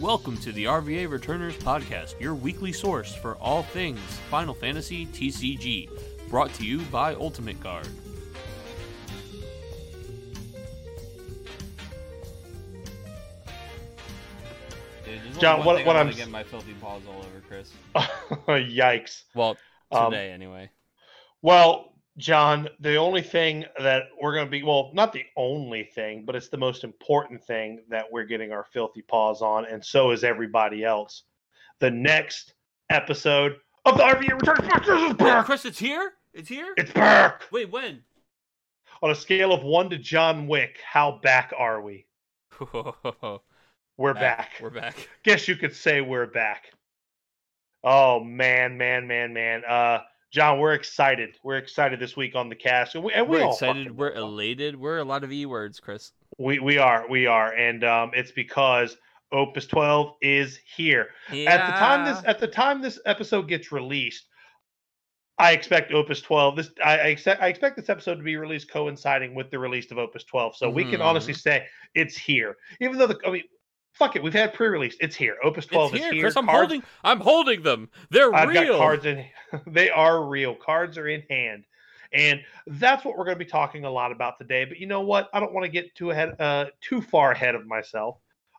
Welcome to the RVA Returners Podcast, your weekly source for all things Final Fantasy TCG, brought to you by Ultimate Guard. Dude, there's only John, one what- thing what I I'm wanna s- get my filthy paws all over, Chris. Yikes. Well, Um, today anyway. Well, John, the only thing that we're going to be, well, not the only thing, but it's the most important thing that we're getting our filthy paws on, and so is everybody else. The next episode of the RVA Return Podcast is back. Chris, it's here. It's here. It's back. Wait, when? On a scale of one to John Wick, how back are we? We're back. We're back. Guess you could say we're back. Oh man, man, man, man. Uh, John, we're excited. We're excited this week on the cast, and we, and we We're all excited. We're are. elated. We're a lot of e words, Chris. We we are we are, and um, it's because Opus 12 is here. At the time this at the time this episode gets released, I expect Opus 12. This I, I expect I expect this episode to be released coinciding with the release of Opus 12. So we can honestly say it's here, even though the I mean, fuck it, we've had pre-release. It's here. Opus 12 it's here, is here. Chris. I'm Cards- holding. I'm holding them. They're I've real. got cards in. they are real. Cards are in hand, and that's what we're going to be talking a lot about today. But you know what? I don't want to get too ahead, uh, too far ahead of myself.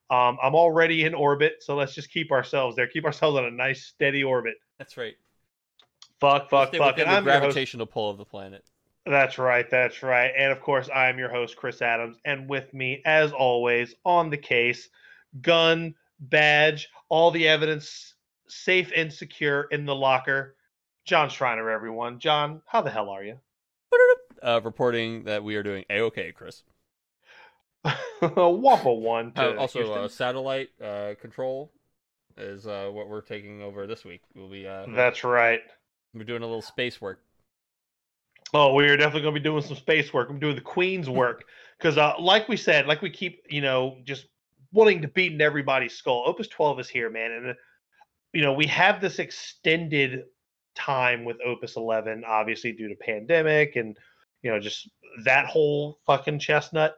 Um, I'm already in orbit, so let's just keep ourselves there. Keep ourselves on a nice steady orbit. That's right. Fuck, fuck, fuck. And the I'm gravitational pull of the planet. That's right. That's right. And of course, I am your host, Chris Adams, and with me, as always, on the case, gun, badge, all the evidence, safe and secure in the locker. John Schreiner, everyone. John, how the hell are you? Uh, reporting that we are doing a okay, Chris. Waffle one. Uh, also, uh, satellite uh, control is uh, what we're taking over this week. We'll be uh, That's right. we're doing a little space work. Oh, we are definitely going to be doing some space work. I'm doing the Queen's work because, uh, like we said, like we keep, you know, just wanting to beat in everybody's skull. Opus 12 is here, man, and you know we have this extended time with Opus 11, obviously due to pandemic and you know just that whole fucking chestnut.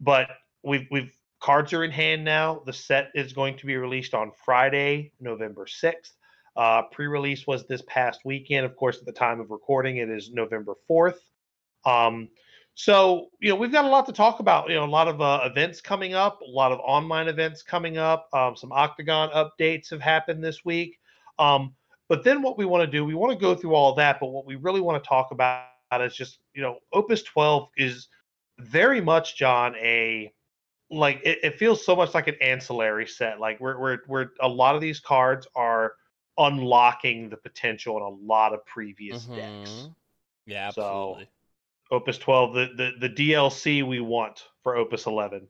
But we've we've cards are in hand now. The set is going to be released on Friday, November 6th. Uh, pre-release was this past weekend. Of course, at the time of recording, it is November 4th. Um, so you know we've got a lot to talk about. You know, a lot of uh, events coming up, a lot of online events coming up. Um, some Octagon updates have happened this week. Um, but then what we want to do, we want to go through all that. But what we really want to talk about is just you know, Opus 12 is very much, John, a like it, it feels so much like an ancillary set. Like we're we're we're a lot of these cards are unlocking the potential in a lot of previous decks. Mhm. Yeah, So- absolutely. Opus 12, the, the the DLC we want for Opus 11.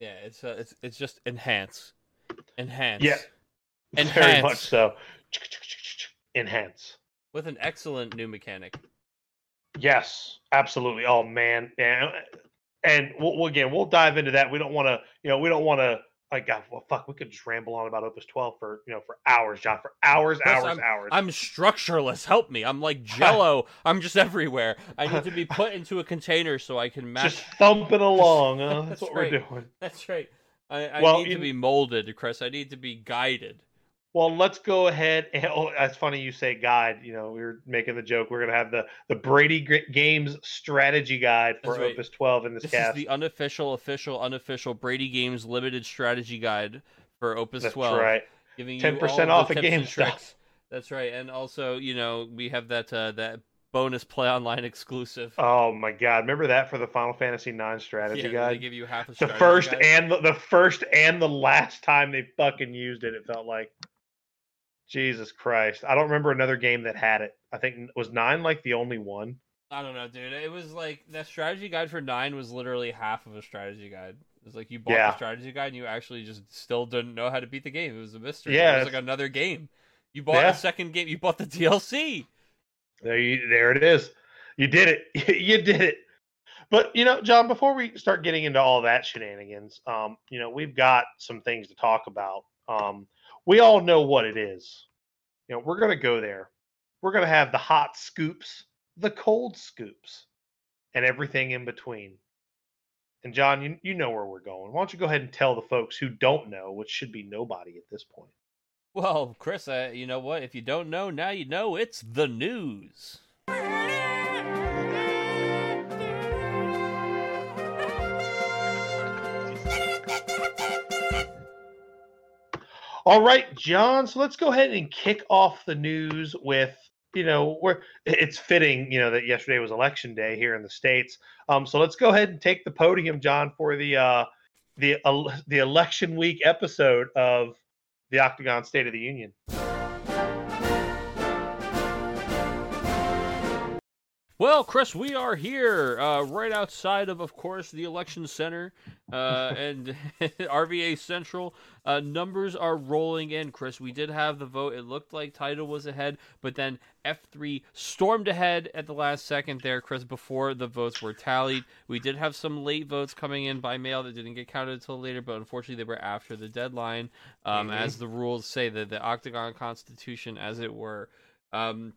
Yeah, it's uh, it's it's just enhance, enhance. Yeah. enhance. Very much so. Enhance. with an excellent new mechanic. Yes, absolutely. Oh man, yeah. And we'll, we'll- again, we'll dive into that. We don't want to, you know, we don't want to. Like, God, well, fuck, we could just ramble on about Opus 12 for, you know, for hours, John, for hours, Plus, hours, hours. I'm structureless. Help me. I'm like Jello. I'm just everywhere. I need to be put into a container so I can match. just thumping along. Huh? That's, That's what right. we're doing. That's right. I, I Well, need to be molded, Chris. I need to be guided. Well, let's go ahead. And, oh, that's funny you say guide. You know, we were making the joke. We're gonna have the the Brady Games strategy guide for right. Opus 12 in this, This cast. is the unofficial, official, unofficial Brady Games limited strategy guide for Opus That's 12. right. Giving you 10% all off at game tricks. That's right. And also, you know, we have that uh, that bonus play online exclusive. Oh my God! Remember that for the Final Fantasy 9 strategy yeah, they guide. give you half a the first guide. and the, the first and the last time they fucking used it, it felt like Jesus Christ. I don't remember another game that had it. I think was nine like the only one. I don't know, dude. It was like that strategy guide for nine was literally half of a strategy guide. It was like you bought Yeah. the strategy guide and you actually just still didn't know how to beat the game. It was a mystery. Yeah, it was it's- like another game. You bought Yeah. a second game. You bought the DLC. There you there it is. You did it. you did it. But you know, John, before we start getting into all that shenanigans, um, you know, we've got some things to talk about. Um, we all know what it is. You know, we're gonna go there. We're gonna have the hot scoops, the cold scoops, and everything in between. And John, you, you know where we're going. Why don't you go ahead and tell the folks who don't know, which should be nobody at this point. Well, Chris, uh, you know what? If you don't know, now you know it's the news. All right, John. So let's go ahead and kick off the news with you know we're it's fitting you know that yesterday was election day here in the states. Um, so let's go ahead and take the podium, John, for the uh, the uh, the election week episode of the Octagon State of the Union. Well, Chris, we are here, uh, right outside of, of course, the election center uh, and RVA Central. Uh, numbers are rolling in, Chris. We did have the vote. It looked like Title was ahead, but then F3 stormed ahead at the last second there, Chris, before the votes were tallied. We did have some late votes coming in by mail that didn't get counted until later, but unfortunately they were after the deadline, um, mm-hmm. as the rules say, the, the Octagon Constitution, as it were. Um,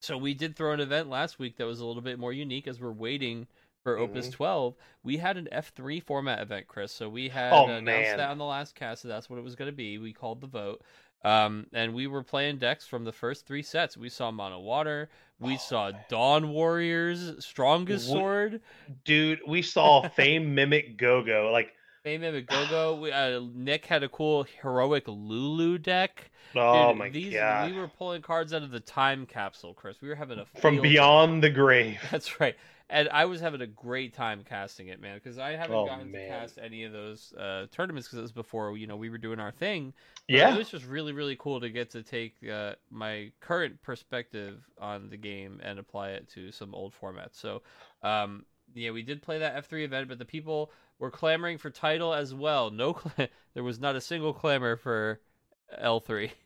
so we did throw an event last week that was a little bit more unique as we're waiting for mm-hmm. Opus 12. We had an F3 format event, Chris. So we had oh, announced man. that on the last cast. So that's what it was going to be. We called the vote. Um, and we were playing decks from the first three sets. We saw Mono Water. We oh, saw man. Dawn Warriors, Strongest Sword. Dude, we saw Fame Mimic Go Go. Like, Fame Go Go. Uh, Nick had a cool Heroic Lulu deck. Oh Dude, my these, god! We were pulling cards out of the time capsule, Chris. We were having a from beyond the grave. That's right, and I was having a great time casting it, man. Because I haven't oh, gotten man. to cast any of those uh, tournaments because it was before you know we were doing our thing. But yeah, it was just really really cool to get to take uh, my current perspective on the game and apply it to some old formats. So, um, yeah, we did play that F three event, but the people were clamoring for title as well. No, cl- there was not a single clamor for L three.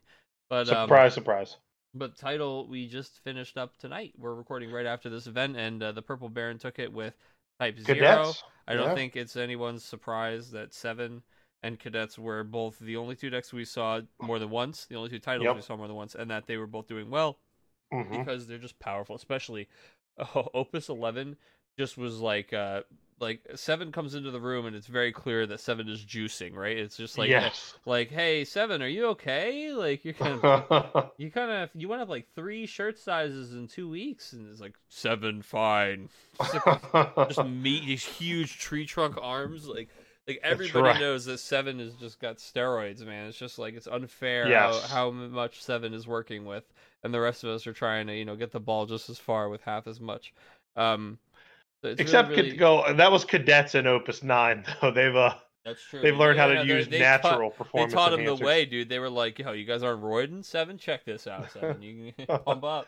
But surprise, um, surprise. But title we just finished up tonight. We're recording right after this event, and uh, the Purple Baron took it with Type Cadets. Zero. I don't Yeah. think it's anyone's surprise that Seven and Cadets were both the only two decks we saw more than once, the only two titles Yep. we saw more than once, and that they were both doing well Mhm. because they're just powerful. Especially uh, Opus Eleven just was like uh, like Seven comes into the room and it's very clear that Seven is juicing. Right? It's just like yes. like hey Seven, are you okay? Like you're kind of you kind of you went up like three shirt sizes in two weeks, and it's like seven fine. Just, like, just meet these huge tree trunk arms, like like everybody right. knows that Seven has just got steroids, man. It's just like it's unfair Yes. how, how much Seven is working with, and the rest of us are trying to you know get the ball just as far with half as much. Um, so it's really, Except really- could go. That was cadets in Opus Nine, though. They've uh that's true. they've learned how to they- use they taught- natural They performance. taught him the way, dude. They were like, "Yo, you guys aren't roiding seven. Check this out, seven. You can pump up."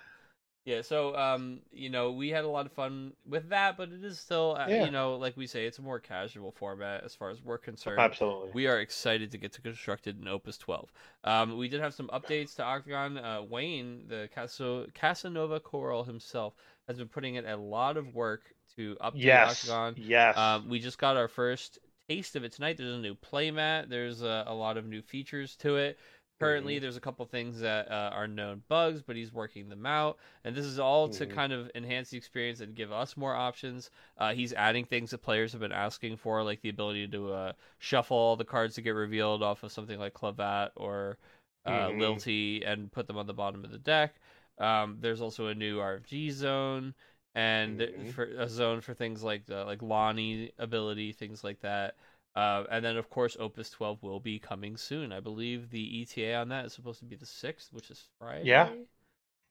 Yeah. So, um, you know, we had a lot of fun with that, but it is still, uh, Yeah. you know, like we say, it's a more casual format as far as we're concerned. Absolutely. We are excited to get to constructed in Opus 12. Um, we did have some updates to Octagon. Uh, Wayne, the Caso- Casanova Coral himself, has been putting in a lot of work to update yes. Octagon. Yes. Um, we just got our first taste of it tonight. There's a new playmat. There's a, a lot of new features to it. Currently, Mhm. there's a couple things that uh, are known bugs, but he's working them out. And this is all to Mhm. kind of enhance the experience and give us more options. Uh, he's adding things that players have been asking for, like the ability to uh, shuffle all the cards to get revealed off of something like Clavat or uh, Mhm. Lilty and put them on the bottom of the deck. Um, there's also a new RFG zone and Mhm. for a zone for things like the like Lonnie ability, things like that. Uh, and then of course Opus 12 will be coming soon. I believe the ETA on that is supposed to be the sixth, which is Friday. Yeah.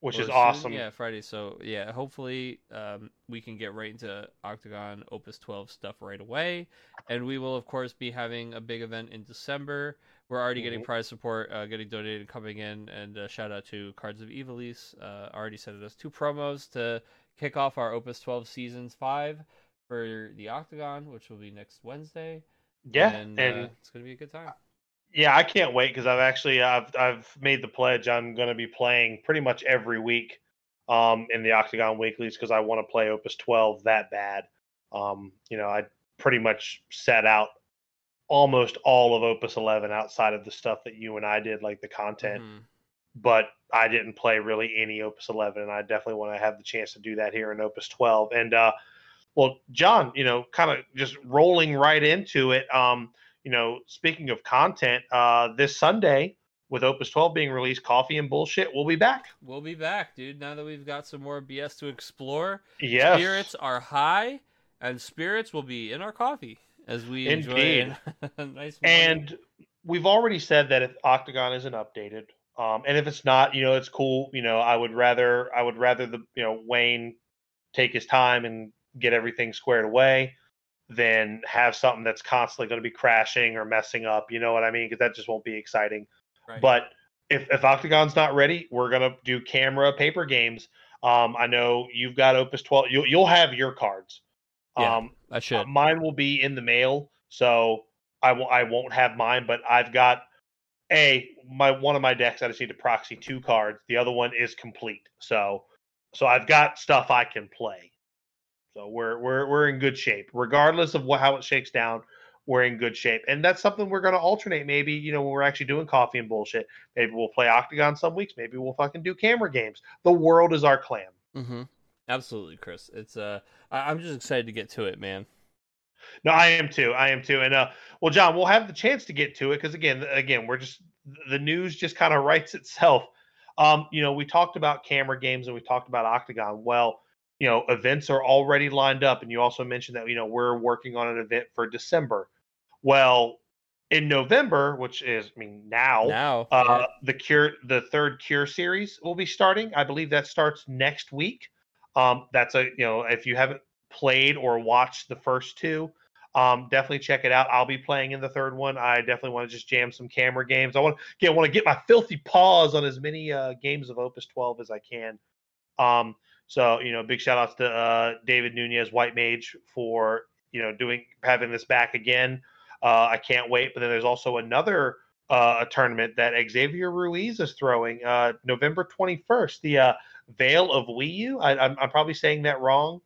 Which or is soon? awesome. Yeah, Friday. So yeah, hopefully um, we can get right into Octagon Opus 12 stuff right away, and we will of course be having a big event in December. We're already getting Mhm. prize support, uh, getting donated, coming in, and uh, shout out to Cards of Evilise. Uh, already sent us two promos to kick off our Opus 12 seasons five for the Octagon, which will be next Wednesday. Yeah. and, And, uh, it's gonna be a good time. yeah, I can't wait because I've actually I've I've made the pledge. I'm going to be playing pretty much every week um, in the Octagon Weeklies because I want to play Opus 12 that bad. Um, you know, I pretty much set out almost all of Opus 11 outside of the stuff that you and I did, like the content. Mhm. But I didn't play really any Opus 11, and I definitely want to have the chance to do that here in Opus 12. And uh, well, John, you know, kind of just rolling right into it. Um, you know, speaking of content, uh, this Sunday with Opus 12 being released, Coffee and Bullshit, we'll be back. We'll be back, dude. Now that we've got some more BS to explore, yes. spirits are high, and spirits will be in our coffee as we Indeed. enjoy a nice. And we've already said that if Octagon isn't updated, um, and if it's not, you know, it's cool. You know, I would rather I would rather the you know Wayne take his time and get everything squared away than have something that's constantly going to be crashing or messing up. You know what I mean? Because that just won't be exciting. Right. But if, if Octagon's not ready, we're gonna do camera paper games. Um, I know you've got Opus 12. You'll you'll have your cards. Yeah, um, I should. uh, mine will be in the mail, so I will I won't have mine. But I've got a my one of my decks. I just need to proxy two cards. The other one is complete. So so I've got stuff I can play. So we're we're we're in good shape, regardless of what how it shakes down. We're in good shape, and that's something we're going to alternate. Maybe you know when we're actually doing coffee and bullshit. Maybe we'll play Octagon some weeks. Maybe we'll fucking do camera games. The world is our clan. mm-hmm. Absolutely, Chris. It's uh, I'm just excited to get to it, man. No, I am too. I am too. And uh, well, John, we'll have the chance to get to it because again, again, we're just the news just kind of writes itself. Um, you know, we talked about camera games and we talked about Octagon. Well, you know, events are already lined up, and you also mentioned that you know we're working on an event for December. Well, in November, which is I mean now, Now, uh, the cure, the third cure series will be starting. I believe that starts next week. Um, that's a you know if you haven't played or watched the first two, um, definitely check it out. I'll be playing in the third one. I definitely want to just jam some camera games. I want to get want to get my filthy paws on as many uh, games of Opus 12 as I can. Um, so you know, big shout outs to uh, David Nunez, White Mage, for you know doing having this back again. Uh, I can't wait. But then there's also another uh, a tournament that Xavier Ruiz is throwing uh, November 21st. The uh, Veil of Wii U. I, I'm, I'm probably saying that wrong.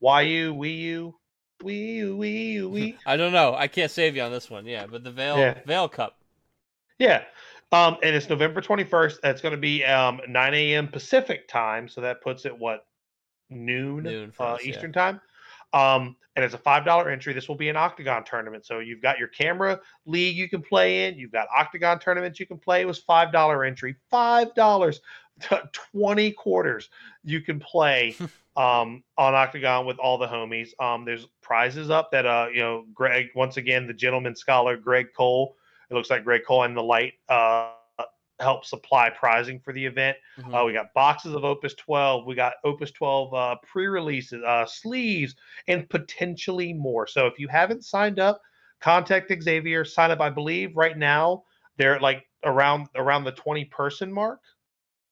YU, Wii U, Wii U, Wii U, Wii. I don't know. I can't save you on this one. Yeah, but the Veil Yeah. Veil Cup. Yeah. Um, and it's November 21st. It's going to be um, 9 a.m. Pacific time. So that puts it, what, noon, Noon uh, us, yeah. Eastern time? Um, and it's a $5 entry. This will be an Octagon tournament. So you've got your camera league you can play in. You've got Octagon tournaments you can play. It was $5 entry. $5. 20 quarters you can play um, on Octagon with all the homies. Um, there's prizes up that, uh, you know, Greg, once again, the gentleman scholar, Greg Cole, it looks like Greg Cole and the Light uh, help supply prizing for the event. Mhm. Uh, we got boxes of Opus 12. We got Opus 12 uh, pre-releases, uh, sleeves, and potentially more. So if you haven't signed up, contact Xavier. Sign up. I believe right now they're like around around the 20 person mark.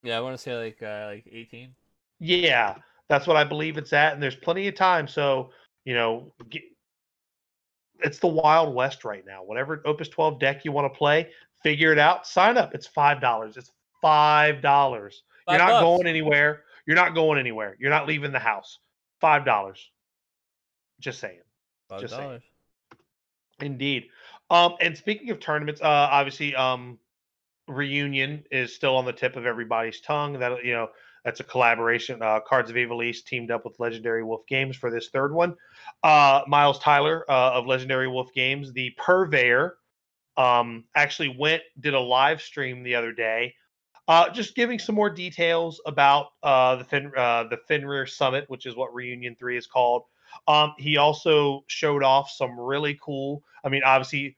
Yeah, I want to say like uh, like 18. Yeah, that's what I believe it's at, and there's plenty of time. So you know, get, it's the Wild West right now. Whatever Opus 12 deck you want to play, figure it out. Sign up. It's five dollars. It's five dollars. You're not bucks. going anywhere. You're not going anywhere. You're not leaving the house. Five dollars. Just saying. Five just saying. dollars. Indeed. Um, and speaking of tournaments, uh, obviously, um, reunion is still on the tip of everybody's tongue. That you know, that's a collaboration. Uh, Cards of Evil East teamed up with Legendary Wolf Games for this third one. Uh, Miles Tyler uh, of Legendary Wolf Games, the purveyor, um, actually went did a live stream the other day, uh, just giving some more details about uh, the fin uh, the Fenrir Summit, which is what Reunion Three is called. Um, he also showed off some really cool. I mean, obviously,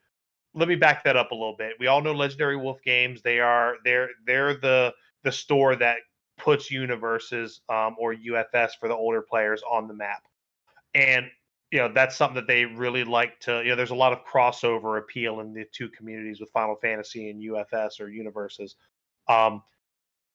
let me back that up a little bit. We all know Legendary Wolf Games. They are they're they're the the store that puts universes um, or UFS for the older players on the map, and you know that's something that they really like to. You know, there's a lot of crossover appeal in the two communities with Final Fantasy and UFS or universes. Um,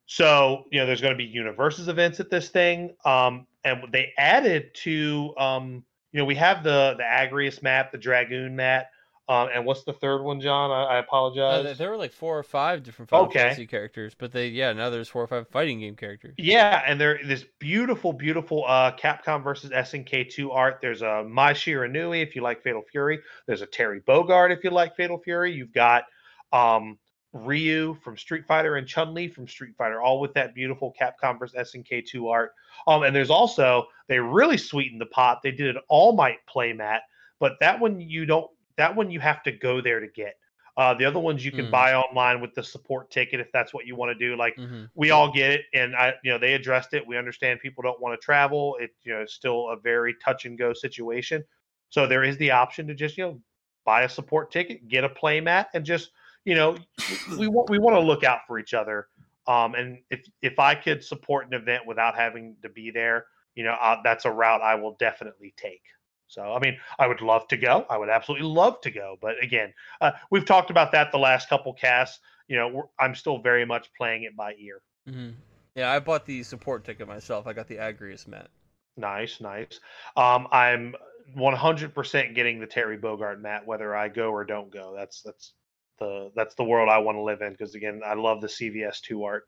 so you know, there's going to be universes events at this thing, um, and they added to um, you know we have the the Agrius map, the Dragoon map, um, and what's the third one, John? I, I Uh, apologize. there- there were like four or five different Final Okay. Fantasy characters, but they yeah now there's four or five fighting game characters. Yeah, and there this beautiful, beautiful uh, Capcom versus SNK two art. There's a Mai Shiranui if you like Fatal Fury. There's a Terry Bogard if you like Fatal Fury. You've got um, Ryu from Street Fighter and Chun Li from Street Fighter, all with that beautiful Capcom vs SNK two art. Um, and there's also they really sweetened the pot. They did an All Might playmat, but that one you don't. That one you have to go there to get. Uh, the other ones you can Mm. buy online with the support ticket if that's what you want to do. Like hmm we all get it, and I, you know, they addressed it. We understand people don't want to travel. It, you know, it's still a very touch and go situation. So there is the option to just, you know, buy a support ticket, get a play mat, and just, you know, we want we want to look out for each other. Um, and if if I could support an event without having to be there, you know, uh, that's a route I will definitely take. So, I mean, I would love to go. I would absolutely love to go. But again, uh, we've talked about that the last couple casts. You know, we're, I'm still very much playing it by ear. hmm Yeah, I bought the support ticket myself. I got the Agrius mat. Nice, nice. Um, I'm 100% getting the Terry Bogard mat, whether I go or don't go. That's that's the that's the world I want to live in because again, I love the CVS two art.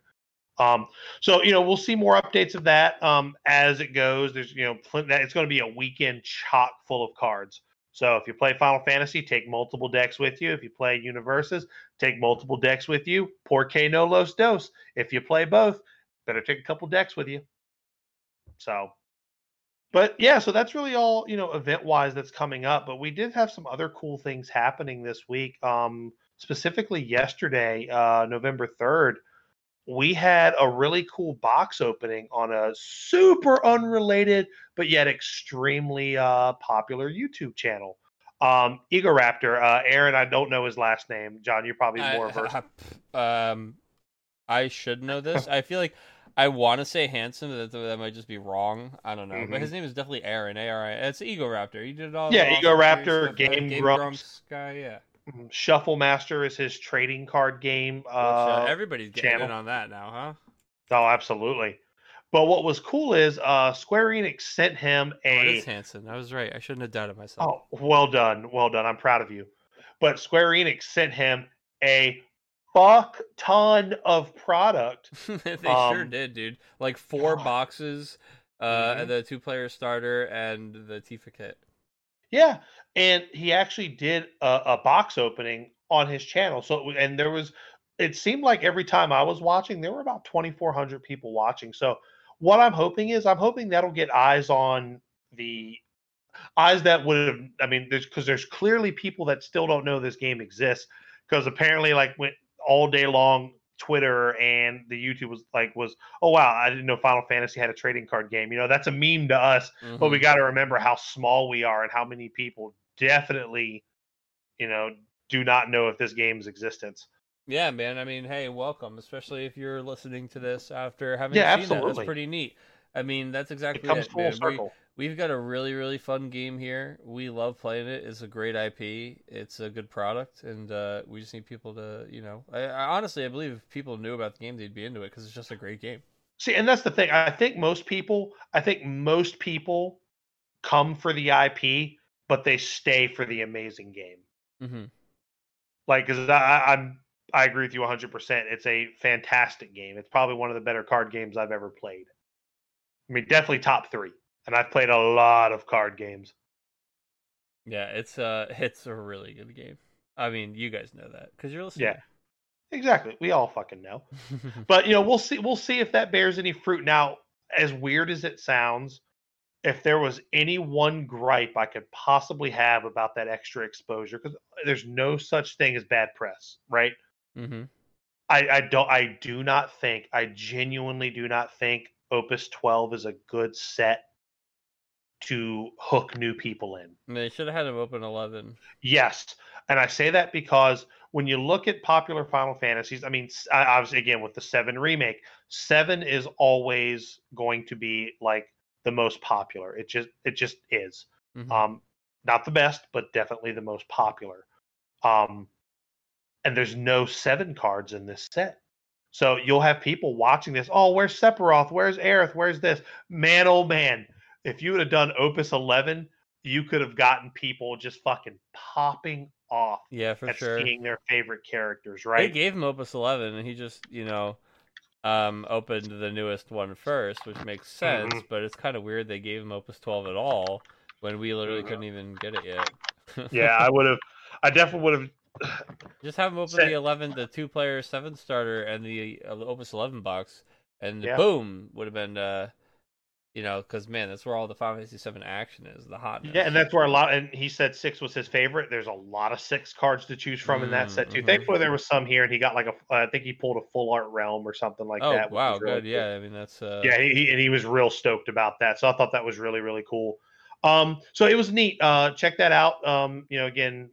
Um, so you know, we'll see more updates of that um, as it goes. There's you know, it's going to be a weekend chock full of cards. So if you play Final Fantasy, take multiple decks with you. If you play Universes, take multiple decks with you. Porque no los dos. If you play both, better take a couple decks with you. So but yeah, so that's really all you know event wise that's coming up. But we did have some other cool things happening this week. Um, specifically yesterday, uh, November third, we had a really cool box opening on a super unrelated but yet extremely uh, popular YouTube channel. Um, Egoraptor, uh, Arin, I don't know his last name. John, you're probably more versed. I, um, I should know this. I feel like I want to say handsome, but that, that might just be wrong. I don't know. Mhm. But his name is definitely Arin. A R I. It's Ego Raptor. He did all. Yeah, the Ego awesome Raptor, stuff, right? Game Grumps. guy. Yeah. Mhm. Shuffle Master is his trading card game. Uh, everybody's getting in on that now, huh? Oh, absolutely. But what was cool is uh, Square Enix sent him Oh, it a. is Hanson. I was right. I shouldn't have doubted myself. Oh, well done, well done. I'm proud of you. But Square Enix sent him a fuck ton of product. they sure um, did, dude. Like four God. boxes, uh, Mhm. the two-player starter and the Tifa kit. Yeah, and he actually did a, a box opening on his channel. So, and there was, it seemed like every time I was watching, there were about 2,400 people watching. So, what I'm hoping is, I'm hoping that'll get eyes on the eyes that would have. I mean, there's because there's clearly people that still don't know this game exists because apparently, like, all day long. Twitter and the YouTube was like was oh wow I didn't know Final Fantasy had a trading card game you know that's a meme to us but we Mhm. got to remember how small we are and how many people definitely you know do not know if this game's existence Yeah, man. I mean, hey, welcome, especially if you're listening to this after having Yeah, seen that. That's pretty neat. I mean, that's it exactly comes it, full man. Circle we've got a really, really fun game here. We love playing it. It's a great IP. It's a good product, and uh, we just need people to, you know, I, I honestly, I believe if people knew about the game, they'd be into it because it's just a great game. see and that's the thing i think most people i think most people come for the ip but they stay for the amazing game hmm like because i'm i agree with you 100% it's a fantastic game it's probably one of the better card games i've ever played i mean definitely top three and i've played a lot of card games Yeah, it's uh, it's a really good game. I mean, you guys know that because you're listening. Yeah. exactly we all fucking know but you know we'll see we'll see if that bears any fruit now as weird as it sounds if there was any one gripe i could possibly have about that extra exposure because there's no such thing as bad press right Mm-hmm. I, I don't i do not think i genuinely do not think opus 12 is a good set to hook new people in They should have had him open eleven. Yes, and I say that because when you look at popular Final Fantasies, I mean, obviously, again with the Seven remake, Seven is always going to be like the most popular. It just it just is. Mhm. Um, not the best, but definitely the most popular. Um, and there's no seven cards in this set. So you'll have people watching this. Oh, where's Sephiroth? Where's Aerith? Where's this? Man, oh man! If you would have done Opus 11, you could have gotten people just fucking popping off yeah, for at sure. seeing their favorite characters, right? They gave him Opus 11, and he just, you know, um, opened the newest one first, which makes sense. Mhm. But it's kind of weird they gave him Opus 12 at all when we literally Mhm. couldn't even get it yet. yeah, I would have. I definitely would have Just have them open the eleven, the two player seven starter, and the uh, Opus eleven box, and Yeah. boom would have been, uh, you know, because man, that's where all the Final Fantasy seven action is, the hotness. Yeah, and that's where a lot. And he said six was his favorite. There's a lot of six cards to choose from in that Mm, set too. mhm. Thankfully, there was some here, and he got like a. I think he pulled a full art realm or something like oh that. wow, was really good. cool. Yeah, I mean that's uh, yeah, he- and he was real stoked about that. So I thought that was really really cool. Um, so it was neat. Uh, check that out. Um, you know, again,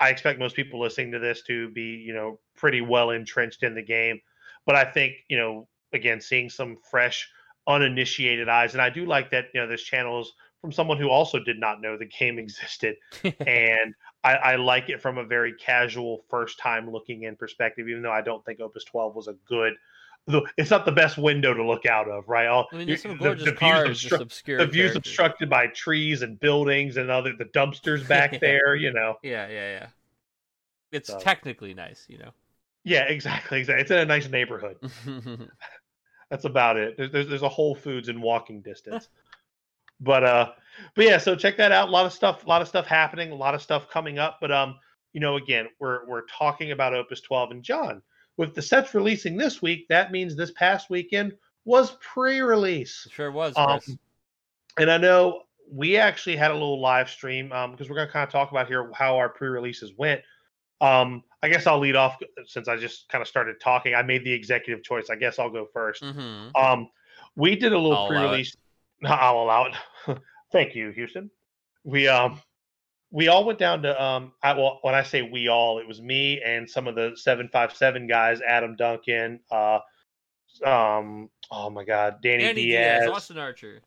I expect most people listening to this to be you know pretty well entrenched in the game, but I think you know again seeing some fresh uninitiated eyes, and I do like that you know this channel is from someone who also did not know the game existed and I, I like it from a very casual first time looking in perspective even though i don't think opus 12 was a good it's not the best window to look out of right All, I mean, there's some the- gorgeous the, views cards, obstru- obscure. the views characters. obstructed by trees and buildings and other the dumpsters back there you know Yeah, yeah, yeah. It's So- technically nice, you know. yeah exactly exactly it's in a nice neighborhood that's about it. There's, there's, there's a whole foods in walking distance. But uh but yeah so check that out. A lot of stuff a lot of stuff happening a lot of stuff coming up. But um you know again we're we're talking about opus 12 and john. With the sets releasing this week that means this past weekend was pre-release. Sure was, Um, and i know we actually had a little live stream um because we're going to kind of talk about here how our pre-releases went. Um i guess i'll lead off since i just kind of started talking i made the executive choice i guess i'll go 1st hmm um, we did a little I'll pre-release. I'll allow it. Thank you, Houston. We um, we all went down to um. I, well, when I say we all, it was me and some of the seven five seven guys, Adam Duncan, uh, um, oh my God, Danny, Danny Diaz, Diaz, Austin Archer.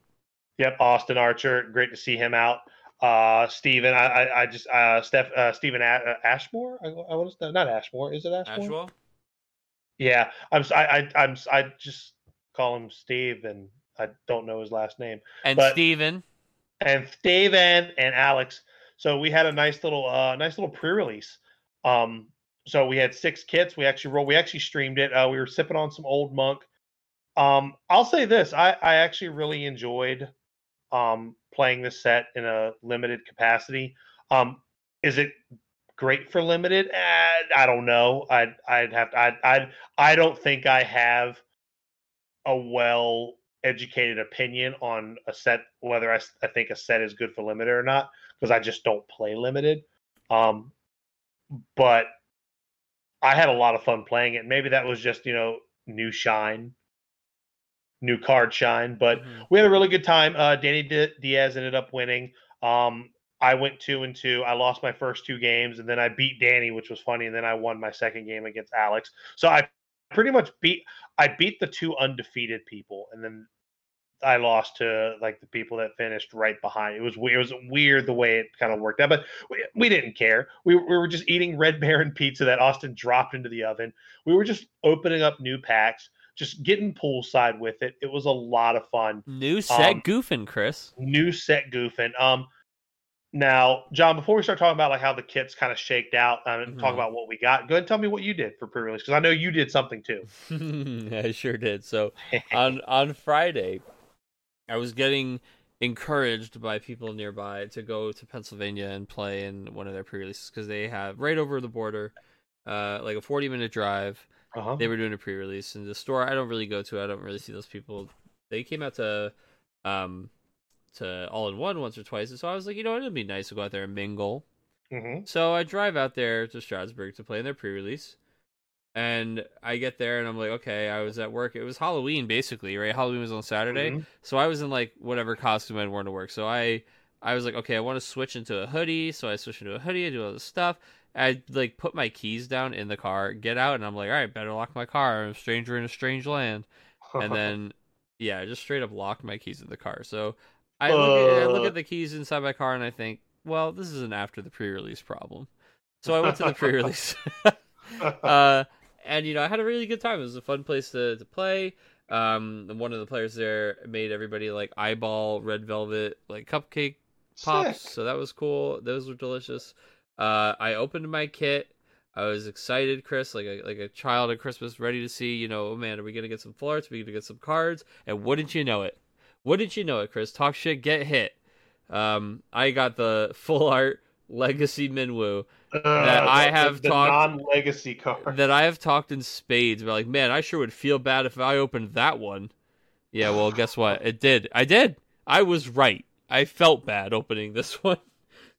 yep, Austin Archer, great to see him out. Uh, Steven, I, I, I just uh, Steph, uh, Steven A- uh, Ashmore. I, I want to not Ashmore. Is it Ashmore? Ashwell. Yeah, I'm. I, I am I just call him Steve, and I don't know his last name. And But- Steven. And Steven and Alex. So we had a nice little, uh, nice little pre-release. Um, so we had six kits. We actually rolled. We actually streamed it. Uh, we were sipping on some old monk. Um, I'll say this: I, I actually really enjoyed um, playing this set in a limited capacity. Um, is it great for limited? Eh, I don't know. I'd I'd have to. I'd, I'd I don't think I have a well educated opinion on a set whether I think a set is good for limited or not because I just don't play limited. Um, but I had a lot of fun playing it. Maybe that was just you know new shine, new card shine, but Mhm. we had a really good time. Uh, Danny Di- Diaz ended up winning. Um, I went two and two. I lost my first two games, and then I beat Danny, which was funny. And then I won my second game against Alex. So I pretty much beat. I beat the two undefeated people, and then I lost to like the people that finished right behind. It was weird. It was weird the way it kind of worked out, but we, we didn't care. We, we were just eating Red Baron pizza that Austin dropped into the oven. We were just opening up new packs, just getting poolside with it. It was a lot of fun New set Um, goofing, Chris. new set goofing. Um, now, John, before we start talking about like how the kits kind of shaked out um, and talk Mhm. about what we got, go ahead and tell me what you did for pre-release because I know you did something too. I sure did. So on on Friday, I was getting encouraged by people nearby to go to Pennsylvania and play in one of their pre-releases because they have right over the border, uh, like a forty minute drive. Uh-huh. They were doing a pre-release, and the store I don't really go to. I don't really see those people. They came out to, um, to all in one once or twice, and so I was like, you know, what, it'd be nice to go out there and mingle. hmm So I drive out there to Strasburg to play in their pre-release, and I get there and I'm like, okay, I was at work. It was Halloween basically, right? Halloween was on Saturday, Mhm. so I was in like whatever costume I'd worn to work. So I, I was like, okay, I want to switch into a hoodie. So I switch into a hoodie. I do all this stuff. I like put my keys down in the car, get out, and I'm like, all right, better lock my car. I'm a stranger in a strange land. And then, yeah, I just straight up locked my keys in the car. So I look, at, I look at the keys inside my car and I think, well, this is an after the pre-release problem. So I went to the pre-release. uh, and you know, I had a really good time. It was a fun place to, to play. Um, one of the players there made everybody like eyeball red velvet like cupcake pops, Sick. so that was cool. Those were delicious. Uh, I opened my kit. I was excited, Chris, like a like a child at Christmas, ready to see. You know, oh man, are we gonna get some full arts? Are we gonna get some cards? And wouldn't you know it? Wouldn't you know it, Chris? Talk shit, get hit. Um, I got the full art Legacy Minwu Uh, I the- have the, talked- non-legacy card. that I have talked in spades about like, man, I sure would feel bad if I opened that one. Yeah, well, guess what? It did. I did. I was right. I felt bad opening this one.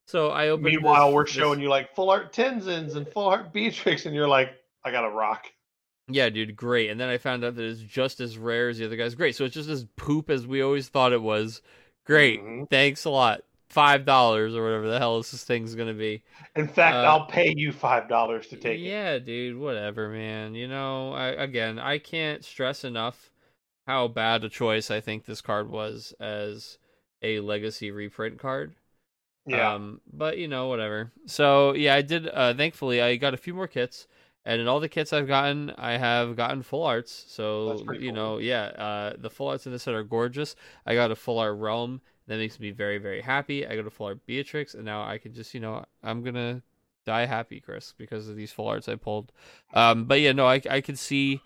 So I opened. Meanwhile, this- we're this- showing you like full art Tenzens and full art Beatrix, and you're like, I got a rock. Yeah, dude, great. And then I found out that it's just as rare as the other guys. Great. So it's just as poop as we always thought it was. Great. Mhm. Thanks a lot. Five dollars or whatever the hell this thing's gonna be. In fact, Uh, I'll pay you five dollars to take it. yeah, dude, whatever, man. You know, I again, I can't stress enough how bad a choice I think this card was as a legacy reprint card. Yeah. Um, but you know, whatever. So yeah, I did. Uh, thankfully, I got a few more kits, and in all the kits I've gotten, I have gotten full arts. So you cool. know, yeah, uh, the full arts in this set are gorgeous. I got a full art realm that makes me very very happy. I got a full art Beatrix, and now I can just you know I'm gonna die happy, Chris, because of these full arts I pulled. Um, but yeah, no, I I can see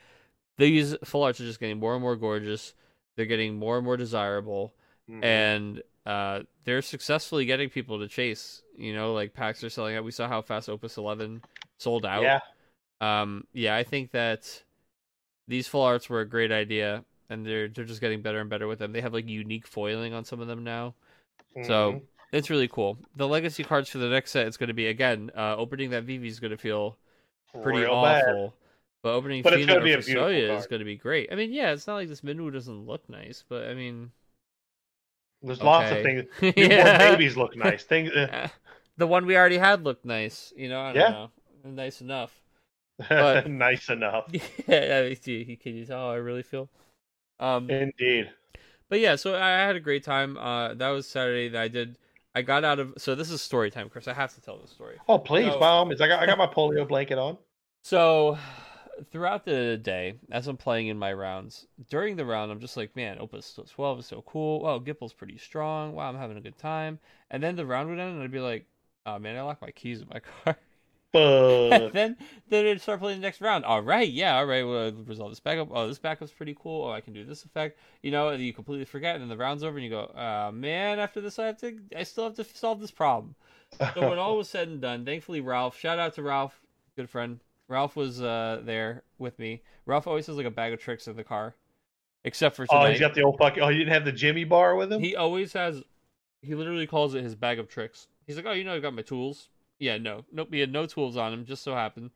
these full arts are just getting more and more gorgeous. They're getting more and more desirable Mhm. and uh, they're successfully getting people to chase. You know, like packs are selling out. We saw how fast Opus Eleven sold out. yeah. Um. Yeah, I think that these full arts were a great idea, and they're they're just getting better and better with them. They have like unique foiling on some of them now. So Mhm. it's really cool. The legacy cards for the next set is going to be again uh, opening that Vivi is going to feel pretty Real bad. awful. But opening But it's Fina or be a is going to be great. I mean, yeah, it's not like this Minwu doesn't look nice, but I mean, There's lots of things. yeah. Babies look nice. Things. uh, the one we already had looked nice. You know, I don't Yeah. know, nice enough. But- nice enough. yeah, I mean, see, can you tell how I really feel? Um, Indeed. but yeah, so I had a great time. Uh, that was Saturday that I did. I got out of. So this is story time, Chris. I have to tell this story. Oh, please, So- by all means. I got, I got my polio blanket on. So throughout the day, as I'm playing in my rounds, during the round, I'm just like, man, Opus 12 is so cool. Wow, Gipple's pretty strong. Wow, I'm having a good time. And then the round would end, and I'd be like, oh man, I locked my keys in my car. But then then it'd start playing the next round. All right, yeah, all right. Well, resolve this backup. Oh, this backup's pretty cool. Oh, I can do this effect. You know, and you completely forget, and then the round's over, and you go, uh, man. After this, I have to. I still have to solve this problem. So when all was said and done, thankfully Ralph, shout out to Ralph, good friend. Ralph was uh, there with me. Ralph always has like a bag of tricks in the car, except for oh, he's got the old fucking. Oh, you didn't have the Jimmy bar with him. He always has. He literally calls it his bag of tricks. He's like, "Oh, you know, I've got my tools." Yeah, no, nope. He had no tools on him. Just so happened.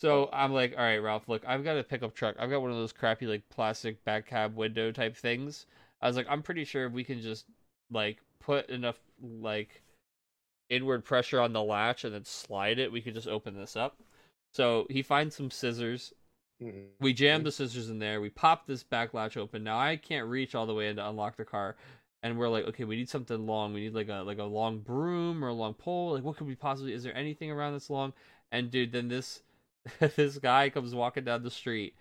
So I'm like, "All right, Ralph. Look, I've got a pickup truck. I've got one of those crappy like plastic back cab window type things." I was like, "I'm pretty sure we can just like put enough like inward pressure on the latch and then slide it. We could just open this up." So he finds some scissors Mhm. we jammed the scissors in there. We pop this back latch open. Now I can't reach all the way in to unlock the car. And we're like, okay, we need something long. We need like a like a long broom or a long pole. Like, what could we possibly? Is there anything around this long? And dude, then this this guy comes walking down the street,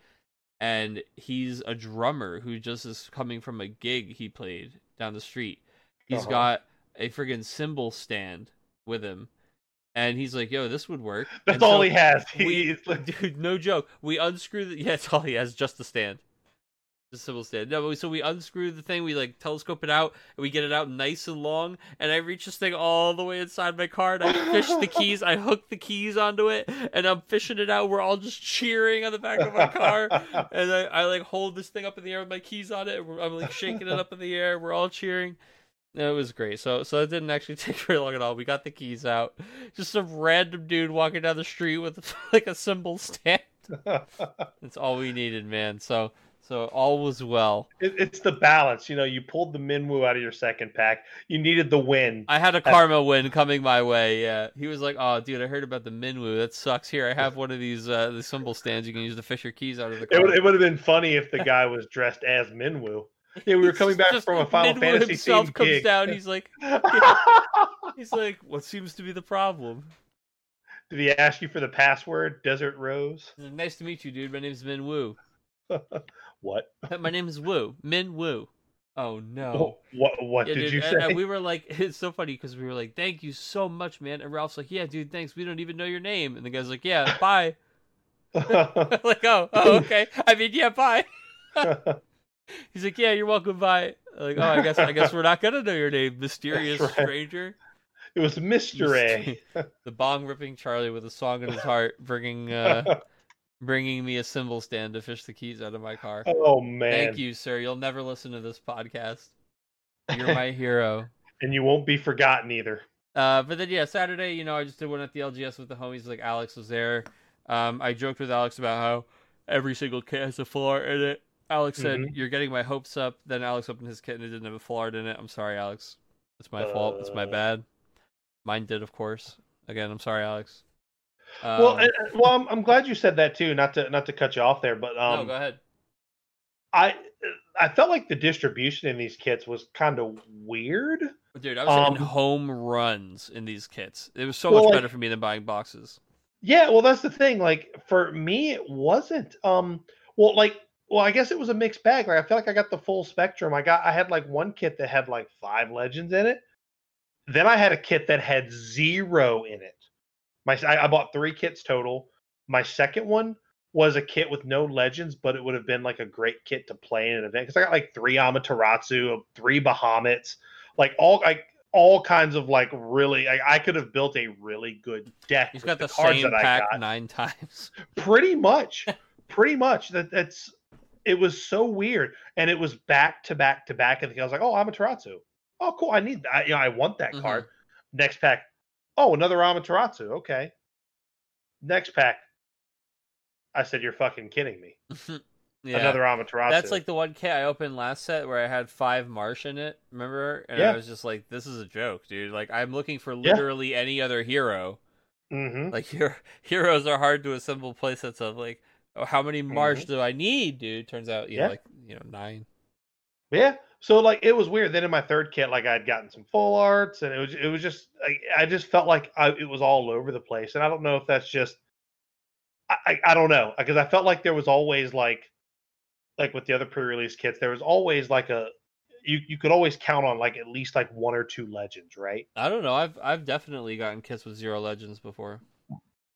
and he's a drummer who just is coming from a gig he played down the street. He's Uh-huh. got a friggin' cymbal stand with him, and he's like, "Yo, this would work." That's all he has. He, we- Dude, no joke. We unscrew the yeah, that's all he has, just the stand. The civil stand. No, but so we unscrew the thing, we like telescope it out, and we get it out nice and long, and I reach this thing all the way inside my car, and I fish the keys, I hook the keys onto it, and I'm fishing it out. We're all just cheering on the back of my car. And I, I like hold this thing up in the air with my keys on it. and I'm like shaking it up in the air. We're all cheering. It was great. So so it didn't actually take very long at all. We got the keys out. Just some random dude walking down the street with like a cymbal stand. That's all we needed, man. So so all was well. It, it's the balance. You know, you pulled the Minwu out of your second pack. You needed the win. I had a karma win coming my way. Yeah, he was like, "Oh, dude, I heard about the Minwu. That sucks. Here, I have one of these uh, the cymbal stands. You can use to fish your keys out of the It would, it would have been funny if the guy was dressed as Minwu. Yeah, we were coming back Just from a Final Minwu Fantasy himself comes gig. down. He's like, he's like, "What seems to be the problem?" Did he ask you for the password? Desert Rose? Nice to meet you, dude. My name's Min Woo. What? My name is Woo. Min Woo. Oh no. Oh, what? What Yeah, did dude, you and- say? and we were like, it's so funny because we were like, "Thank you so much, man." And Ralph's like, "Yeah, dude, thanks. We don't even know your name." And the guy's like, "Yeah, bye." like, oh, oh, okay. I mean, yeah, bye. He's like, "Yeah, you're welcome, bye." Like, oh, I guess, I guess we're not gonna know your name, mysterious right. stranger. It was mystery. The bong ripping Charlie with a song in his heart, bringing uh, bringing me a cymbal stand to fish the keys out of my car. oh man. Thank you, sir. You'll never listen to this podcast. You're my hero. and you won't be forgotten either. Uh, but then yeah, Saturday, you know, I just did one at the LGS with the homies. Like Alex was there. Um, I joked with Alex about how every single kit has a floor in it. Alex said, Mhm. "You're getting my hopes up." Then Alex opened his kit and it didn't have a full art in it. I'm sorry, Alex. It's my fault. It's my Uh. bad. Mine did, of course. Again, I'm sorry, Alex. well, Um, uh, well, I'm, I'm glad you said that too. Not to not to cut you off there, but no, um, go ahead. I I felt like the distribution in these kits was kind of weird. Dude, I was hitting um, home runs in these kits. It was so Well, much like- better for me than buying boxes. Yeah, well, that's the thing. Like for me, it wasn't. Um, well, like, well, I guess it was a mixed bag. Like I feel like I got the full spectrum. I got, I had like one kit that had like five legends in it. Then I had a kit that had zero in it. My, I, I bought three kits total. My second one was a kit with no legends, but it would have been like a great kit to play in an event because I got like three Amaterasu, three Bahamuts, like all like all kinds of like really. I, I could have built a really good deck. He's got the, cards same that I pack got nine times. pretty much pretty much that that's it was so weird and it was back to back to back and i was like oh amaterasu oh cool i need that you know i want that Mhm. card next pack oh another amaterasu okay next pack i said you're fucking kidding me yeah. another amaterasu That's like the one kit I opened last set where I had five Marche in it. Remember? And Yeah. I was just like, "This is a joke, dude." Like I'm looking for Yeah. literally any other hero. hmm Like hero- heroes are hard to assemble playsets of. Like, oh, how many Marche Mhm. do I need, dude? Turns out, you know, Yeah. like you know, nine. Yeah. So like it was weird. Then in my third kit, like I had gotten some full arts, and it was it was just like I just felt like I, it was all over the place, and I don't know if that's just I I, I don't know because I felt like there was always like like with the other pre-release kits, there was always like a you you could always count on like at least like one or two legends, right? I don't know. I've I've definitely gotten kits with zero legends before.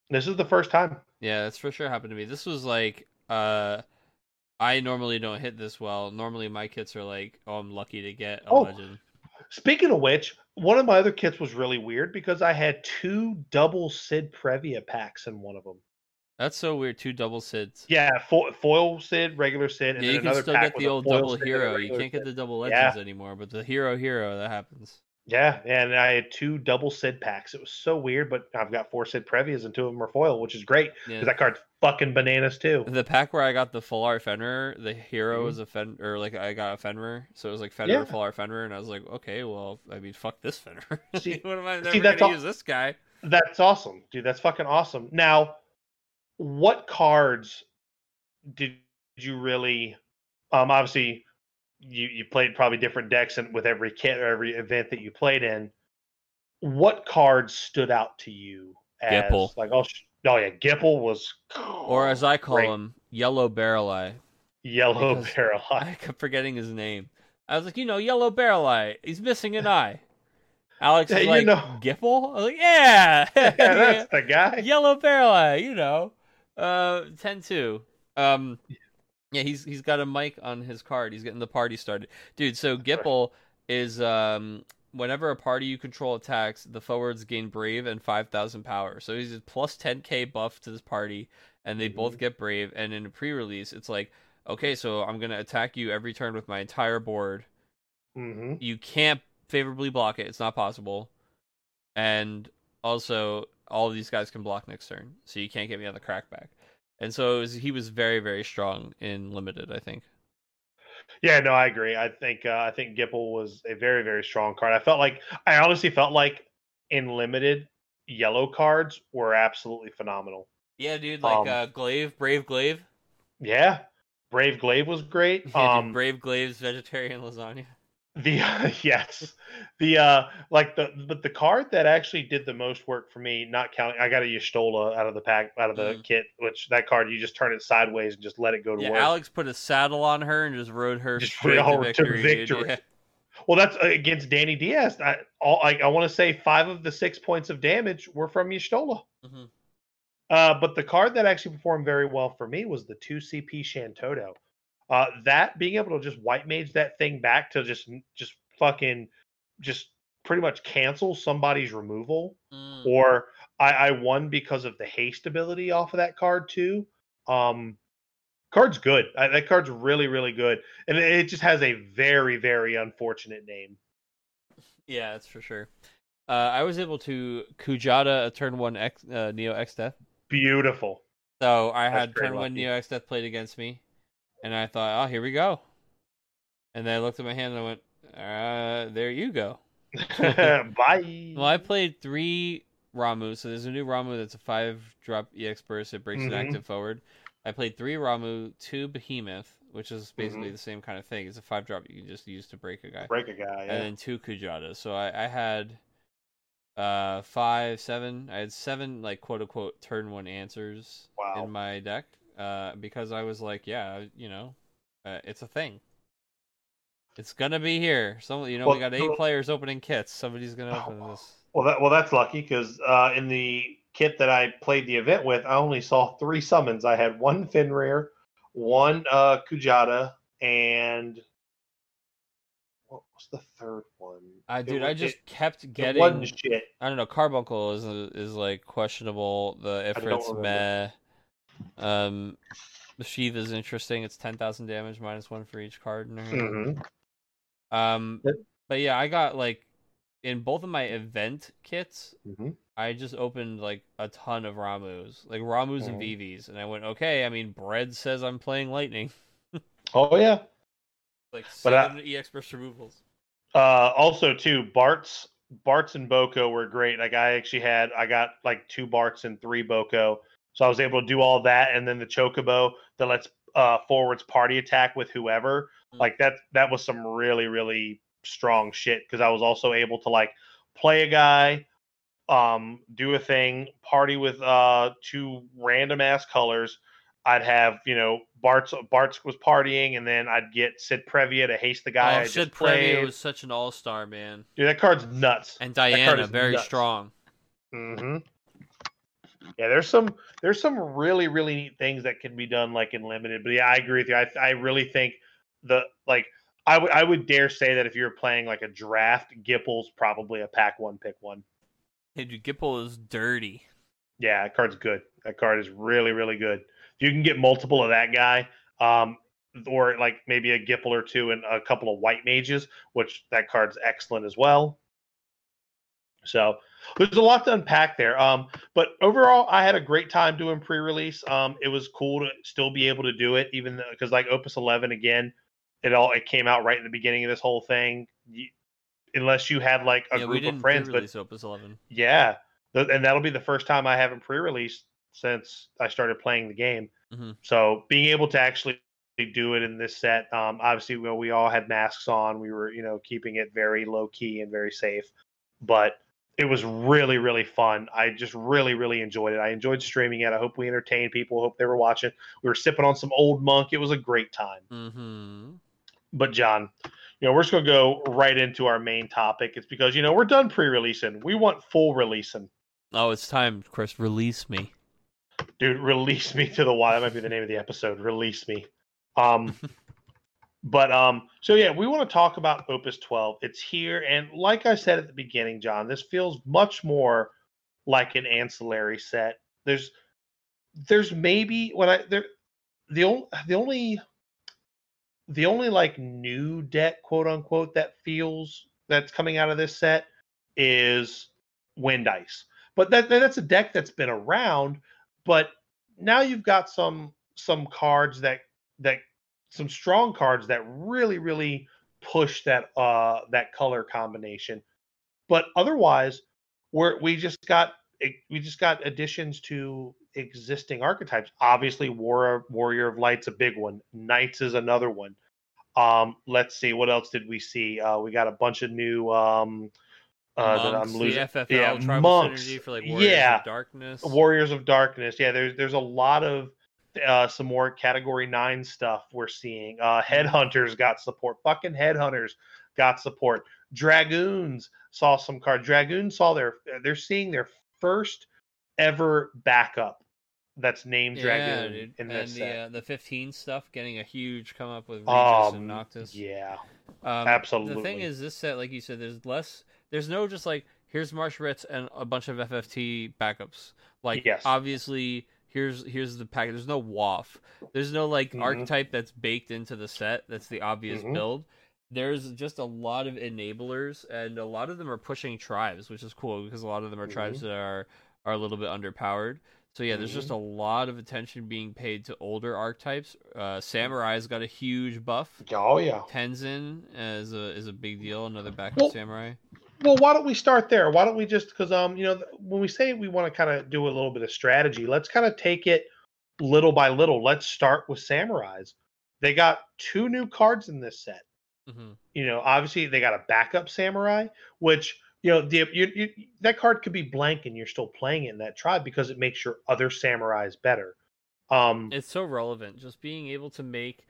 This is the first time. Yeah, that's for sure happened to me. This was like, uh, I normally don't hit this well. Normally my kits are like, oh, I'm lucky to get a Oh. legend. Speaking of which, one of my other kits was really weird because I had two double Cid Previa packs in one of them. That's so weird. Two double Cids. Yeah, fo- foil Cid, regular Cid, and yeah, then you can still get the old double Cid hero. You can't get the double Yeah. legends anymore, but the hero hero that happens. Yeah, and I had two double Cid packs. It was so weird, but I've got four Cid Previas and two of them are foil, which is great because Yeah. that card's fucking bananas too. The pack where I got the full art Fenrir, the hero Mhm. was a Fen or like I got a Fenrir, so it was like Fenrir Yeah. full art Fenrir, and I was like, okay, well, I mean, fuck this Fenrir. See- what am I never see, that's gonna all- use this guy? That's awesome, dude. That's fucking awesome. Now, what cards did you really? Um, obviously, you you played probably different decks and with every kit or every event that you played in. What cards stood out to you? As, Gippal. Like oh, sh- oh yeah, Gippal was. Or as I call great. him, Yellow Barrel Eye. Yellow Barrel Eye. I kept forgetting his name. I was like, you know, Yellow Barrel Eye. He's missing an eye. Alex Yeah, is you like, know. Gippal? I was like, yeah. yeah, that's the guy. Yellow Barrel Eye, you know. Uh, 10-2. Um, yeah, he's he's got a mic on his card. He's getting the party started, dude. So. Gippal is um, whenever a party you control attacks, the forwards gain Brave and five thousand power. So he's a plus ten k buff to this party, and they both Mhm. get Brave. And in a pre-release, it's like, okay, so I'm gonna attack you every turn with my entire board. hmm You can't favorably block it; it's not possible. And also, all of these guys can block next turn, so you can't get me on the crackback. And so it was, he was very, very strong in limited. I think. Yeah, no, I agree. I think uh, I think Gippal was a very very strong card. I felt like I honestly felt like in limited yellow cards were absolutely phenomenal. Yeah, dude, like Um, uh, Glaive, Brave Glaive. Yeah, Brave Glaive was great. Yeah, um, dude, Brave Glaive's vegetarian lasagna. The uh, yes, the uh like the but the card that actually did the most work for me, not counting, I got a Y'shtola out of the pack out of the Mm. kit, which that card you just turn it sideways and just let it go to Yeah, work. Alex put a saddle on her and just rode her Just straight to rode to victory. Yeah. Well, that's uh, against Danny Diaz. I all I, I want to say five of the six points of damage were from Y'shtola. Mhm. Uh, but the card that actually performed very well for me was the two CP Shantoto. Uh, that being able to just white mage that thing back to just just fucking just pretty much cancel somebody's removal, Mm. or I, I won because of the haste ability off of that card too. Um, card's good. I, that card's really really good, and it, it just has a very very unfortunate name. Yeah, that's for sure. Uh, I was able to Kujata a turn one X, uh, Neo Exdeath. Beautiful. So I had turn one. Neo Exdeath played against me, and I thought, oh, here we go. And then I looked at my hand and I went, uh, there you go. Bye. Well, I played three Ramuh. So there's a new Ramuh that's a five drop EX burst. It breaks Mhm. an active forward. I played three Ramuh, two Behemoth, which is basically Mhm. the same kind of thing. It's a five drop you can just use to break a guy. Break a guy. Yeah. and then two Kujata. So I, I had uh five, seven. I had seven like quote unquote turn one answers Wow. in my deck. Uh because I was like, yeah, you know, uh, it's a thing. It's gonna be here. Some you know, we got eight players opening kits. Somebody's gonna Oh, open this. Well, that well, that's lucky because uh, in the kit that I played the event with, I only saw three summons. I had one Fenrir, one uh, Kujata, and what was the third one? Uh, It dude, wa- I just it, kept getting. wasn't shit. I don't know. Carbuncle is is like questionable. The I don't Ifrit's meh. Um, the Sheath is interesting. It's ten thousand damage minus one for each card in her hand. hmm Um, Yep. but yeah, I got like in both of my event kits, hmm I just opened like a ton of Ramuhs, like Ramuhs and Mhm. VVs, and I went, okay. I mean, Bread says I'm playing Lightning, Oh yeah. like But I- seven EX burst removals. Uh, also, too, Bartz Bartz and Boko were great. Like I actually had, I got like two Barts and three Boko, so I was able to do all that, and then the Chocobo that lets uh, forwards party attack with whoever. Mm. Like that, that was some really really strong shit because I was also able to like play a guy, um, do a thing, party with uh two random ass colors. I'd have you know Bartz Bartz was partying, and then I'd get Cid Previa to haste the guy oh, I Cid just played. Previa was such an all star man, Dude, that card's nuts. and Diana very nuts. strong. hmm Yeah, there's some there's some really really neat things that can be done like in limited. But yeah, I agree with you. I I really think the like I would I would dare say that if you're playing like a draft, Gippal's probably a pack one pick one. Hey, dude, Gippal is dirty. Yeah, that card's good. That card is really really good. If you can get multiple of that guy, um, or like maybe a Gippal or two and a couple of white mages, which that card's excellent as well. So there's a lot to unpack there. Um, but overall, I had a great time doing pre-release. Um, it was cool to still be able to do it, even because like Opus 11 again, it all it came out right in the beginning of this whole thing. You, unless you had like a yeah, group of friends, but Opus Eleven. yeah, th- and that'll be the first time I haven't pre-released since I started playing the game. Mhm. So being able to actually do it in this set, um, obviously, well, we all had masks on. We were, you know, keeping it very low key and very safe, but it was really, really fun. I just really, really enjoyed it. I enjoyed streaming it. I hope we entertained people. Hope they were watching. We were sipping on some old monk. It was a great time Mm-hmm. but John, you know, we're just gonna go right into our main topic. It's because you know we're done pre-releasing. We want full releasing, Oh, it's time, Chris. Release me. dude. Release me to the wild. That might be the name of the episode. Release me. Um, but um, so yeah, we want to talk about Opus 12. It's here, and like I said at the beginning, John, this feels much more like an ancillary set. There's, there's maybe when I there, the only the only the only like new deck quote unquote that feels that's coming out of this set is wind ice but that that's a deck that's been around but now you've got some some cards that that some strong cards that really really push that uh that color combination but otherwise we're we just got we just got additions to existing archetypes obviously war warrior of light's a big one knights is another one um let's see what else did we see uh we got a bunch of new um uh that Monks, i'm losing FFL yeah, monks. synergy for like Warriors Yeah. of Darkness. Warriors of Darkness. Yeah, there's there's a lot of uh, some more Category Nine stuff we're seeing. Uh, Headhunters got support. Fucking Headhunters got support. Dragoons saw some card. Dragoons saw their they're seeing their first ever backup that's named yeah, Dragoon dude. in and this the set. uh, the 15 stuff getting a huge come up with Regis Um, and Noctis. yeah, Um, The thing is, this set, like you said, there's less there's no just like here's Marche Ritz and a bunch of FFT backups. Like Yes. obviously here's here's the pack. There's no waff. There's no like Mhm. archetype that's baked into the set. That's the obvious Mhm. build. There's just a lot of enablers, and a lot of them are pushing tribes, which is cool because a lot of them are tribes that are are a little bit underpowered. So yeah, there's just a lot of attention being paid to older archetypes. Uh, Samurai's got a huge buff. Oh yeah. Tenzen is a is a big deal. Another backup Well- samurai. Well, why don't we start there? Why don't we just because um you know when we say we want to kind of do a little bit of strategy, let's kind of take it little by little. Let's start with samurais. They got two new cards in this set. hmm You know, obviously they got a backup samurai, which you know the you, you, that card could be blank and you're still playing it in that tribe because it makes your other samurais better. Um, It's so relevant. Just being able to make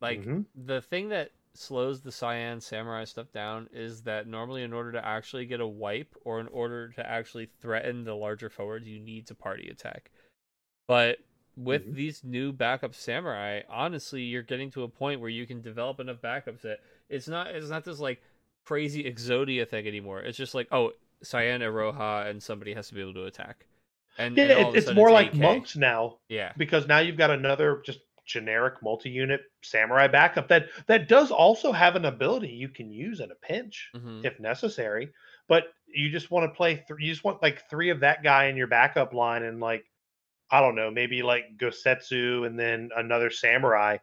like mhm. the thing that slows the cyan samurai stuff down is that normally in order to actually get a wipe or in order to actually threaten the larger forwards you need to party attack. But with Mhm. these new backup samurai honestly you're getting to a point where you can develop enough backups that it's not it's not this like crazy exodia thing anymore. It's just like oh cyan aroha and somebody has to be able to attack. And, yeah, and all it, of a it's sudden more like monks now yeah. because now you've got another just generic multi-unit samurai backup that that does also have an ability you can use in a pinch hmm if necessary but you just want to play th- you just want like three of that guy in your backup line and like i don't know maybe like gosetsu and then another samurai.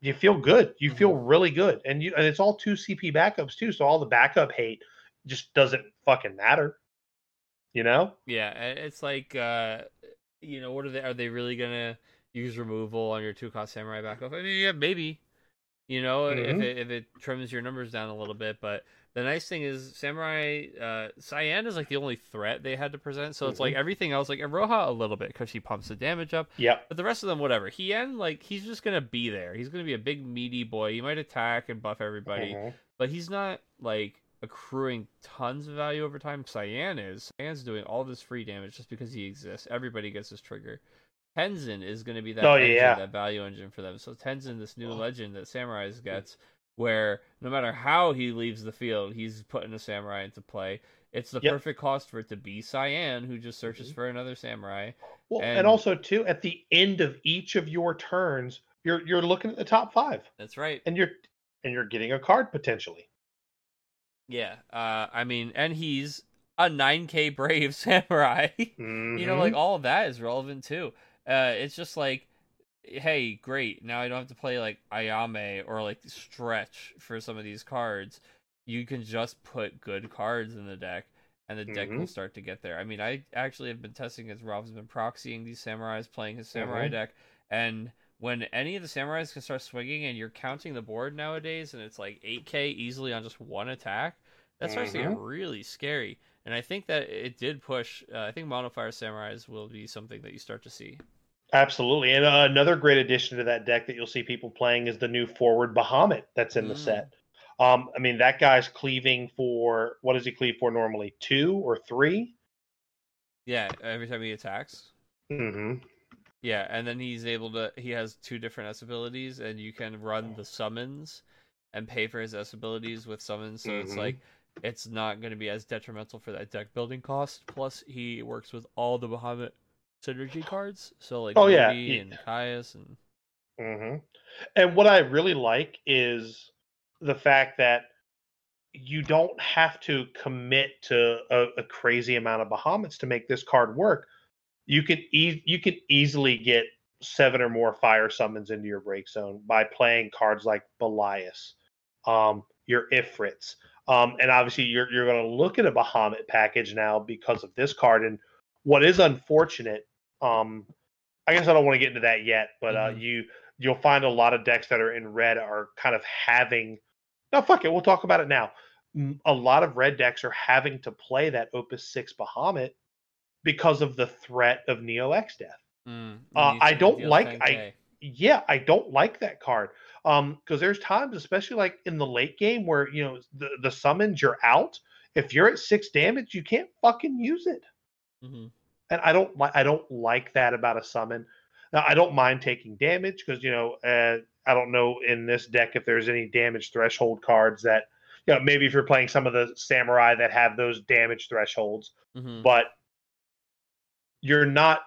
You feel good. You feel really good and you and it's all two cp backups too so all the backup hate just doesn't fucking matter you know? Yeah, it's like uh you know, what are they are they really gonna use removal on your two cost samurai backup? I mean yeah, maybe. You know, if Mhm. it if it trims your numbers down a little bit, but the nice thing is Samurai uh Cyan is like the only threat they had to present. So it's like everything else, like Aroha a little bit because she pumps the damage up. Yeah, But the rest of them, whatever. Hien, like he's just gonna be there. He's gonna be a big meaty boy. He might attack and buff everybody Mhm. but he's not like accruing tons of value over time. Cyan is. Cyan's doing all this free damage just because he exists. Everybody gets his trigger. Tenzen is going to be that Oh, engine, yeah. that value engine for them. So Tenzen, this new legend that Samurais gets, where no matter how he leaves the field, he's putting a samurai into play. It's the Yep. perfect cost for it to be Cyan, who just searches Mhm. for another samurai. Well, and, And- also too, at the end of each of your turns, you're you're looking at the top five, That's right. and you're and you're getting a card potentially. Yeah. Uh, I mean, and he's a 9k brave samurai. you know like all of that is relevant too uh it's just like hey great now i don't have to play like ayame or like stretch for some of these cards you can just put good cards in the deck and the deck will Mhm. start to get there i mean i actually have been testing as Rob's been proxying these samurais playing his samurai Mhm. deck and when any of the samurais can start swinging and you're counting the board nowadays and it's like 8k easily on just one attack that starts to get Mhm. really scary and I think that it did push. Uh, I think Monofire Samurais will be something that you start to see. Absolutely, and uh, another great addition to that deck that you'll see people playing is the new forward Bahamut that's in the Mm. set. Um, I mean, that guy's cleaving for what does he cleave for normally? Two or 3 Yeah, every time he attacks. Mm-hmm. Yeah, and then he's able to. He has two different S abilities, and you can run the summons and pay for his S abilities with summons. So it's Mhm. like it's not going to be as detrimental for that deck building cost. Plus, he works with all the Bahamut synergy cards. So like Oh, yeah, he- and Caius and Mm-hmm. And what I really like is the fact that you don't have to commit to a, a crazy amount of Bahamuts to make this card work. You can e- you can easily get seven or more fire summons into your break zone by playing cards like Belias, um, your Ifrits, um, and obviously you're you're going to look at a Bahamut package now because of this card. And what is unfortunate, um, I guess I don't want to get into that yet, but uh, Mhm. you you'll find a lot of decks that are in red are kind of having. No, fuck it. We'll talk about it now. A lot of red decks are having to play that Opus Six Bahamut because of the threat of Neo Exdeath. Mm, Uh, I don't like- 10K. Yeah, I don't like that card. Um, because there's times, especially like in the late game, where you know the the summons you're out. If you're at six damage, you can't fucking use it. Mhm. And I don't like I don't like that about a summon. Now I don't mind taking damage because you know uh, I don't know in this deck if there's any damage threshold cards that you know, maybe if you're playing some of the samurai that have those damage thresholds, Mhm. but you're not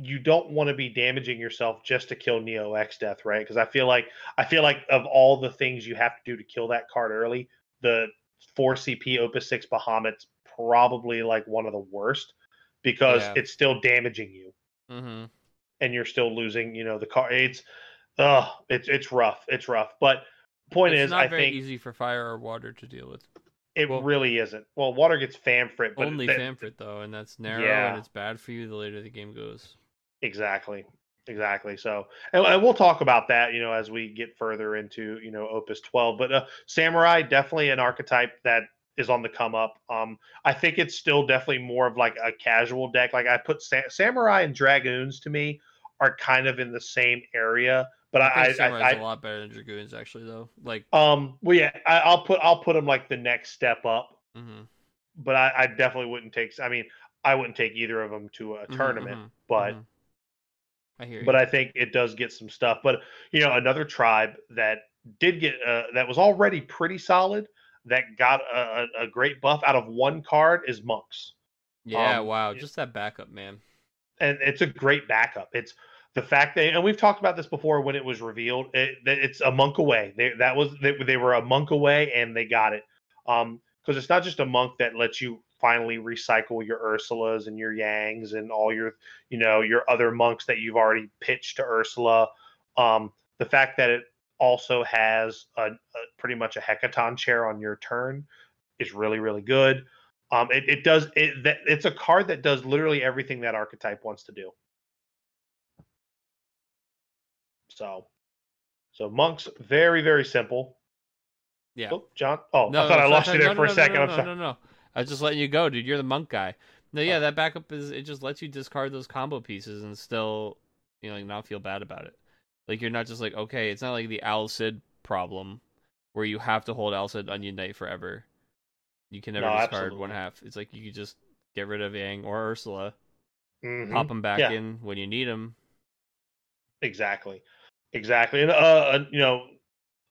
you don't want to be damaging yourself just to kill Neo Exdeath, right? Because I feel like I feel like of all the things you have to do to kill that card early, the four CP Opus Six Bahamut's probably like one of the worst because Yeah. it's still damaging you Mhm. and you're still losing, you know, the car. It's uh it's it's rough. It's rough. But point It's is not I very think easy for fire or water to deal with. it well- really isn't. Well, water gets Famfrit, but Only that- Famfrit though, and that's narrow Yeah. and it's bad for you the later the game goes. Exactly. Exactly. So, and, and we'll talk about that, you know, as we get further into, you know, Opus 12. But uh, Samurai, definitely an archetype that is on the come up. Um, I think it's still definitely more of like a casual deck. Like I put Sa- Samurai and Dragoons to me are kind of in the same area. But I I, think Samurai's I, a lot better than Dragoons actually though. Like um, well, yeah, I, I'll put I'll put them like the next step up. mhm. But I, I definitely wouldn't take. I mean, I wouldn't take either of them to a Mhm, tournament. mhm, But mhm. I hear you. but I think it does get some stuff. But you know, another tribe that did get uh, that was already pretty solid that got a, a, great buff out of one card is monks, yeah, um, wow, just that backup, man. and it's a great backup. It's the fact that, and we've talked about this before when it was revealed. It, it's a monk away. They, that was they, they were a monk away, and they got it. Um, because it's not just a monk that lets you finally recycle your Ursulas and your Yangs and all your, you know, your other monks that you've already pitched to Ursula. Um, the fact that it also has a, a pretty much a Hecatoncheir on your turn is really really good. Um, it, it does it that it's a card that does literally everything that archetype wants to do. So, so monks very very simple. Yeah. Oh, John. Oh, No, I thought I lost no, you there no, for no, a second. No, I'm no, sorry. no, no, no. I was just letting you go, dude. You're the monk guy. No, yeah, Oh. that backup is it just lets you discard those combo pieces and still, you know, like, not feel bad about it. Like you're not just like okay, it's not like the Al Cid problem where you have to hold Al Cid Onion Knight forever. You can never No, discard one half. It's like you could just get rid of Yang or Ursula, Mhm. pop them back Yeah. in when you need them. Exactly, exactly, and uh, uh, you know,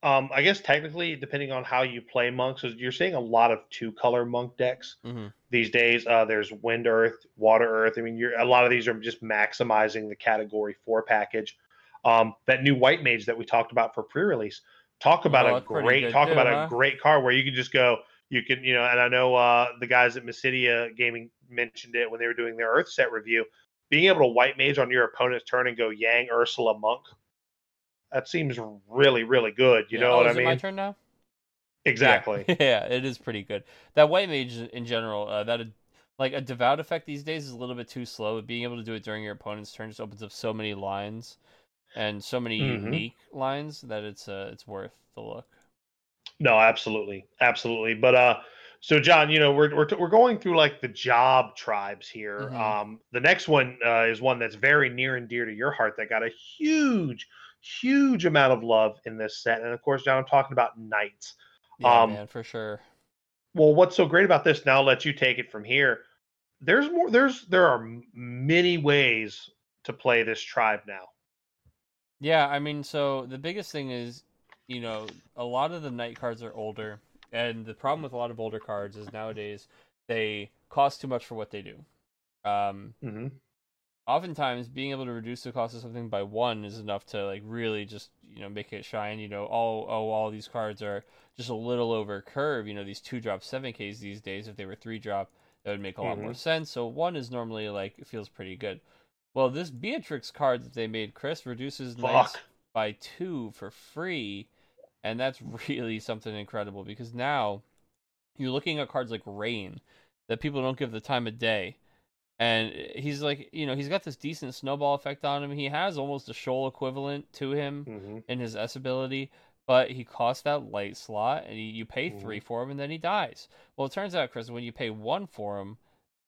um, I guess technically, depending on how you play monks, you're seeing a lot of two color monk decks hmm these days. Uh, there's wind earth, water earth. I mean, you're a lot of these are just maximizing the category four package. Um, that new white mage that we talked about for pre-release. Talk about Oh, a great talk too, about huh? a great card where you can just go. You can you know, and I know uh, the guys at Mysidia Gaming mentioned it when they were doing their Earth set review. Being able to white mage on your opponent's turn and go Yang Ursula Monk. That seems really really good. You Yeah. know oh, what I mean? my turn now? Exactly. Yeah. yeah, it is pretty good. That white mage in general, uh, that like a devout effect these days is a little bit too slow. Being able to do it during your opponent's turn just opens up so many lines and so many Mhm. unique lines that it's uh it's worth the look. No, absolutely, absolutely. But uh, so John, you know, we're we're we're going through like the job tribes here. Mhm. Um, the next one uh, is one that's very near and dear to your heart that got a huge, huge amount of love in this set, and of course, John, I'm talking about knights. Yeah, Um, man, for sure. Well, what's so great about this? Now, I'll let you take it from here. There's more. There's there are many ways to play this tribe now. Yeah, I mean, so the biggest thing is, you know, a lot of the night cards are older, and the problem with a lot of older cards is nowadays they cost too much for what they do. Um, Mm-hmm. oftentimes being able to reduce the cost of something by one is enough to like really just you know make it shine you know all oh all these cards are just a little over curve you know these two drop 7ks these days if they were three drop that would make a lot more Mhm. sense so one is normally like it feels pretty good well this beatrix card that they made chris reduces knights by two for free and that's really something incredible because now you're looking at cards like rain that people don't give the time of day. And he's like you know he's got this decent snowball effect on him. He has almost a shoal equivalent to him Mm-hmm. in his s ability but he costs that light slot and he, you pay three for him and then he dies. Well it turns out chris when you pay one for him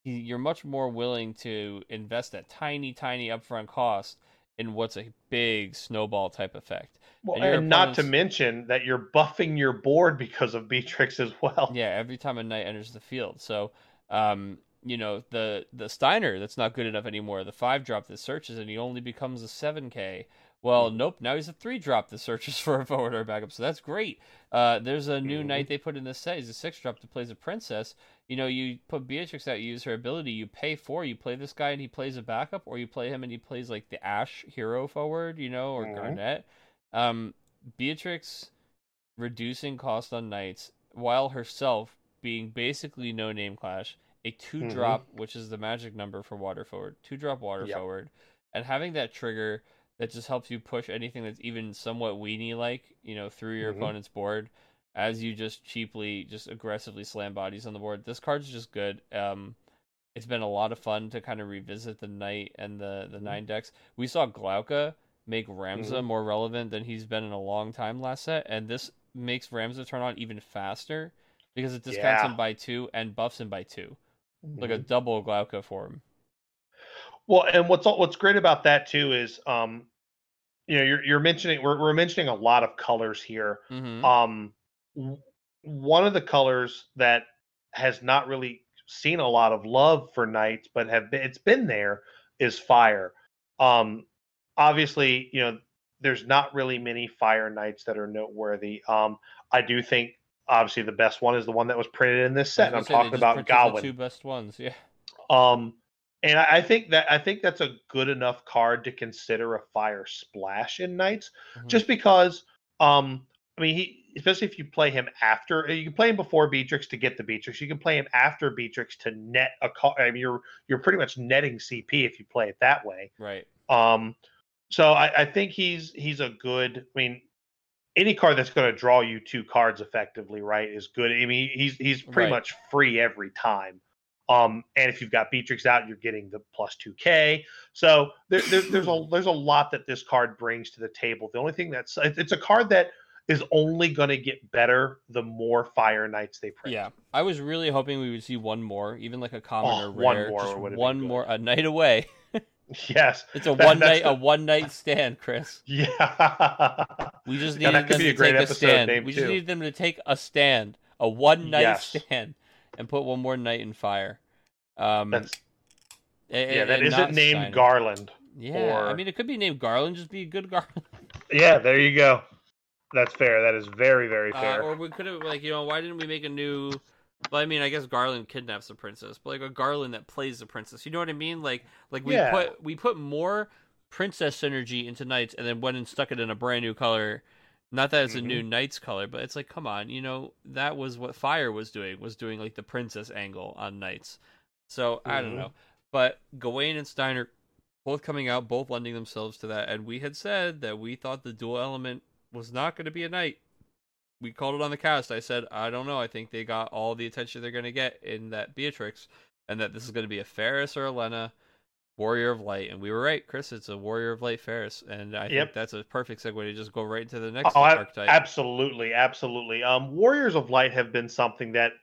you're much more willing to invest that tiny tiny upfront cost in what's a big snowball type effect Well, And and not to mention that you're buffing your board because of Beatrix as well. Yeah, every time a knight enters the field. So, um, you know, the the Steiner that's not good enough anymore. The five drop that searches and he only becomes a seven K. Well, nope. Now he's a three drop that searches for a forward or a backup, so that's great. Uh, there's a new Mhm. knight they put in this set. He's a six drop that plays a princess. You know, you put Beatrix out, you use her ability, you pay four, you play this guy and he plays a backup, or you play him and he plays like the Ash hero forward, you know, or Mhm. Garnet. Um, Beatrix reducing cost on knights while herself being basically no name clash, a 2 Mhm. drop, which is the magic number for water forward, two drop water Yep. forward, and having that trigger that just helps you push anything that's even somewhat weenie like, you know, through your Mhm. opponent's board as you just cheaply, just aggressively slam bodies on the board. This card's just good. Um, it's been a lot of fun to kind of revisit the knight and the the Mhm. nine decks. We saw Glauca make Ramza Mhm. more relevant than he's been in a long time last set, and this makes Ramza turn on even faster because it discounts Yeah. him by two and buffs him by two, like a Mhm. double Glauca for him. Well, and what's what's great about that too is, um, you know, you're you're mentioning we're we're mentioning a lot of colors here. Mm-hmm. Um, one of the colors that has not really seen a lot of love for knights, but have been, it's been there is fire. Um, obviously, you know, there's not really many fire knights that are noteworthy. Um, I do think obviously the best one is the one that was printed in this set. I'm talking about Gawain. two best ones, yeah. Um, and I, think that I think that's a good enough card to consider a fire splash in knights, Mhm. just because. Um, I mean, he especially if you play him after you can play him before Beatrix to get the Beatrix. You can play him after Beatrix to net a card. I mean, you're you're pretty much netting CP if you play it that way. Right. Um, so I, I think he's he's a good. I mean, any card that's going to draw you two cards effectively, right, is good. I mean, he's he's pretty Right. much free every time. Um, and if you've got Beatrix out, you're getting the plus two K. So there, there, there's a there's a lot that this card brings to the table. The only thing that's it's a card that is only going to get better the more Fire Knights they print. Yeah, I was really hoping we would see one more, even like a common Oh, or one more just one more, a night away. Yes. It's a That- one night, the- a one night stand, Chris. Yeah. We just Yeah, needed that could them be to a great take a episode stand. We just too. needed them to take a stand, a one night Yes. stand, and put one more night in fire. Um, That's a- yeah. and- That and isn't named Steiner. Garland. Yeah, I mean it could be named Garland, just be a good Garland. Yeah, there you go. That's fair. That is very, very Uh, fair. or we could have like you know why didn't we make a new? Well, I mean, I guess Garland kidnaps the princess, but like a Garland that plays the princess. You know what I mean? Like like we Yeah. put we put more princess synergy into knights, and then went and stuck it in a brand new color. Not that it's a Mm-hmm. new knights color, but it's like come on, you know that was what Fire was doing was doing like the princess angle on knights. So I don't Mhm. know, but Gawain and Steiner both coming out, both lending themselves to that, and we had said that we thought the dual element was not going to be a knight we called it on the cast. I said, I don't know. I think they got all the attention they're going to get in that Beatrix, and that this is going to be a Faris or a Lenna, Warrior of Light. And we were right, Chris. It's a Warrior of Light Faris, and I Yep. think that's a perfect segue to just go right into the next Oh, archetype. absolutely, absolutely. Um, Warriors of Light have been something that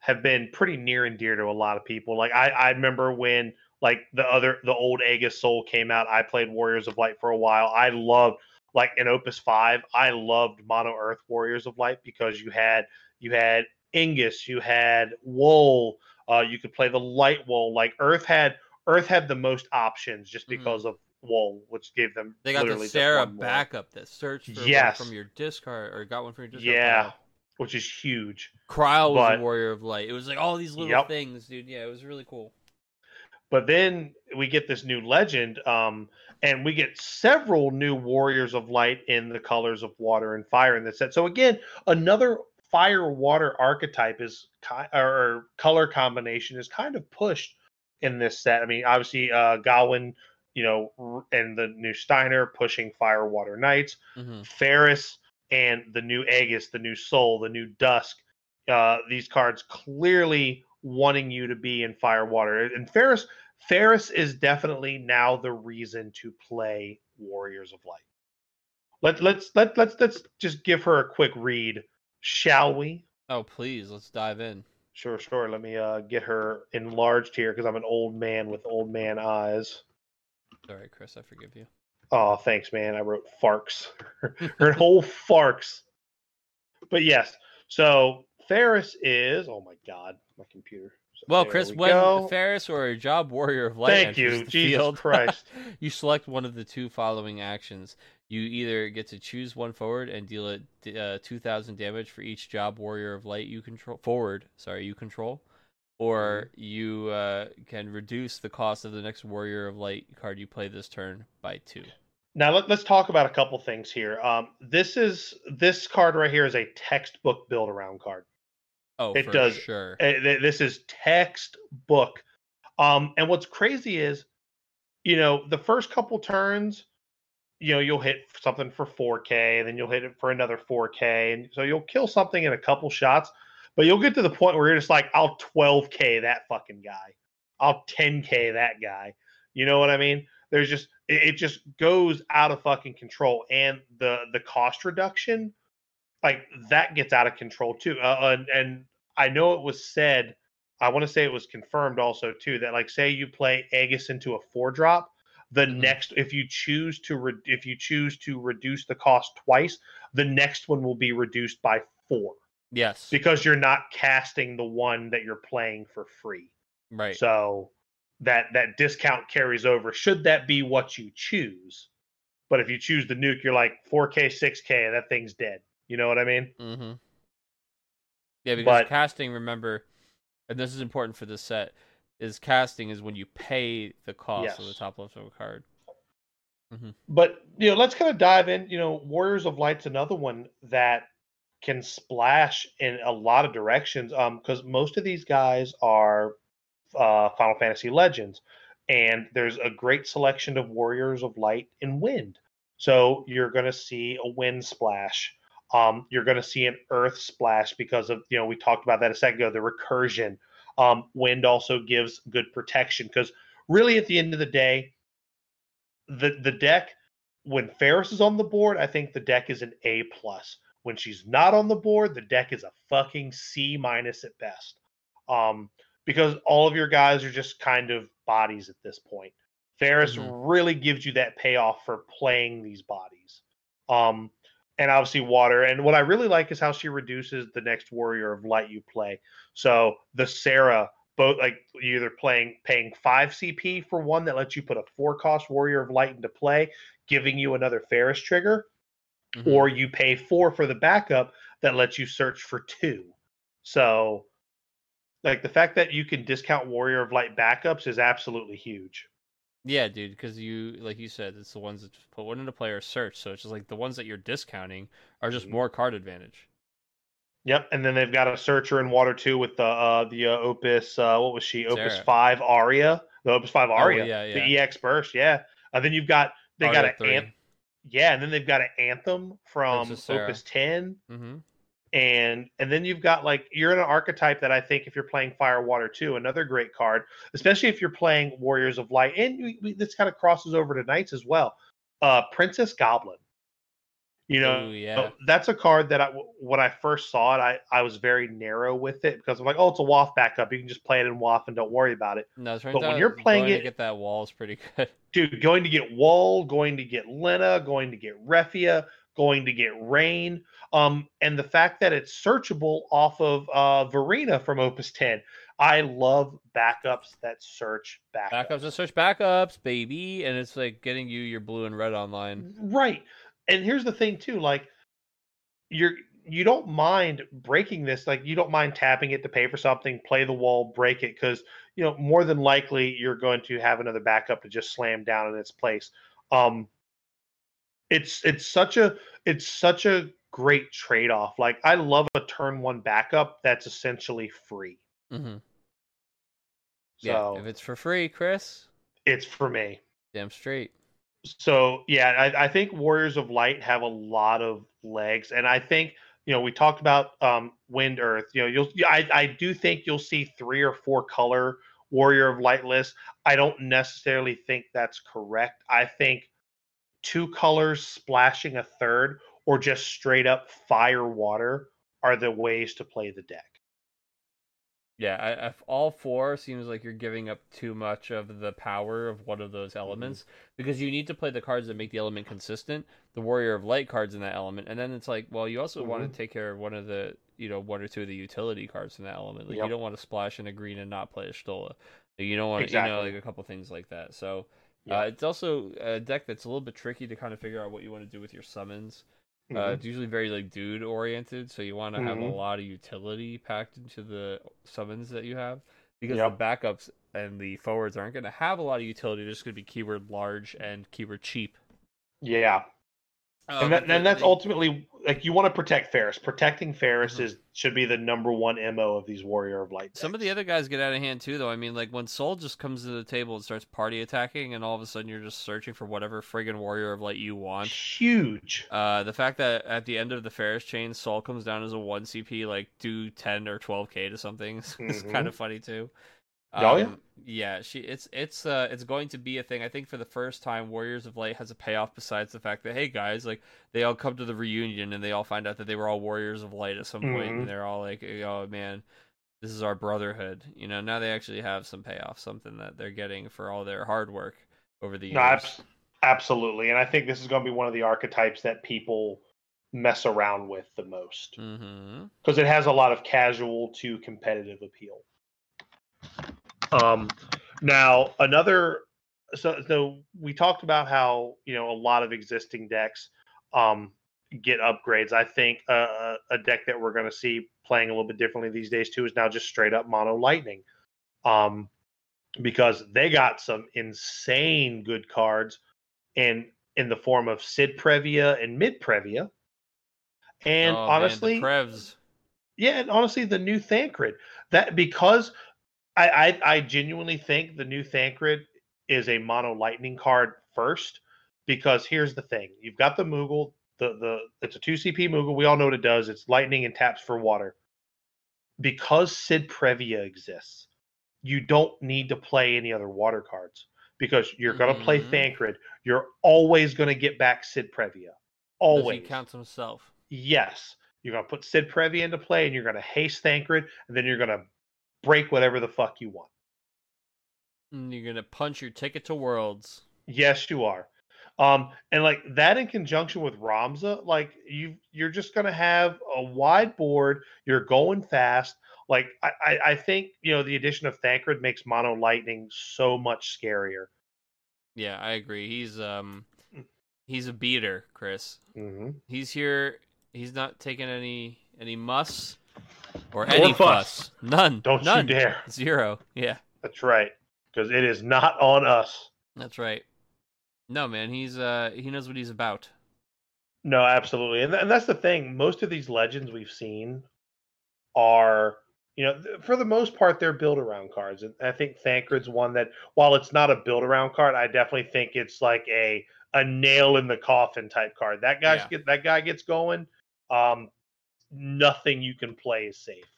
have been pretty near and dear to a lot of people. Like I, I remember when like the other the old Aegis Soul came out. I played Warriors of Light for a while. I loved like in Opus Five. I loved Mono Earth Warriors of Light because you had you had Ingus, you had Wool. Uh, you could play the Light Wool. Like Earth had Earth had the most options just Mhm. because of Wool, which gave them they got the Sarah backup that searched for Yes. from your discard, or got one from your discard. Yeah, pile. which is huge. Krile was But- a Warrior of Light. It was like all these little Yep. things, dude. Yeah, it was really cool. But then we get this new legend, um, and we get several new warriors of light in the colors of water and fire in this set. So again, another fire water archetype is or color combination is kind of pushed in this set. I mean, obviously, uh, Gawain, you know, and the new Steiner pushing fire water knights. hmm Faris and the new Aegis, the new Soul, the new Dusk. Uh, these cards clearly wanting you to be in Fire Water. And Faris, Faris is definitely now the reason to play Warriors of Light. Let, let's let let's let's just give her a quick read, shall we? Oh, please, let's dive in. Sure, sure. Let me uh, get her enlarged here because I'm an old man with old man eyes. Sorry, Chris, I forgive you. Oh, thanks, man. I wrote Farks. Her whole Farks. But yes, so Faris is. Oh my God, my computer. So Well, Chris, we when go. Faris or a job warrior of light Thank enters you, the Jesus field, Christ. you select one of the two following actions. you either get to choose one forward and deal it uh, 2000 damage for each job warrior of light you control forward sorry you control or you uh, can reduce the cost of the next warrior of light card you play this turn by two Now let, us talk about a couple things here. Um, this is this card right here is a textbook build around card. Oh It for does. sure Uh, This is textbook. Um, and what's crazy is, you know, the first couple turns, you know, you'll hit something for 4K, and then you'll hit it for another 4K, and so you'll kill something in a couple shots. But you'll get to the point where you're just like, I'll 12K that fucking guy, I'll 10K that guy. You know what I mean? There's just it, it just goes out of fucking control, and the the cost reduction, like that gets out of control too. Uh, and, and I know it was said I want to say it was confirmed also too that like say you play Aegis into a four drop, the Mhm. next if you choose to re- if you choose to reduce the cost twice, the next one will be reduced by four yes because you're not casting the one that you're playing for free. right So that that discount carries over should that be what you choose. But if you choose the nuke, you're like 4K, 6K, that thing's dead. You know what I mean? Mm-hmm. Yeah, because But- casting, remember, and this is important for this set, is casting is when you pay the cost of the top left of a card. but you know let's kind of dive in you know warriors of light's another one that can splash in a lot of directions um because most of these guys are uh final fantasy legends and there's a great selection of warriors of light in wind so you're going to see a wind splash um you're going to see an earth splash because of you know we talked about that a second ago the recursion um wind also gives good protection because really at the end of the day the the deck when Faris is on the board, I think the deck is an A plus. When she's not on the board, the deck is a fucking C minus at best. Um, because all of your guys are just kind of bodies at this point. Faris Mhm. really gives you that payoff for playing these bodies. Um, and obviously water. And what I really like is how she reduces the next warrior of light you play. So the Sarah, both like you're either playing paying five CP for one that lets you put a four cost warrior of light into play, giving you another Faris trigger, Mhm. or you pay four for the backup that lets you search for two. So, like the fact that you can discount Warrior of Light backups is absolutely huge. Yeah, dude, because you, like you said, it's the ones that put one into play or search. So it's just like the ones that you're discounting are just Mhm. more card advantage. Yep, and then they've got a searcher in Water too with the uh, the uh, Opus. Uh, what was she? Opus Sarah. Five Aria. The Opus Five Aria. Oh, yeah, The. EX burst. Yeah. And then you've got they got an three. an- yeah, and then they've got an anthem from Opus Ten. Mm-hmm. And and then you've got like you're in an archetype that I think if you're playing Fire Water too, another great card, especially if you're playing Warriors of Light, and we, we, this kind of crosses over to Knights as well. Uh, Princess Goblin. You know, Ooh, yeah. that's a card that I, when I first saw it, I, I was very narrow with it because I'm like, oh, it's a Waff backup. You can just play it in Waff and don't worry about it. No, But when you're playing going it- to get that wall is pretty good. Dude, going to get Wall, going to get Lenna, going to get Refia, going to get Rain. Um, and the fact that it's searchable off of uh Verena from Opus 10. I love backups that search backups. Backups that search backups, baby, and it's like getting you your blue and red online. Right. And here's the thing too, like you're you don't mind breaking this, like you don't mind tapping it to pay for something, play the wall, break it, because you know, more than likely you're going to have another backup to just slam down in its place. Um it's it's such a it's such a great trade-off. Like I love a turn one backup that's essentially free. Mm-hmm. So Yeah, if it's for free, Chris, it's for me. damn straight. so yeah, I, I think Warriors of Light have a lot of legs, and I think you know we talked about um, Wind Earth. You know, you'll I I do think you'll see three or four color Warrior of Light lists. I don't necessarily think that's correct. I think two colors splashing a third, or just straight up fire water are the ways to play the deck. Yeah, I, if all four seems like you're giving up too much of the power of one of those elements because you need to play the cards that make the element consistent. The Warrior of Light cards in that element, and then it's like, well, you also want Mhm. to take care of one of the, you know, one or two of the utility cards in that element. Like Yep. you don't want to splash in a green and not play a Stola. You don't want to, you know, like a couple things like that. So Yeah. Uh, it's also a deck that's a little bit tricky to kind of figure out what you want to do with your summons. Uh, Mhm. it's usually very like dude oriented, so you want to have a Mhm. lot of utility packed into the summons that you have because Yep. the backups and the forwards aren't going to have a lot of utility. They're just going to be keyword large and keyword cheap. yeah, Uh, and, that, and that's ultimately like you want to protect Faris. Protecting Faris Mhm. is should be the number one mo of these Warrior of Light. Some of the other guys get out of hand too, though. I mean, like when Soul just comes to the table and starts party attacking, and all of a sudden you're just searching for whatever friggin' warrior of light you want. huge. Uh, the fact that at the end of the Faris chain, Soul comes down as a one CP, like do ten or twelve k to something, is Mhm. kind of funny too. Oh, yeah? Um, yeah. She it's it's uh it's going to be a thing. I think for the first time, Warriors of Light has a payoff besides the fact that hey guys, like they all come to the reunion and they all find out that they were all Warriors of Light at some point, Mhm. and they're all like, oh man, this is our brotherhood. You know, now they actually have some payoff, something that they're getting for all their hard work over the years. No, abs- absolutely, and I think this is going to be one of the archetypes that people mess around with the most mm-hmm. because it has a lot of casual to competitive appeal. Um, now another, so so we talked about how you know a lot of existing decks um get upgrades. I think uh, a deck that we're going to see playing a little bit differently these days too is now just straight up mono lightning, um, because they got some insane good cards in in the form of Cid Previa and Mid Previa. And Oh, man, honestly, Prevs. yeah, and honestly, the new Thancred that because I, I I genuinely think the new Thancred is a mono lightning card first because here's the thing: you've got the Moogle, the the it's a two CP Moogle. We all know what it does. It's lightning and taps for water. Because Cid Previa exists, you don't need to play any other water cards because you're going to play Mhm. Thancred. You're always going to get back Cid Previa. Does Always he counts himself? yes, you're gonna put Cid Previa into play, and you're gonna haste Thancred, and then you're gonna break whatever the fuck you want. You're gonna punch your ticket to Worlds. Yes, you are. Um, and like that in conjunction with Ramza, like you you're just gonna have a wide board. You're going fast. Like I, I, I think you know the addition of Thancred makes Mono Lightning so much scarier. Yeah, I agree. He's um, Mm. he's a beater, Chris. Mm-hmm. He's here. He's not taking any any muss or any fuss. fuss. None. Don't None. you dare. Zero. Yeah, That's right, because it is not on us. that's right. No, man. He's uh, he knows what he's about. No, absolutely, and, th- and that's the thing. Most of these legends we've seen are, you know, th- for the most part, they're build around cards. And I think Thancred's one that, while it's not a build around card, I definitely think it's like a a nail in the coffin type card. That guy Yeah. get that guy gets going. Um, nothing you can play is safe,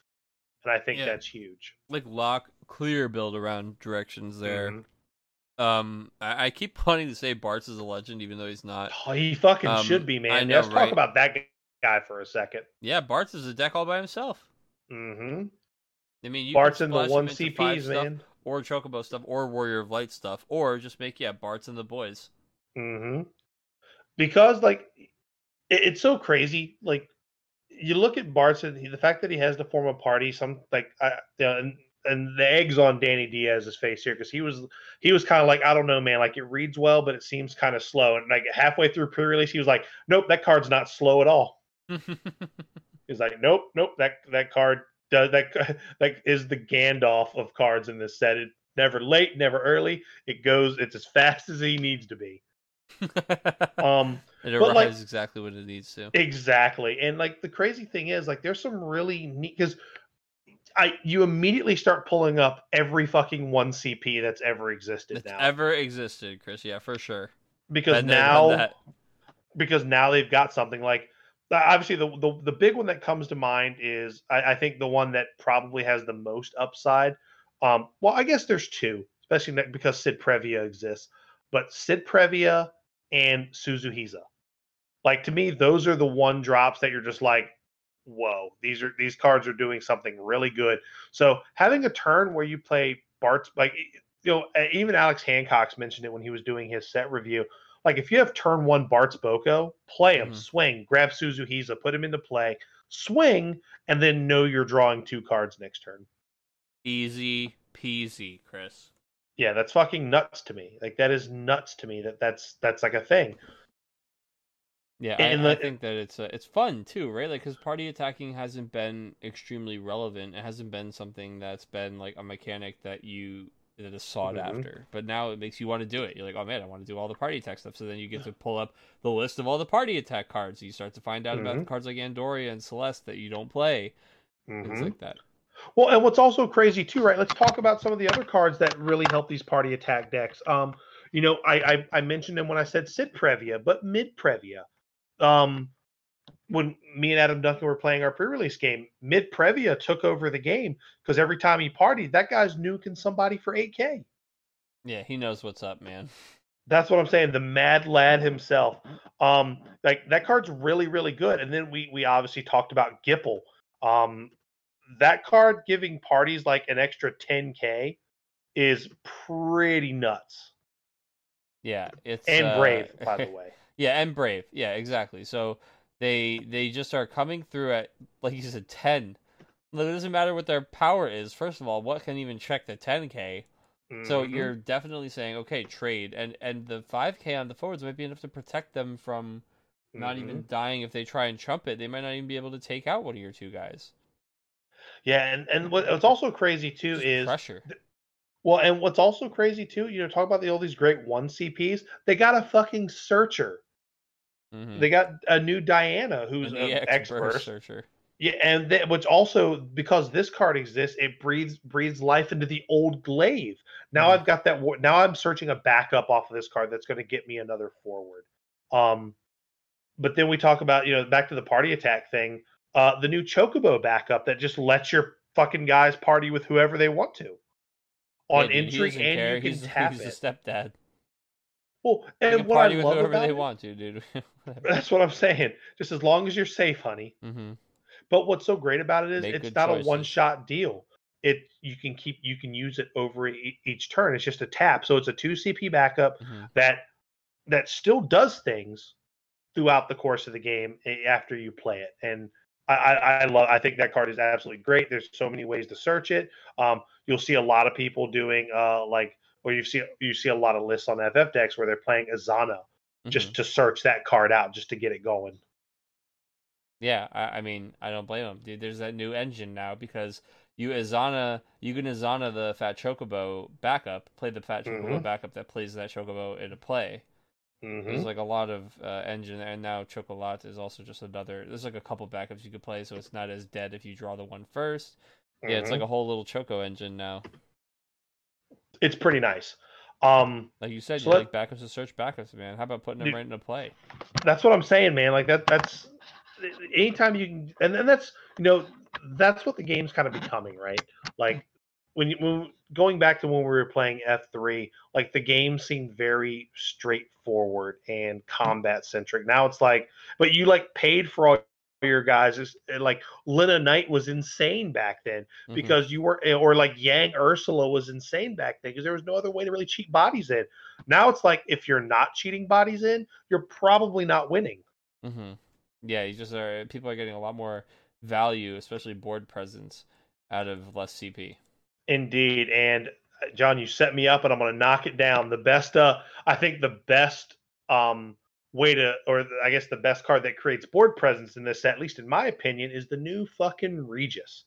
and I think Yeah. that's huge. Like lock clear build around directions there. Mhm. Um, I, I keep wanting to say Bartz is a legend, even though he's not. Oh, he fucking Um, should be, man. Know, Let's right? talk about that guy for a second. Yeah, Bartz is a deck all by himself. Mm hmm I mean, you Bartz in the one CPs, stuff, man. or Chocobo stuff, or Warrior of Light stuff, or just make yeah Bartz and the boys. Mm hmm Because like it, it's so crazy. Like you look at Barton, he, the fact that he has to form a party, some like I, you know, and and the eggs on Danny Diaz's face here because he was he was kind of like I don't know, man. Like it reads well, but it seems kind of slow. And like halfway through pre-release, he was like, "Nope, that card's not slow at all." He's like, "Nope, nope, that that card does that that is the Gandalf of cards in this set. It never late, never early. It goes. It's as fast as he needs to be." Um. It but, arrives like- exactly what it needs to. Exactly. And like the crazy thing is like there's some really neat because I you immediately start pulling up every fucking one CP that's ever existed That's now. ever existed, Chris. Yeah, for sure. because Been there, done now because now they've got something like obviously the, the the big one that comes to mind is I, I think the one that probably has the most upside. Um, well, I guess there's two, especially because Cid Previa exists, but Cid Previa and Suzuhiza. Like to me, those are the one drops that you're just like, whoa, these are these cards are doing something really good. So having a turn where you play Bartz like you know even Alex Hancock's mentioned it when he was doing his set review. Like if you have turn one Bartz Boko, play him, Mhm. swing, grab Suzuhiza, put him into play, swing, and then know you're drawing two cards next turn. Easy peasy, Chris. Yeah, that's fucking nuts to me. Like that is nuts to me that that's that's like a thing. Yeah, And I, I think that it's uh, it's fun too, right? Like, because party attacking hasn't been extremely relevant. It hasn't been something that's been like a mechanic that you that is sought Mhm. after. But now it makes you want to do it. You're like, oh man, I want to do all the party attack stuff. So then you get to pull up the list of all the party attack cards. You start to find out about Mhm. cards like Andoria and Celeste that you don't play, things Mhm. like that. Well, and what's also crazy too, right? Let's talk about some of the other cards that really help these party attack decks. Um, you know, I I, I mentioned them when I said Cid Previa, but mid Previa. Um, when me and Adam Duncan were playing our pre-release game, mid Previa took over the game because every time he partied, that guy's nuking somebody for 8k. Yeah, he knows what's up, man. That's what I'm saying. The Mad Lad himself. Um, like that card's really, really good. And then we we obviously talked about Gippal. Um, that card giving parties like an extra 10k is pretty nuts. Yeah, it's And uh, brave, by the way. Yeah, and brave. Yeah, exactly. So they they just are coming through at like you said ten. It doesn't matter what their power is. First of all, what can even check the 10k? So Mhm. you're definitely saying okay, trade, and and the 5k on the forwards might be enough to protect them from not Mhm. even dying if they try and trump it. They might not even be able to take out one of your two guys. Yeah, and and what's also crazy too Just is pressure. well, and what's also crazy too. You know, talk about the all these great one CPs. They got a fucking searcher. Mhm. They got a new Diana who's An an EX expert. searcher. Yeah, and th- which also because this card exists, it breathes breathes life into the old glaive. Now Mhm. I've got that. Now I'm searching a backup off of this card that's going to get me another forward. Um, but then we talk about you know back to the party attack thing. Uh, the new Chocobo backup that just lets your fucking guys party with whoever they want to on Yeah, dude, he intrigue, and care. you can he's, tap he's it. a stepdad. well, and what I party with love whoever about they it, want to, dude. that's what I'm saying. Just as long as you're safe, honey. Mm-hmm. But what's so great about it is Make it's not choices. a one shot deal. It you can keep you can use it over e- each turn. It's just a tap. So it's a two CP backup hmm that that still does things throughout the course of the game after you play it. And I, I, love. I think that card is absolutely great. There's so many ways to search it. Um, you'll see a lot of people doing uh like, or you see you see a lot of lists on FF decks where they're playing Azana Mm-hmm. just to search that card out just to get it going. Yeah, I, I mean, I don't blame them, dude. There's that new engine now because you Azana, you can Azana the Fat Chocobo backup, play the Fat Chocobo Mhm. backup that plays that Chocobo into play. Hmm There's like a lot of uh, engine, and now Chocolat is also just another. There's like a couple backups you could play, so it's not as dead if you draw the one first. Yeah, it's like a whole little Choco engine now. it's pretty nice. Um, Like you said, So you let- like backups to search backups, man. How about putting them Dude. right into play? that's what I'm saying, man. Like that. That's anytime you can, and then that's you know that's what the game's kind of becoming, right? Like when you when, going back to when we were playing F3, like the game seemed very straightforward and combat centric. Now it's like, but you like paid for all your guys. It's, like Lenna Knight was insane back then Mhm. because you were, or like Yang Ursula was insane back then because there was no other way to really cheat bodies in. Now it's like if you're not cheating bodies in, you're probably not winning. Mm-hmm. Yeah, you just are. People are getting a lot more value, especially board presence, out of less CP. Indeed. And uh, John, you set me up and I'm going to knock it down. The best, uh, I think the best um, way to, or the- I guess the best card that creates board presence in this, at least in my opinion, is the new fucking Regis.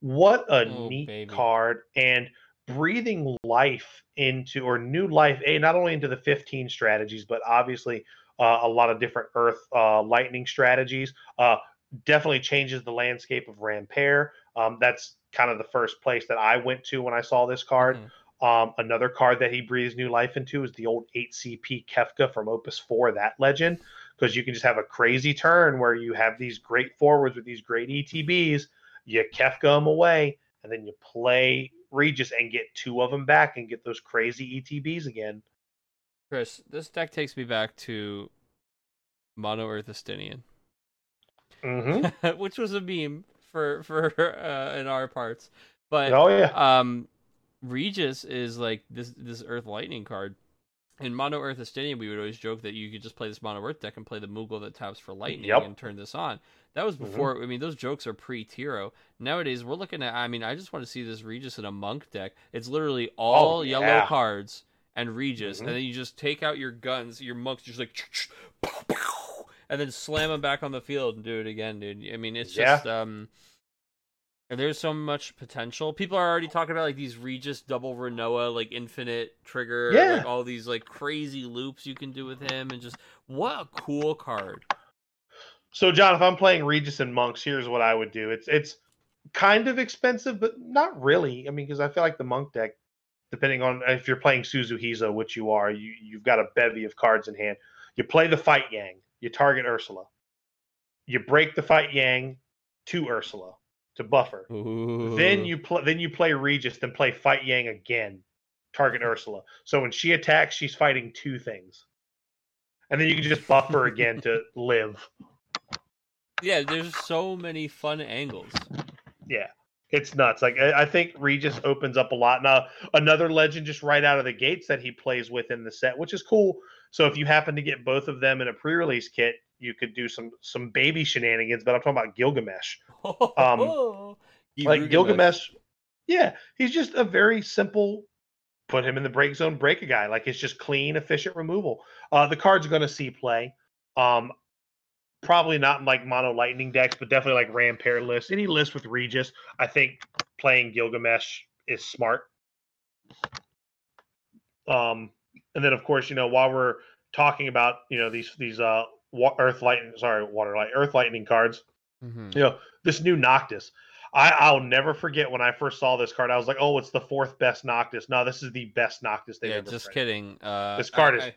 What a Oh, neat baby. card. And breathing life into, or new life, a not only into the 15 strategies, but obviously uh, a lot of different Earth uh, lightning strategies. Uh, definitely changes the landscape of Rampare. Um, that's kind of the first place that I went to when I saw this card. Mhm. Um, another card that he breathes new life into is the old 8CP Kefka from Opus 4, that legend, because you can just have a crazy turn where you have these great forwards with these great ETBs, you Kefka them away, and then you play Regis and get two of them back and get those crazy ETBs again. Chris, this deck takes me back to Mono Earthistinian, Mm-hmm. which was a meme for for uh, in our parts. But oh, yeah. um, Regis is like this this Earth Lightning card, in Mono Earth Ascension, we would always joke that you could just play this Mono Earth deck and play the Moogle that taps for lightning Yep. and turn this on. That was Mhm. before. I mean, those jokes are pre-Tiro. Nowadays, we're looking at. I mean, I just want to see this Regis in a Monk deck. It's literally all Oh, yellow yeah. cards and Regis, Mhm. and then you just take out your guns. Your monks just like, and then slam him back on the field and do it again, dude. I mean, it's Yeah. just um. And there's so much potential. People are already talking about like these Regis double Rinoa, like infinite trigger, Yeah. like all these like crazy loops you can do with him, and just what a cool card. So, John, if I'm playing Regis and Monks, here's what I would do. It's it's kind of expensive, but not really. I mean, because I feel like the Monk deck, depending on if you're playing Suzuhizo, which you are, you you've got a bevy of cards in hand. You play the Fight Yang, you target Ursula, you break the Fight Yang to Ursula to buffer. Then you play then you play Regis, then play Fight Yang again, target Ursula. So when she attacks, she's fighting two things. And then you can just buffer again to live. yeah, there's so many fun angles. Yeah, it's nuts. Like I I think Regis opens up a lot. Now another legend just right out of the gates that he plays with in the set, which is cool. So if you happen to get both of them in a pre-release kit, you could do some some baby shenanigans. But I'm talking about Gilgamesh. Um, like Gilgamesh, yeah, he's just a very simple. Put him in the break zone, break a guy. Like it's just clean, efficient removal. Uh, the card's going to see play. Um, probably not in like mono lightning decks, but definitely like ram pair lists. Any list with Regis, I think playing Gilgamesh is smart. Um, and then of course, you know, while we're talking about you know these these uh wa- earth lightning, sorry, water light, earth lightning cards, Mhm. you know, this new Noctis. I, I'll never forget when I first saw this card. I was like, "Oh, it's the fourth best Noctis." No, this is the best Noctis they've Yeah, ever just printed. kidding. Uh, This card I- is- I-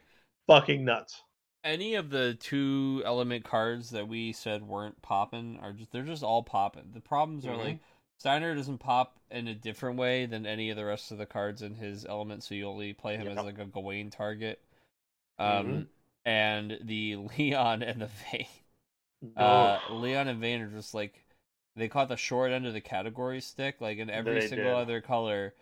Fucking nuts. any of the two element cards that we said weren't popping are just they're just all popping. The problems are Mhm. like Steiner doesn't pop in a different way than any of the rest of the cards in his element, so you only play him Yep. as like a Gawain target. Um, Mhm. and the Leon and the Vayne, uh, Leon and Vayne are just like they caught the short end of the category stick. Like in every They single did. other color,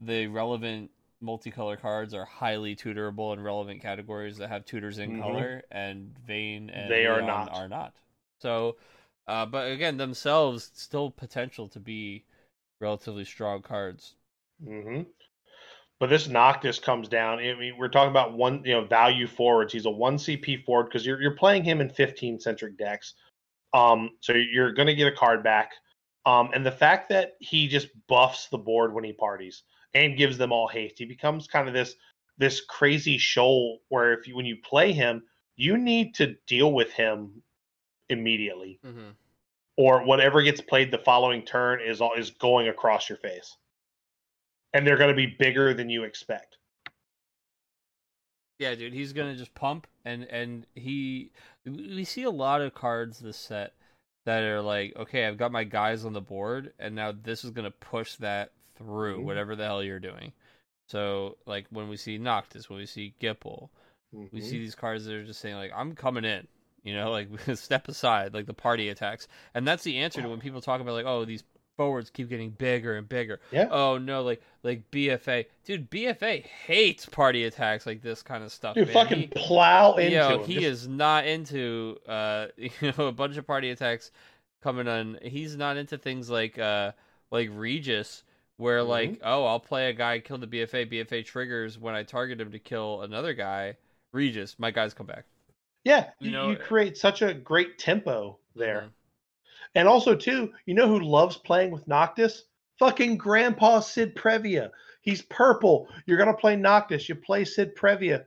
the relevant multicolor cards are highly tutorable in relevant categories that have tutors in Mhm. color, and Vayne and They are Leon not. are not. So, uh, but again, themselves still potential to be relatively strong cards. hmm But this Noctis comes down. I mean, we're talking about one, you know, value forwards. He's a one CP forward because you're you're playing him in 15 centric decks. Um, so you're going to get a card back. Um, and the fact that he just buffs the board when he parties and gives them all haste, he becomes kind of this this crazy shoal where if you when you play him, you need to deal with him immediately, Mm-hmm. or whatever gets played the following turn is all is going across your face, and they're going to be bigger than you expect. Yeah, dude, he's gonna just pump and and he. We see a lot of cards this set that are like, okay, I've got my guys on the board, and now this is gonna push that through Mhm. whatever the hell you're doing. So, like when we see Noctis, when we see Gippal, we see these cards that are just saying like, I'm coming in. You know, like step aside, like the party attacks, and that's the answer to when people talk about like, oh, these forwards keep getting bigger and bigger. Yeah. Oh no, like like BFA, dude. BFA hates party attacks like this kind of stuff. Dude, man. fucking He- plow into Yo, him. he Just- is not into uh you know a bunch of party attacks coming on. He's not into things like uh like Regis where Mm-hmm. like oh I'll play a guy kill the BFA BFA triggers when I target him to kill another guy. Regis, my guys come back. Yeah, You you, know, you create such a great tempo there. And also, too, you know who loves playing with Noctis? Fucking Grandpa Cid Previa. He's purple. You're gonna play Noctis. You play Cid Previa.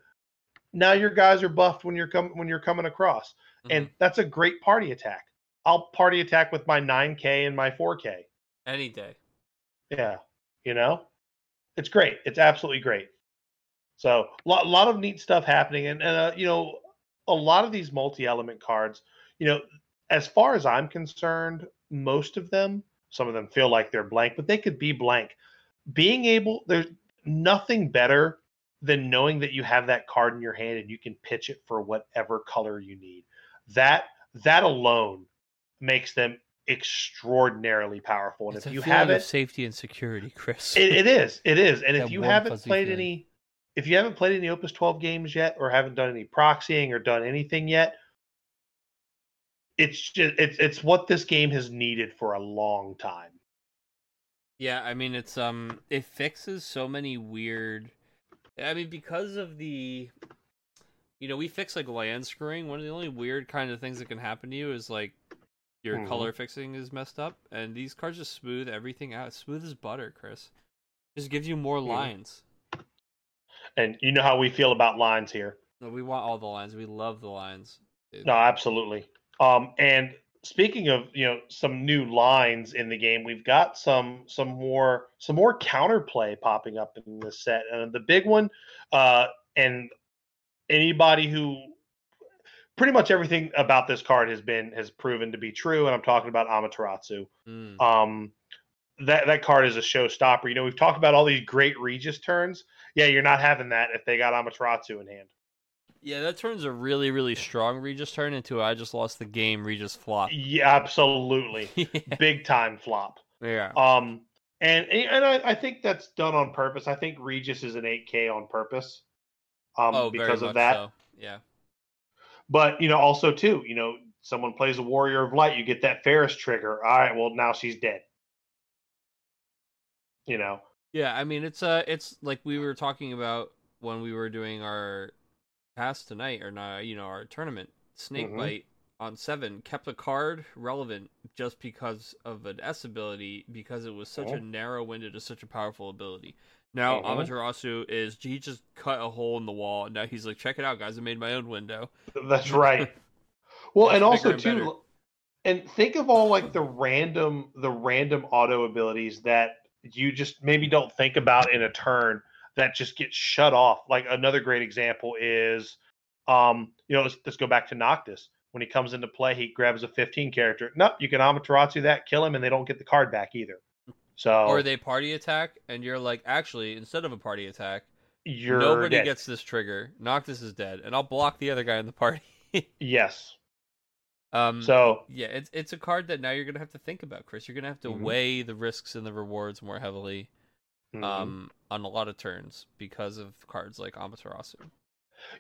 Now your guys are buffed when you're coming when you're coming across, and that's a great party attack. I'll party attack with my 9K and my 4K. Any day. Yeah, you know, it's great. It's absolutely great. So a lot, lot of neat stuff happening, and, and uh, you know, a lot of these multi-element cards. You know, as far as I'm concerned, most of them, some of them feel like they're blank, but they could be blank. Being able, there's nothing better than knowing that you have that card in your hand and you can pitch it for whatever color you need. That that alone makes them extraordinarily powerful. And It's if a you have it, safety and security, Chris. it, it is. It is. And That if you haven't played feeling. any if you haven't played any Opus 12 games yet, or haven't done any proxying or done anything yet, it's just it's it's what this game has needed for a long time. Yeah, I mean it's um it fixes so many weird I mean because of the you know, we fix like land screwing. One of the only weird kind of things that can happen to you is like your Mhm. color fixing is messed up and these cards just smooth everything out. Smooth as butter, Chris. Just gives you more Mhm. lines. And you know how we feel about lines here. No, we want all the lines. We love the lines. It- No, absolutely. Um, and speaking of you know some new lines in the game, we've got some some more some more counterplay popping up in this set. And the big one, uh, and anybody who pretty much everything about this card has been has proven to be true. And I'm talking about Amaterasu. Mm. Um, that that card is a showstopper. You know, we've talked about all these great Regis turns. Yeah, you're not having that if they got Amaterasu in hand. Yeah, that turns a really, really strong Regis turn into I just lost the game Regis flop. Yeah, absolutely. Big time flop. yeah. Um, and and I, I think that's done on purpose. I think Regis is an 8K on purpose. Um, oh, because of that. so. Yeah. But you know, also too, you know, someone plays a Warrior of Light, you get that Faris trigger. All right, well now she's dead. You know, Yeah, I mean it's uh it's like we were talking about when we were doing our pass tonight or not, you know, our tournament. Snake Mhm. Bite on seven kept a card relevant just because of an S ability because it was such a Mhm. narrow window to such a powerful ability. Now Mhm. Amaterasu is he just cut a hole in the wall and now he's like, check it out, guys, I made my own window. that's right. well, and also and too, better. and think of all like the random the random auto abilities that you just maybe don't think about in a turn that just gets shut off. Like another great example is, um, you know, let's, let's go back to Noctis. When he comes into play, he grabs a 15 character. Nope, you can Amaterasu that, kill him, and they don't get the card back either. So Or they party attack and you're like, actually, instead of a party attack, you're nobody dead. gets this trigger. Noctis is dead, and I'll block the other guy in the party. yes. Um, So yeah, it's it's a card that now you're gonna have to think about, Chris. You're gonna have to Mhm. weigh the risks and the rewards more heavily, mhm. um, on a lot of turns because of cards like Amaterasu.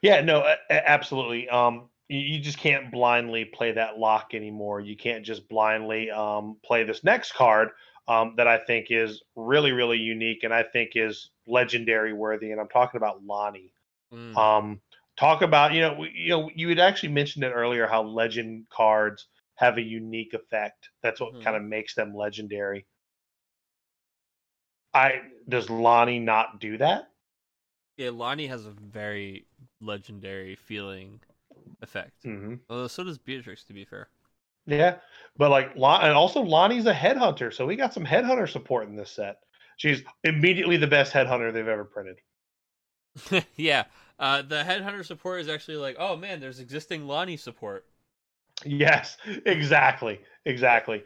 Yeah, no, absolutely. Um, you, you just can't blindly play that lock anymore. You can't just blindly um, play this next card um, that I think is really, really unique and I think is legendary worthy. And I'm talking about Lonnie. Mm. Um, talk about you know we- you know you had actually mentioned it earlier how legend cards have a unique effect. That's what Mhm. kind of makes them legendary. I does Lonnie not do that? yeah, Lonnie has a very legendary feeling effect. Mm-hmm. Although so does Beatrix, to be fair. Yeah, but like, Lon- and also Lonnie's a headhunter, so we got some headhunter support in this set. She's immediately the best headhunter they've ever printed. yeah, uh, the headhunter support is actually like, oh man, there's existing Lonnie support. Yes, exactly, exactly.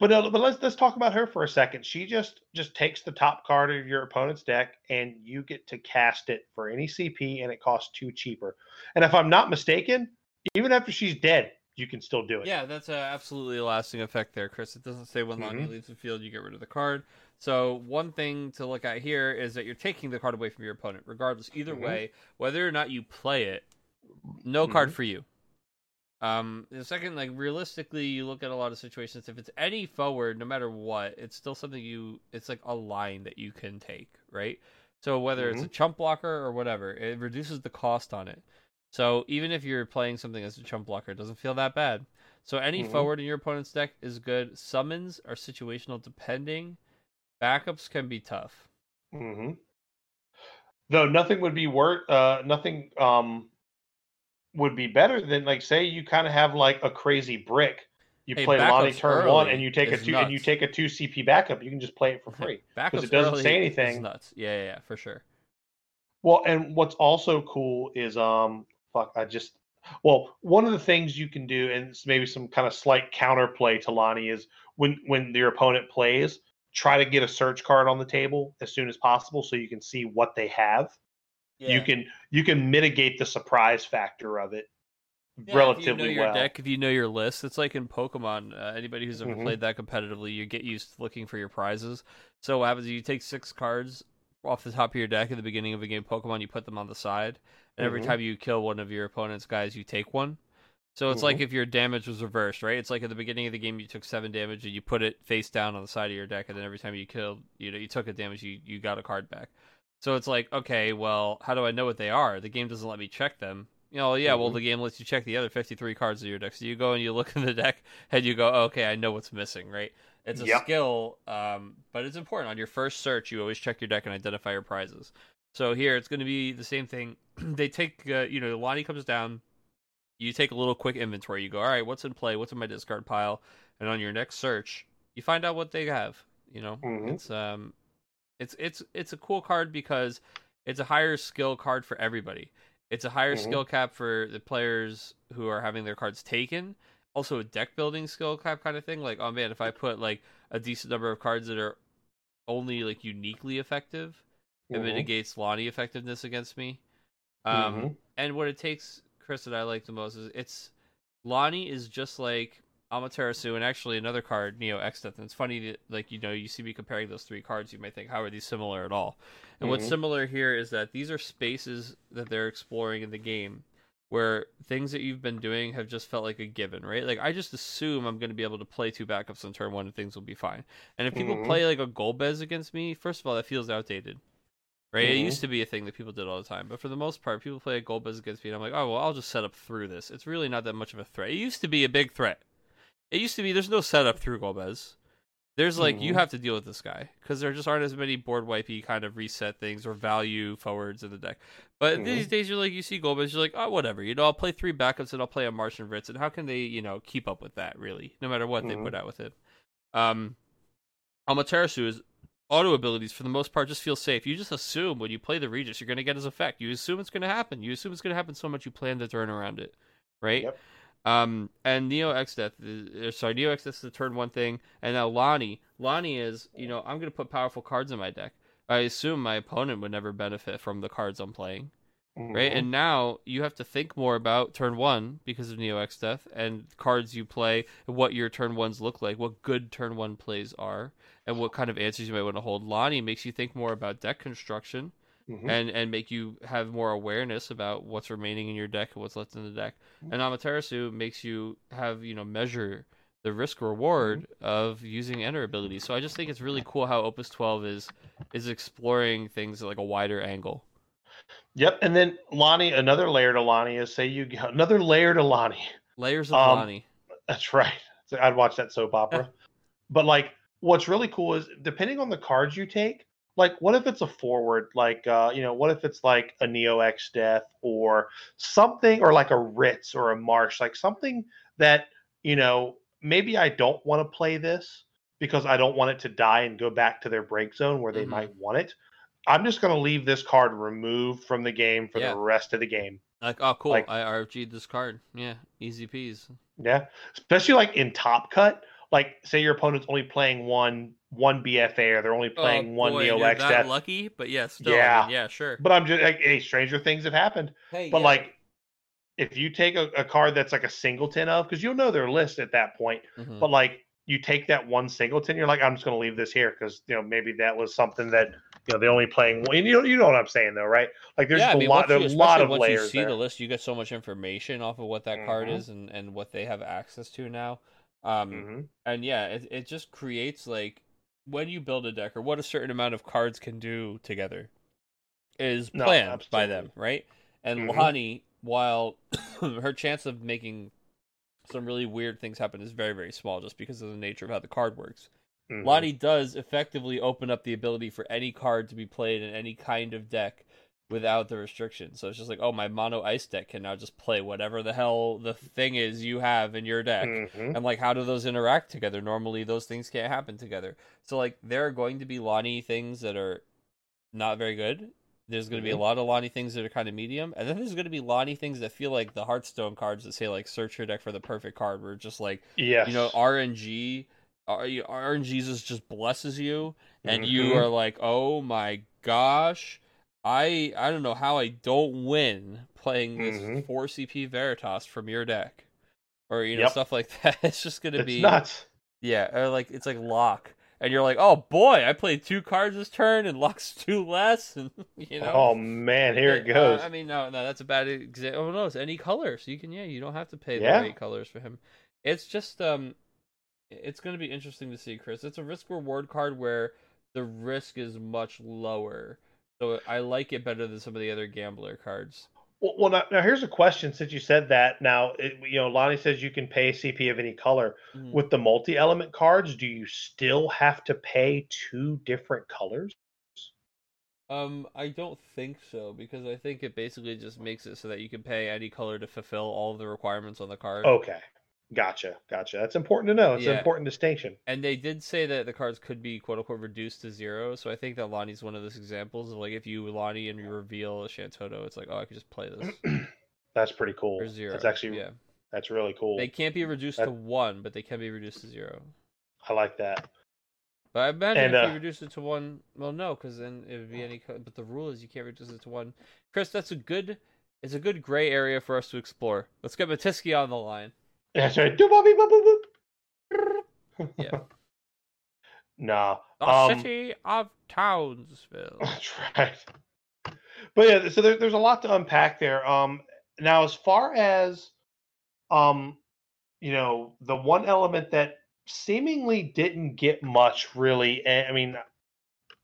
But uh, but let's let's talk about her for a second. She just just takes the top card of your opponent's deck, and you get to cast it for any CP, and it costs two cheaper. And if I'm not mistaken, even after she's dead, you can still do it. Yeah, that's uh, absolutely a lasting effect there, Chris. It doesn't say when Lonnie Mhm. leaves the field, you get rid of the card. So one thing to look at here is that you're taking the card away from your opponent, regardless. Either Mhm. way, whether or not you play it, no card Mhm. for you. Um, the second, like realistically, you look at a lot of situations. If it's any forward, no matter what, it's still something you. It's like a line that you can take, right? So whether it's a chump blocker or whatever, it reduces the cost on it. So even if you're playing something as a chump blocker, it doesn't feel that bad. So any Mhm. forward in your opponent's deck is good. Summons are situational depending. Backups can be tough. Mm-hmm. Though nothing would be worth, uh, nothing um, would be better than like say you kind of have like a crazy brick. You Hey, play Lonnie turn one, and you take a two, and you take a two CP backup. You can just play it for free. because it doesn't say anything. nuts. Yeah, yeah, yeah, for sure. Well, and what's also cool is um, fuck, I just well, one of the things you can do, and it's maybe some kind of slight counterplay to Lonnie is when when your opponent plays, try to get a search card on the table as soon as possible so you can see what they have. You can you can mitigate the surprise factor of it Yeah, relatively if you know your well. deck, if you know your list, it's like in Pokemon. Uh, anybody who's ever Mhm. played that competitively, you get used to looking for your prizes. So what happens? is You take six cards off the top of your deck at the beginning of a game Pokemon, you put them on the side, and every Mhm. time you kill one of your opponent's guys, you take one. So it's like if your damage was reversed, right? It's like at the beginning of the game you took seven damage and you put it face down on the side of your deck, and then every time you killed, you know, you took a damage, you you got a card back. So it's like, okay, well, how do I know what they are? The game doesn't let me check them. You know, yeah, well, Mhm. the game lets you check the other 53 cards of your deck. So you go and you look in the deck and you go, okay, I know what's missing, right? It's a Yep. skill, um, but it's important. On your first search, you always check your deck and identify your prizes. So here, it's going to be the same thing. they take, uh, you know, Lonnie comes down. You take a little quick inventory. You go, all right, what's in play? What's in my discard pile? And on your next search, you find out what they have. You know, Mhm. it's um, it's it's it's a cool card because it's a higher skill card for everybody. It's a higher Mhm. skill cap for the players who are having their cards taken. Also a deck building skill cap kind of thing. Like, oh man, if I put like a decent number of cards that are only like uniquely effective, it Mhm. mitigates Lonnie effectiveness against me. Um, Mhm. and what it takes, Chris, that I like the most is it's Lonnie is just like Amaterasu and actually another card, Neo Exdeath. And it's funny that like you know you see me comparing those three cards, you might think how are these similar at all? And what's Mhm. similar here is that these are spaces that they're exploring in the game where things that you've been doing have just felt like a given, right? Like I just assume I'm going to be able to play two backups on turn one and things will be fine. And if people Mhm. play like a Golbez against me, first of all, that feels outdated. Right? It Mhm. used to be a thing that people did all the time, but for the most part, people play a gold Golbez against me, and I'm like, oh well, I'll just set up through this. It's really not that much of a threat. It used to be a big threat. It used to be there's no setup through Golbez. There's like you Mhm. have to deal with this guy because there just aren't as many board wipey kind of reset things or value forwards in the deck. But Mhm. these days, you're like you see Golbez, you're like, oh whatever, you know, I'll play three backups and I'll play a Martian Ritz, and how can they, you know, keep up with that really? No matter what they Mhm. put out with it. Um, Amaterasu is auto abilities for the most part just feel safe. You just assume when you play the Regis, you're going to get his effect. You assume it's going to happen. You assume it's going to happen so much you plan to turn around it, right? Yep. Um, and Neo Exdeath, sorry, Neo Exdeath is the turn one thing, and now Lonnie. Lonnie is, you know, I'm going to put powerful cards in my deck. I assume my opponent would never benefit from the cards I'm playing right? Mhm. And now you have to think more about turn one because of Neo Exdeath and cards you play, and what your turn ones look like, what good turn one plays are, and what kind of answers you might want to hold. Lonnie makes you think more about deck construction Mhm. and and make you have more awareness about what's remaining in your deck and what's left in the deck. And Amaterasu makes you have you know measure the risk reward of using enter abilities. So I just think it's really cool how Opus 12 is is exploring things at like a wider angle. Yep. And then Lonnie, another layer to Lonnie is say you another layer to Lonnie. Layers of Um, Lonnie. That's right. I'd watch that soap opera. but like, what's really cool is depending on the cards you take. Like, what if it's a forward? Like, uh, you know, what if it's like a Neo Exdeath or something, or like a Ritz or a Marche, like something that you know maybe I don't want to play this because I don't want it to die and go back to their break zone where they Mhm. might want it. I'm just going to leave this card removed from the game for Yeah. the rest of the game. Like, oh, cool. Like- I RFG'd this card. Yeah, easy peas. Yeah, especially like in Top Cut. Like, say your opponent's only playing one one BFA, or they're only playing one Oh, boy, Neo X that Death. lucky, but yeah, still. I Yeah. mean, yeah, sure. But I'm just like, hey, stranger things have happened. Hey, But like, if you take a, a card that's like a singleton of, because you'll know their list at that point. Mhm. But like, you take that one singleton, you're like, I'm just going to leave this here because you know maybe that was something that you know they're only playing one. You know, you know what I'm saying though, right? Like, there's yeah, I a mean, lot, there's a lot of once layers you see there. the list, you get so much information off of what that card Mhm. is and, and what they have access to now. Um, Mhm. and yeah, it it just creates like when you build a deck or what a certain amount of cards can do together is No, planned by them, right? And Mhm. Lonnie, while her chance of making some really weird things happen is very very small, just because of the nature of how the card works. Mhm. Lonnie does effectively open up the ability for any card to be played in any kind of deck without the restriction. So it's just like, oh, my mono ice deck can now just play whatever the hell the thing is you have in your deck. Mhm. And like, how do those interact together? Normally, those things can't happen together. So like, there are going to be Lonnie things that are not very good. There's going to be a Mhm. lot of Lonnie things that are kind of medium, and then there's going to be Lonnie things that feel like the Hearthstone cards that say like search your deck for the perfect card, where just like Yes. you know RNG, R- Jesus just blesses you, and you Mhm. are like, oh my gosh, I I don't know how I don't win playing this Mhm. four CP Veritas from your deck, or you know Yep. stuff like that. It's just gonna it's be nuts. yeah, or like it's like lock. and you're like, oh boy, I played two cards this turn and locks two less, and you know. Oh man, here it Uh, goes. I mean, no, no, that's a bad example. Oh no, it's any color, so you can, yeah, you don't have to pay the Yeah. right colors for him. It's just, um, it's going to be interesting to see, Chris. It's a risk reward card where the risk is much lower, so I like it better than some of the other gambler cards. Well, well now, now here's a question. Since you said that, now it, you know Lonnie says you can pay CP of any color. Mhm. With the multi-element cards, do you still have to pay two different colors? Um, I don't think so because I think it basically just makes it so that you can pay any color to fulfill all of the requirements on the card. Okay, gotcha, gotcha. That's important to know. It's an important distinction. And they did say that the cards could be quote unquote reduced to zero. So I think that Lonnie's one of those examples of like if you Lonnie and you reveal a Shantoto, it's like, oh I could just play this. That's pretty cool. Or zero. That's actually yeah. that's really cool. They can't be reduced That- to one, but they can be reduced to zero. I like that. But I imagine And, if uh, you reduce it to one, well, no, because then it would be any. But the rule is you can't reduce it to one. Chris, that's a good. It's a good gray area for us to explore. Let's get Matisky on the line. That's right. Doop, boop, boop, boop, boop. Yeah. nah. The Um, city of Townsville. That's right. But yeah, so there, there's a lot to unpack there. Um, now as far as, um, you know, the one element that seemingly didn't get much really. I mean,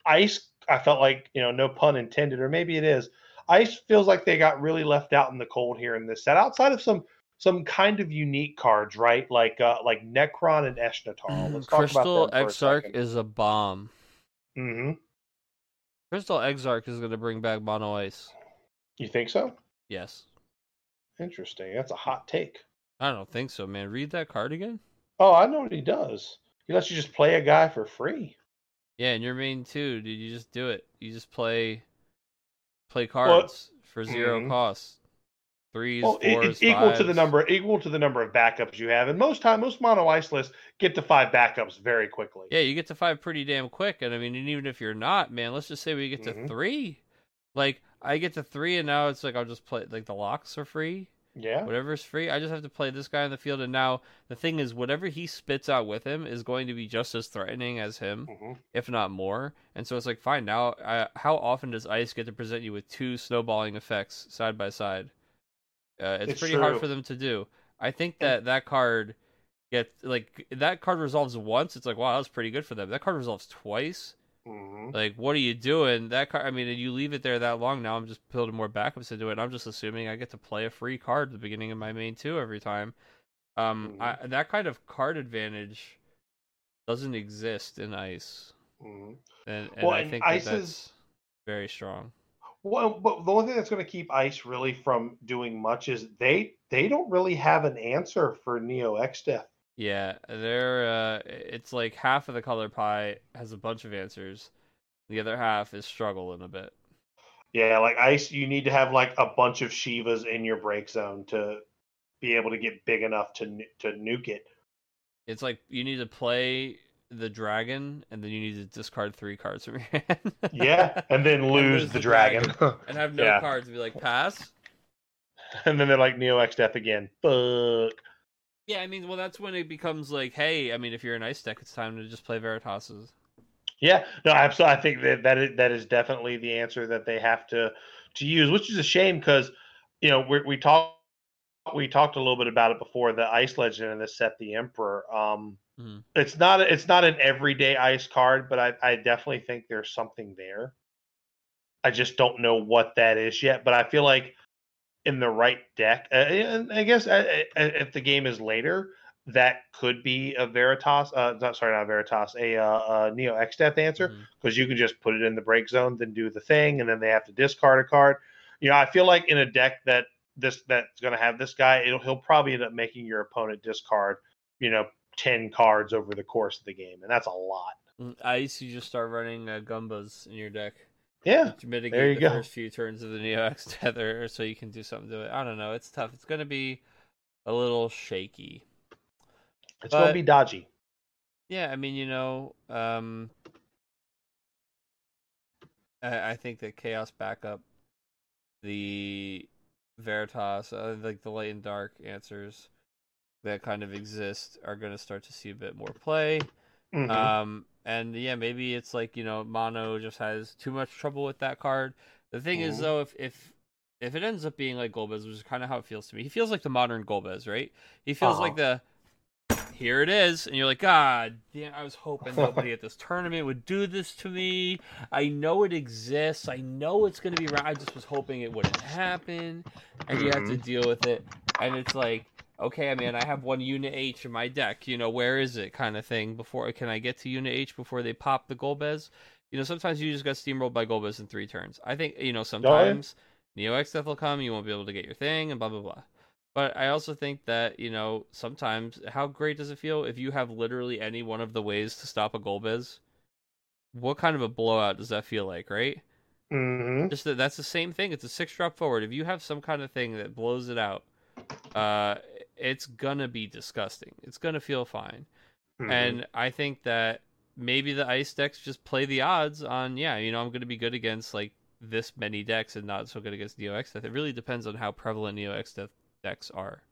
ice. I felt like you know, no pun intended, or maybe it is. Ice feels like they got really left out in the cold here in this set. Outside of some some kind of unique cards, right? Like uh, like Necron and Eshnatar. Let's Crystal a Exarch is a bomb. Mm-hmm. Crystal Exarch is going to bring back Mono Ice. You think so? Yes. Interesting. That's a hot take. I don't think so, man. Read that card again. Oh, I know what he does. He lets you just play a guy for free. Yeah, and your main too, dude. You just do it. You just play, play cards for 0 mhm. cost. Threes, Well, fours, it's equal to the number equal to the number of backups you have, and most time most mono ice lists get to five backups very quickly. Yeah, you get to five pretty damn quick, and I mean, and even if you're not, man, let's just say we get to Mhm. three. Like I get to three, and now it's like I'll just play. Like the locks are free. Yeah. Whatever's free, I just have to play this guy in the field. And now the thing is, whatever he spits out with him is going to be just as threatening as him, hmm if not more. And so it's like, fine. Now, I, how often does Ice get to present you with two snowballing effects side by side? Uh, it's, It's pretty hard for them to do. I think that that card get like that card resolves once. It's like, wow, that was pretty good for them. That card resolves twice. hmm Like, what are you doing? That card. I mean, and you leave it there that long. Now I'm just building more backups into it. And I'm just assuming I get to play a free card at the beginning of my main two every time. Um, I, that kind of card advantage doesn't exist in ice, hmm and, and Well, I think that Ice that's is- very strong. Well, but the only thing that's going to keep ice really from doing much is they they don't really have an answer for Neo X Death. Yeah, they're uh, it's like half of the color pie has a bunch of answers. The other half is struggling a bit. Yeah, like ice, you need to have like a bunch of Shivas in your break zone to be able to get big enough to to nuke it. It's like you need to play the dragon, and then you need to discard three cards from your hand. Yeah, and then lose, lose the the dragon. and have no Yeah. cards. Be like pass. and then they're like Neo Exdeath again. Fuck. Yeah, I mean, well, that's when it becomes like, hey, I mean, if you're an ice deck, it's time to just play Veritas's. Yeah, no, absolutely. I think that that is, that is definitely the answer that they have to to use, which is a shame because you know we we talked we talked a little bit about it before the ice legend in this set, the Emperor. Um, Mhm. It's not it's not an everyday ice card, but I I definitely think there's something there. I just don't know what that is yet, but I feel like in the right deck, uh, and I guess uh, uh, if the game is later, that could be a Veritas. Uh, not sorry, not Veritas, a uh, uh, Neo Exdeath answer because you can just put it in the break zone, then do the thing, and then they have to discard a card. You know, I feel like in a deck that this that's going to have this guy, it'll he'll probably end up making your opponent discard, you know, ten cards over the course of the game, and that's a lot. I used to just start running uh, Gumbas in your deck Yeah, to mitigate there you the go. first few turns of the Neo X tether, so you can do something to it. I don't know. It's tough. It's gonna be a little shaky. it's going to be dodgy. Yeah, I mean, you know, um, I, I think that Chaos backup, the Veritas, uh, like the light and dark answers that kind of exist, are going to start to see a bit more play. Mhm. Um, and yeah, maybe it's like you know, Mono just has too much trouble with that card. The thing is, Mhm. though, if if if it ends up being like Golbez, which is kind of how it feels to me, he feels like the modern Golbez, right? He feels like the here it is, and you're like, God damn! I was hoping nobody at this tournament would do this to me. I know it exists. I know it's gonna be right. I just was hoping it wouldn't happen, and you have to deal with it. And it's like, okay, man, I have one unit H in my deck. You know, where is it? Kind of thing. Before can I get to unit H before they pop the Golbez? You know, sometimes you just got steamrolled by Golbez in three turns. I think you know sometimes Neo X Death will come, you won't be able to get your thing, and blah blah blah. But I also think that, you know, sometimes how great does it feel if you have literally any one of the ways to stop a Golbez? What kind of a blowout does that feel like, right? hmm Just that that's the same thing. It's a six drop forward. If you have some kind of thing that blows it out, uh, it's gonna be disgusting. It's gonna feel fine. Mm-hmm. And I think that maybe the ice decks just play the odds on, yeah, you know, I'm gonna be good against like this many decks and not so good against Neo Exdeath. It really depends on how prevalent Neo Exdeath decks are,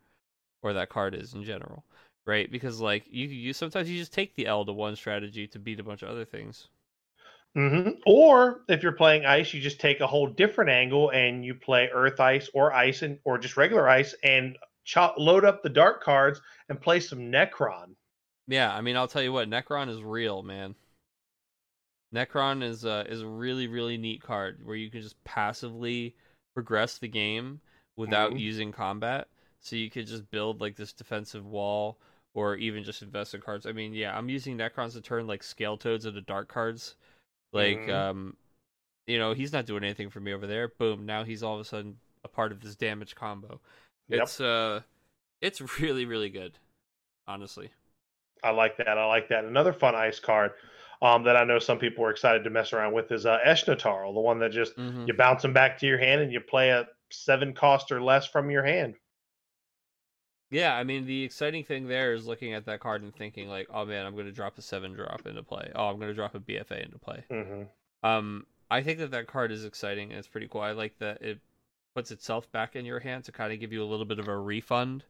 or that card is in general, right? Because like you, you sometimes you just take the L to one strategy to beat a bunch of other things. hmm Or if you're playing ice, you just take a whole different angle and you play earth ice or ice and or just regular ice and chop, load up the dark cards and play some Necron. Yeah, I mean, I'll tell you what, Necron is real, man. Necron is uh, is a really really neat card where you can just passively progress the game without Mhm. using combat. So you could just build like this defensive wall or even just invest in cards. I mean, yeah, I'm using Necrons to turn like Scale Toads into dark cards. Like, Mhm. um, you know, he's not doing anything for me over there. Boom, now he's all of a sudden a part of this damage combo. Yep. It's uh, it's really really good, honestly. I like that. I like that. Another fun ice card um, that I know some people are excited to mess around with is uh, Eshnatarl, the one that just Mhm. you bounce them back to your hand and you play a seven cost or less from your hand. Yeah, I mean the exciting thing there is looking at that card and thinking like, oh man, I'm going to drop a seven drop into play. Oh, I'm going to drop a BFA into play. hmm Um, I think that that card is exciting and it's pretty cool. I like that it puts itself back in your hand to kind of give you a little bit of a refund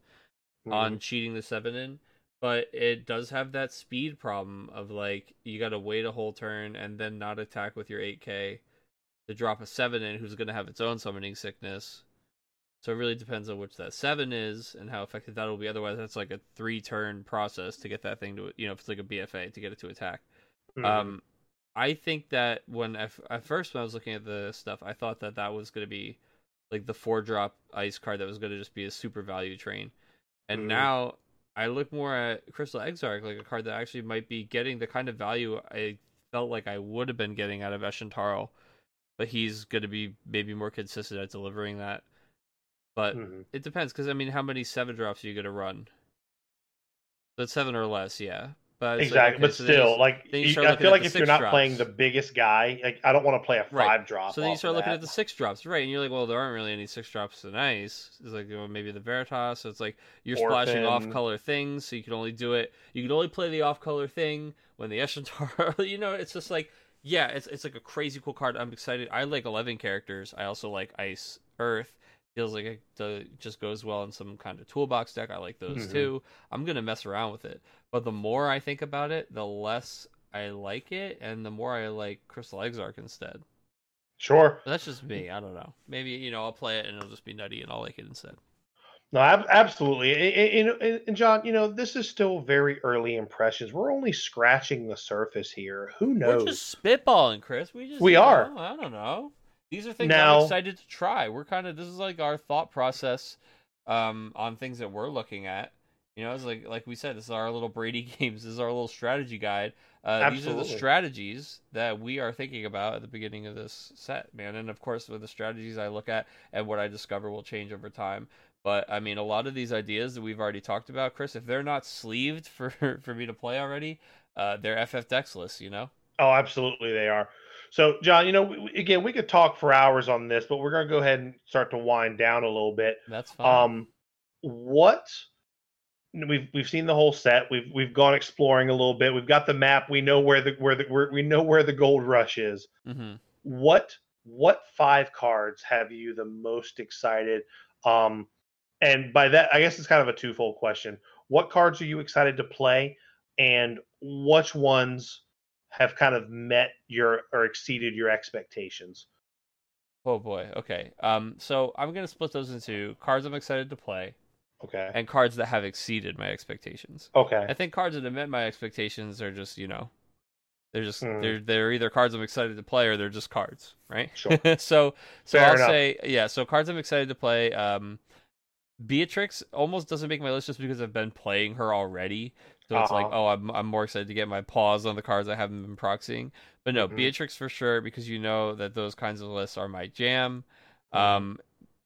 Mm-hmm. on cheating the seven in. But it does have that speed problem of like you got to wait a whole turn and then not attack with your 8k to drop a seven in who's going to have its own summoning sickness. So it really depends on which that seven is and how effective that will be. Otherwise, that's like a three turn process to get that thing to you know if it's like a BFA to get it to attack. Mhm. Um, I think that when I f- at first when I was looking at the stuff, I thought that that was going to be like the four drop ice card that was going to just be a super value train, and Mhm. now I look more at Crystal Exarch like a card that actually might be getting the kind of value I felt like I would have been getting out of Eshentarl, but he's going to be maybe more consistent at delivering that. But Mhm. it depends because I mean, how many seven drops are you going to run? That's seven or less, yeah. But it's like, exactly, okay, but so still, like I feel like if you're not playing the biggest guy, like I don't want to play a Right. five drop. So then you start looking that. at the six drops, right? And you're like, well, there aren't really any six drops in ice. It's like well, maybe the Veritas. So it's like you're splashing off color things, so you can only do it. You can only play the off color thing when the Eshentar. you know, it's just like, yeah, it's it's like a crazy cool card. I'm excited. I like 11 characters. I also like Ice, Earth. Feels like it uh, just goes well in some kind of toolbox deck. I like those Mhm. too. I'm gonna mess around with it, but the more I think about it, the less I like it, and the more I like Crystal Exarch instead. Sure. But that's just me. I don't know. Maybe you know I'll play it and it'll just be nutty and I'll like it instead. No, absolutely. And, and- and- John, you know, this is still very early impressions. We're only scratching the surface here. Who knows? We're just spitballing, Chris. We just We are. know, I don't know. These are things Now- I'm excited to try. We're kind of this is like our thought process um, on things that we're looking at. You know, it's like like we said, this is our little Brady games. This is our little strategy guide. Uh, these are the strategies that we are thinking about at the beginning of this set, man. And of course, with the strategies I look at and what I discover will change over time. But I mean, a lot of these ideas that we've already talked about, Chris, if they're not sleeved for for me to play already, uh, they're FF decks. You know. Oh, absolutely, they are. So, John, you know, we- again, we could talk for hours on this, but we're going to go ahead and start to wind down a little bit. That's fine. Um, what we've we've seen the whole set. We've we've gone exploring a little bit. We've got the map. We know where the where the where, we know where the gold rush is. Mm-hmm. What what five cards have you the most excited? Um, and by that, I guess it's kind of a twofold question. What cards are you excited to play, and which ones have kind of met your or exceeded your expectations? Oh boy. Okay. Um. So I'm gonna split those into cards I'm excited to play Okay. and cards that have exceeded my expectations. Okay. I think cards that have met my expectations are just you know, they're just Hmm. they're they're either cards I'm excited to play or they're just cards, right? Sure. so so Fair I'll enough. say yeah. So cards I'm excited to play. Um, Beatrix almost doesn't make my list just because I've been playing her already. So it's like, Uh-huh. oh, I'm I'm more excited to get my paws on the cards I haven't been proxying. But no, Mhm. Beatrix for sure because you know that those kinds of lists are my jam. Mhm. Um,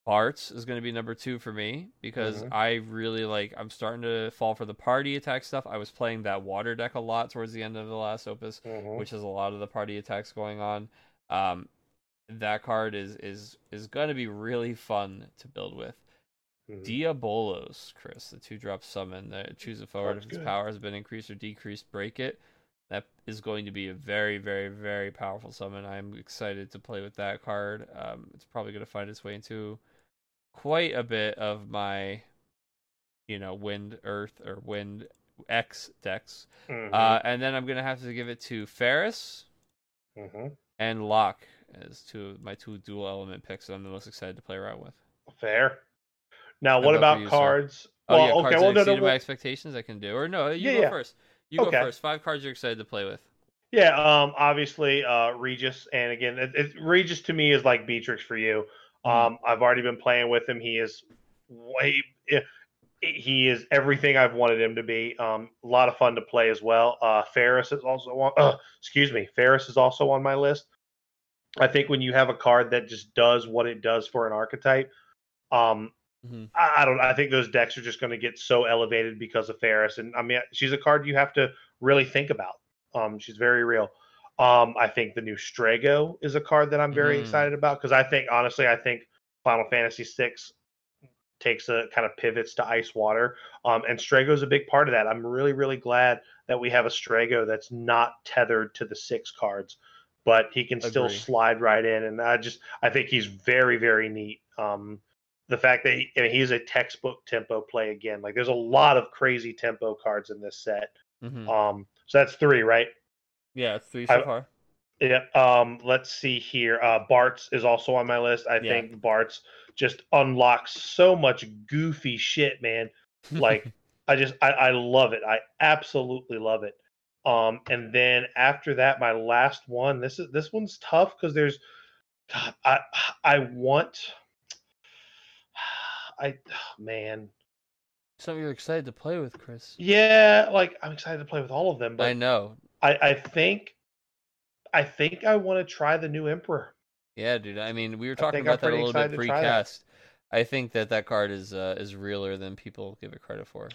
Bartz is going to be number two for me because Mhm. I really like. I'm starting to fall for the party attack stuff. I was playing that water deck a lot towards the end of the last opus, Mhm. which has a lot of the party attacks going on. Um, that card is is is going to be really fun to build with. Mhm. Diabolos, Chris, the two drop summon. That choose a forward if its good. power has been increased or decreased, break it. That is going to be a very, very, very powerful summon. I'm excited to play with that card. Um, it's probably going to find its way into quite a bit of my, you know, wind, earth, or wind X decks. Mhm. Uh, and then I'm going to have to give it to Faris Mhm. and Locke as two of my two dual element picks that I'm the most excited to play around with. Fair. Now, what about you, sir? cards? Oh well, yeah, okay. cards Well, that no, no. exceeded my well- expectations. I can do, or no, you Yeah, go yeah. first. You go first. Five cards you're excited to play with. Yeah, um, obviously, uh, Regis, and again, it, it, Regis to me is like Beatrix for you. Um, I've already been playing with him. He is way, eh, he is everything I've wanted him to be. Um, a lot of fun to play as well. Uh, Faris is also on. Uh, excuse me, Faris is also on my list. I think when you have a card that just does what it does for an archetype, um, Mhm. I, I don't. I think those decks are just going to get so elevated because of Faris, and I mean, she's a card you have to really think about. Um, she's very real. Um, I think the new Strago is a card that I'm very Mhm. excited about because I think honestly, I think Final Fantasy VI takes a kind of pivots to ice water. Um, and Strago is a big part of that. I'm really, really glad that we have a Strago that's not tethered to the six cards, but he can still slide right in. And I just, I think he's very, very neat. Um, the fact that he, I mean, he's a textbook tempo play again. Like there's a lot of crazy tempo cards in this set. Mhm. Um, so that's three, right? Yeah, it's three so I- far. Yeah. Um, let's see here. Uh, Bartz is also on my list. I Yeah. think Bartz just unlocks so much goofy shit, man. Like, I just, I, I love it. I absolutely love it. Um, and then after that, my last one. This is this one's tough because there's, God, I, I want, I, man, something you're excited to play with, Chris. yeah, like I'm excited to play with all of them, but I know. I, I think, I think I want to try the new Emperor. Yeah, dude. I mean, we were talking I'm about that a little bit precast. I think that that card is uh, is realer than people give it credit for.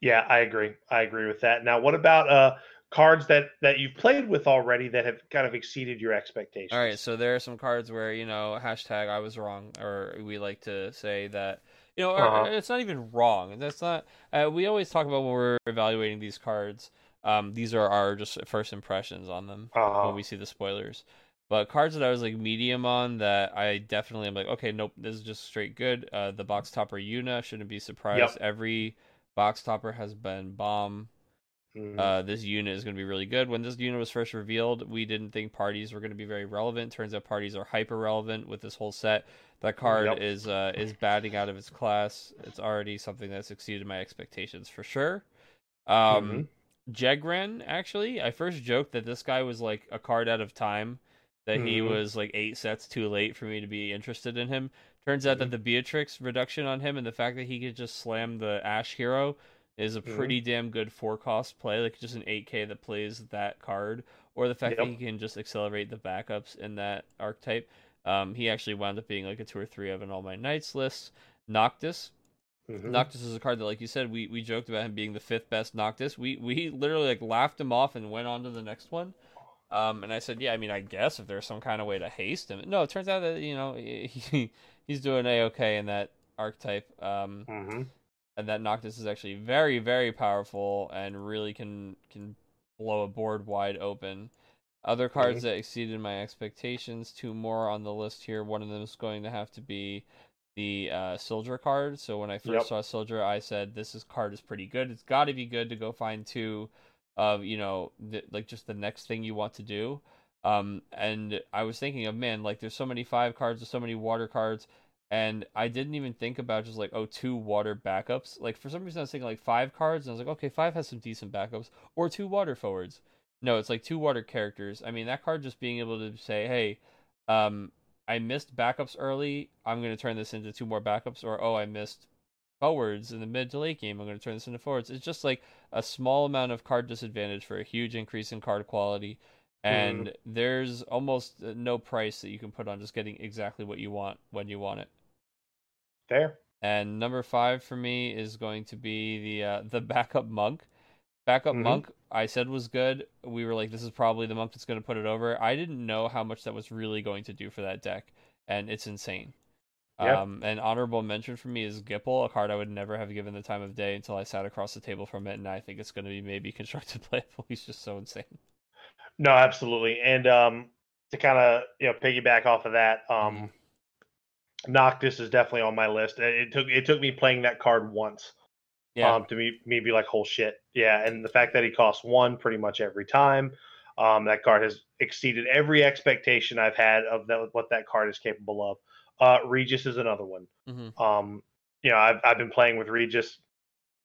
Yeah, I agree. I agree with that. Now, what about uh cards that that you've played with already that have kind of exceeded your expectations? All right, so there are some cards where you know hashtag I was wrong, or we like to say that you know Uh-huh. it's not even wrong. That's not. Uh, we always talk about when we're evaluating these cards. Um, these are our just first impressions on them Uh-huh. when we see the spoilers. But cards that I was like medium on that I definitely am like, okay, nope, this is just straight good. Uh, the box topper Yuna shouldn't be surprised. Every box topper has been bomb. Mhm. Uh, this unit is going to be really good. When this unit was first revealed, we didn't think parties were going to be very relevant. Turns out parties are hyper relevant with this whole set. That card Yep. is uh, is batting out of its class. It's already something that's exceeded my expectations for sure. Um, Jegren, actually, I first joked that this guy was like a card out of time, that he Mhm. was like eight sets too late for me to be interested in him. Turns out that Mhm. the Beatrix reduction on him and the fact that he could just slam the Ash hero is a pretty damn good four cost play, like just an 8k that plays that card, or the fact that he can just accelerate the backups in that archetype. Um, he actually wound up being like a two or three of an All My Knights list. Noctis, Mhm. Noctis is a card that, like you said, we, we joked about him being the fifth best Noctis. We we literally like laughed him off and went on to the next one. Um, and I said, yeah, I mean, I guess if there's some kind of way to haste him. No, it turns out that you know he, he's doing a okay in that archetype. Um, Mhm. and that Noctis is actually very very powerful and really can can blow a board wide open. Other cards Mhm. that exceeded my expectations, two more on the list here. One of them is going to have to be the uh, Soldier card. So when I first Yep. saw Soldier, I said this is card is pretty good. It's got to be good to go find two of you know the, like just the next thing you want to do. Um, and I was thinking of man, like there's so many five cards, there's so many water cards, and I didn't even think about just like oh two water backups. Like for some reason I was thinking like five cards, and I was like okay five has some decent backups, or two water forwards. No, it's like two water characters. I mean that card just being able to say hey, um, I missed backups early. I'm going to turn this into two more backups, or oh, I missed forwards in the mid to late game. I'm going to turn this into forwards. It's just like a small amount of card disadvantage for a huge increase in card quality. And mm. there's almost uh, no price that you can put on just getting exactly what you want when you want it. Fair. And number five for me is going to be the uh, the backup monk. Backup mm-hmm. monk, I said was good. We were like, this is probably the month that's going to put it over. I didn't know how much that was really going to do for that deck, and it's insane. Yep. Um, an honorable mention for me is Gippal, a card I would never have given the time of day until I sat across the table from it, and I think it's going to be maybe constructed playable. He's just so insane. No, absolutely, and um, to kind of you know piggyback off of that, um, mm-hmm. Noctis is definitely on my list. It took it took me playing that card once yeah. Um, to me, me be like, whole shit. Yeah. And the fact that he costs one pretty much every time, um, that card has exceeded every expectation I've had of that, what that card is capable of. Uh, Regis is another one. Mm-hmm. Um, you know, I've, I've been playing with Regis,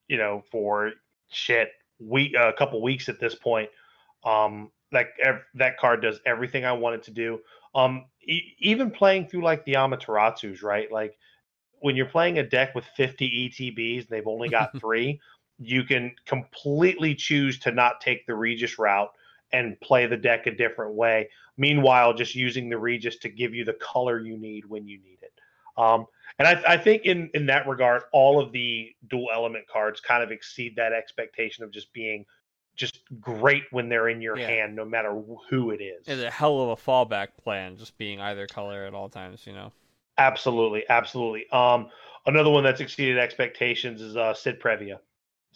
you know, for shit, week, a couple weeks at this point. Um, like ev- that card does everything I want it to do. Um, e- even playing through like the Amaterasus, right? Like when you're playing a deck with 50 ETBs and they've only got three, you can completely choose to not take the Regis route and play the deck a different way. Meanwhile, just using the Regis to give you the color you need when you need it. Um, and I, I, think in in that regard, all of the dual element cards kind of exceed that expectation of just being just great when they're in your yeah. hand, no matter who it is. It's a hell of a fallback plan, just being either color at all times, you know. Absolutely, absolutely. Um, another one that's exceeded expectations is uh, Cid Previa.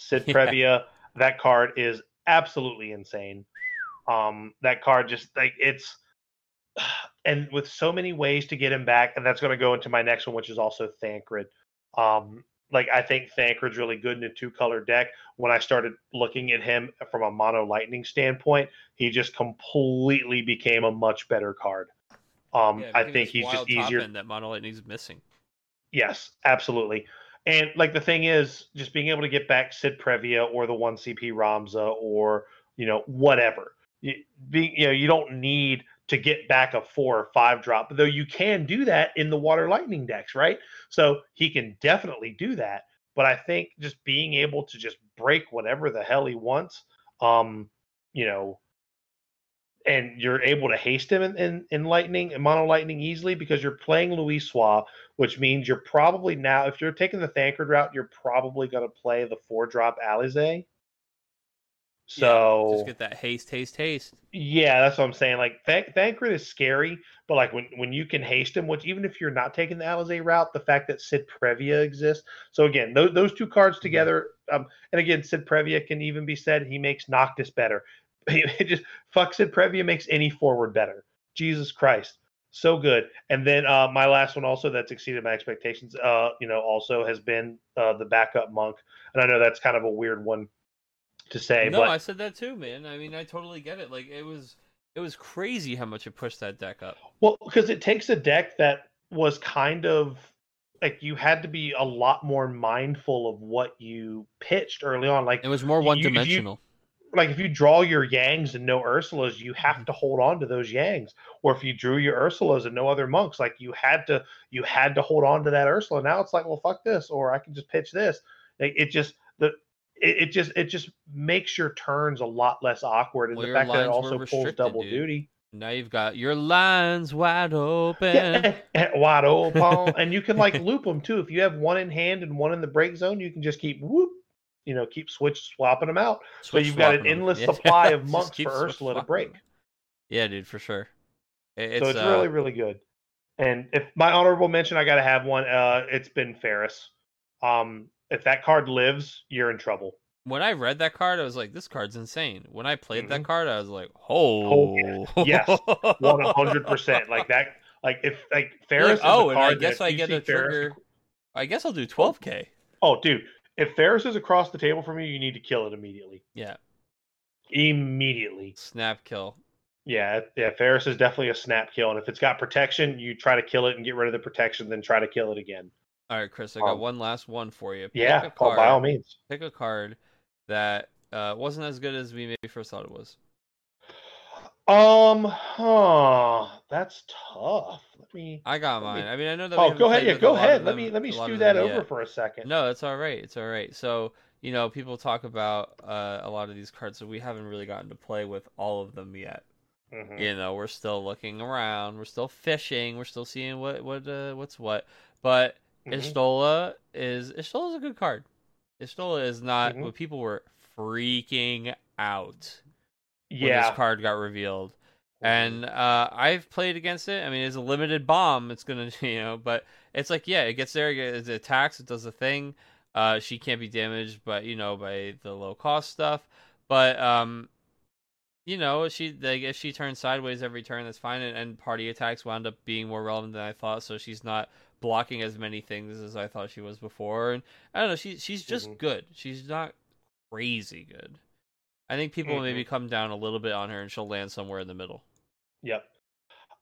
Yeah. Previa, that card is absolutely insane. Um, that card just like it's, and with so many ways to get him back, and that's going to go into my next one, which is also Thancred. Um, like I think Thancred's really good in a two color deck. When I started looking at him from a mono lightning standpoint, he just completely became a much better card. Um, yeah, I think he's just easier. That Mono Lightning's missing. Yes, absolutely. And like the thing is, just being able to get back Cid Previa or the one CP Ramza or you know whatever. You, be, you know you don't need to get back a four or five drop, though you can do that in the Water Lightning decks, right? So he can definitely do that. But I think just being able to just break whatever the hell he wants, um, you know, and you're able to haste him in, in, in lightning and mono lightning easily because you're playing Louis Louisoix, which means you're probably now if you're taking the Thancred route, you're probably going to play the four drop Alisaie. So yeah, just get that haste, haste, haste. Yeah, that's what I'm saying. Like Th- Thancred is scary, but like when when you can haste him, which even if you're not taking the Alisaie route, the fact that Cid Previa exists. So again, those those two cards mm-hmm. together, um, and again, Cid Previa can even be said he makes Noctis better. it just fucks it. Previa makes any forward better. Jesus Christ, so good. And then uh, my last one also that's exceeded my expectations. Uh, you know, also has been uh, the backup monk, and I know that's kind of a weird one to say. No, but... I said that too, man. I mean, I totally get it. Like it was, it was crazy how much it pushed that deck up. Well, because it takes a deck that was kind of like you had to be a lot more mindful of what you pitched early on. Like it was more one dimensional like if you draw your Yangs and no Ursulas, you have mm-hmm. to hold on to those Yangs. Or if you drew your Ursulas and no other monks, like you had to you had to hold on to that Ursula. Now it's like, well, fuck this, or I can just pitch this. Like it just the it, it just it just makes your turns a lot less awkward, and well, the fact that it also pulls double dude. duty. Now you've got your lines wide open, yeah, wide open, and you can like loop them too. If you have one in hand and one in the break zone, you can just keep whoop you know keep switch swapping them out. Switch so you've got an endless them. supply of monks for Ursula to break. Yeah, dude, for sure. It's, so it's uh... really really good. And if my honorable mention, I got to have one. Uh, it's been Faris. Um, if that card lives, you're in trouble. When I read that card, I was like, "This card's insane." When I played mm-hmm. that card, I was like, "Oh, oh yes, one hundred percent." Like that. Like if like Faris. Like, oh, and I guess I get a trigger. I guess I'll do twelve k. Oh, dude, if Faris is across the table from you, you need to kill it immediately. Yeah. immediately. Snap kill. Yeah, yeah. Faris is definitely a snap kill, and if it's got protection, you try to kill it and get rid of the protection, then try to kill it again. All right, Chris, I got Um, one last one for you. Pick Yeah, a oh, by all means. Pick a card that uh, wasn't as good as we maybe first thought it was. Um, huh, that's tough. Let me. I got Let me- mine. I mean, I know that. Oh, go ahead. Yeah, go ahead. Let them- me let me stew that over yet. for a second. No, it's all right. It's all right. So you know, people talk about uh, a lot of these cards, so we haven't really gotten to play with all of them yet. Mhm. You know, we're still looking around. We're still fishing. We're still seeing what what uh, what's what. But Mhm. Y'shtola is a good card. Y'shtola is not Mhm. what people were freaking out Yeah. this card got revealed. And uh, I've played against it. I mean, it's a limited bomb. It's gonna, you know, but it's like, yeah, it gets there, it attacks, it does a thing. Uh, she can't be damaged, but you know, by the low cost stuff. But um, you know, she like if she turns sideways every turn, that's fine. And, and party attacks wound up being more relevant than I thought. So she's not blocking as many things as I thought she was before. And I don't know, she she's just Mhm. good. She's not crazy good. I think people will maybe come down a little bit on her, and she'll land somewhere in the middle. Yep.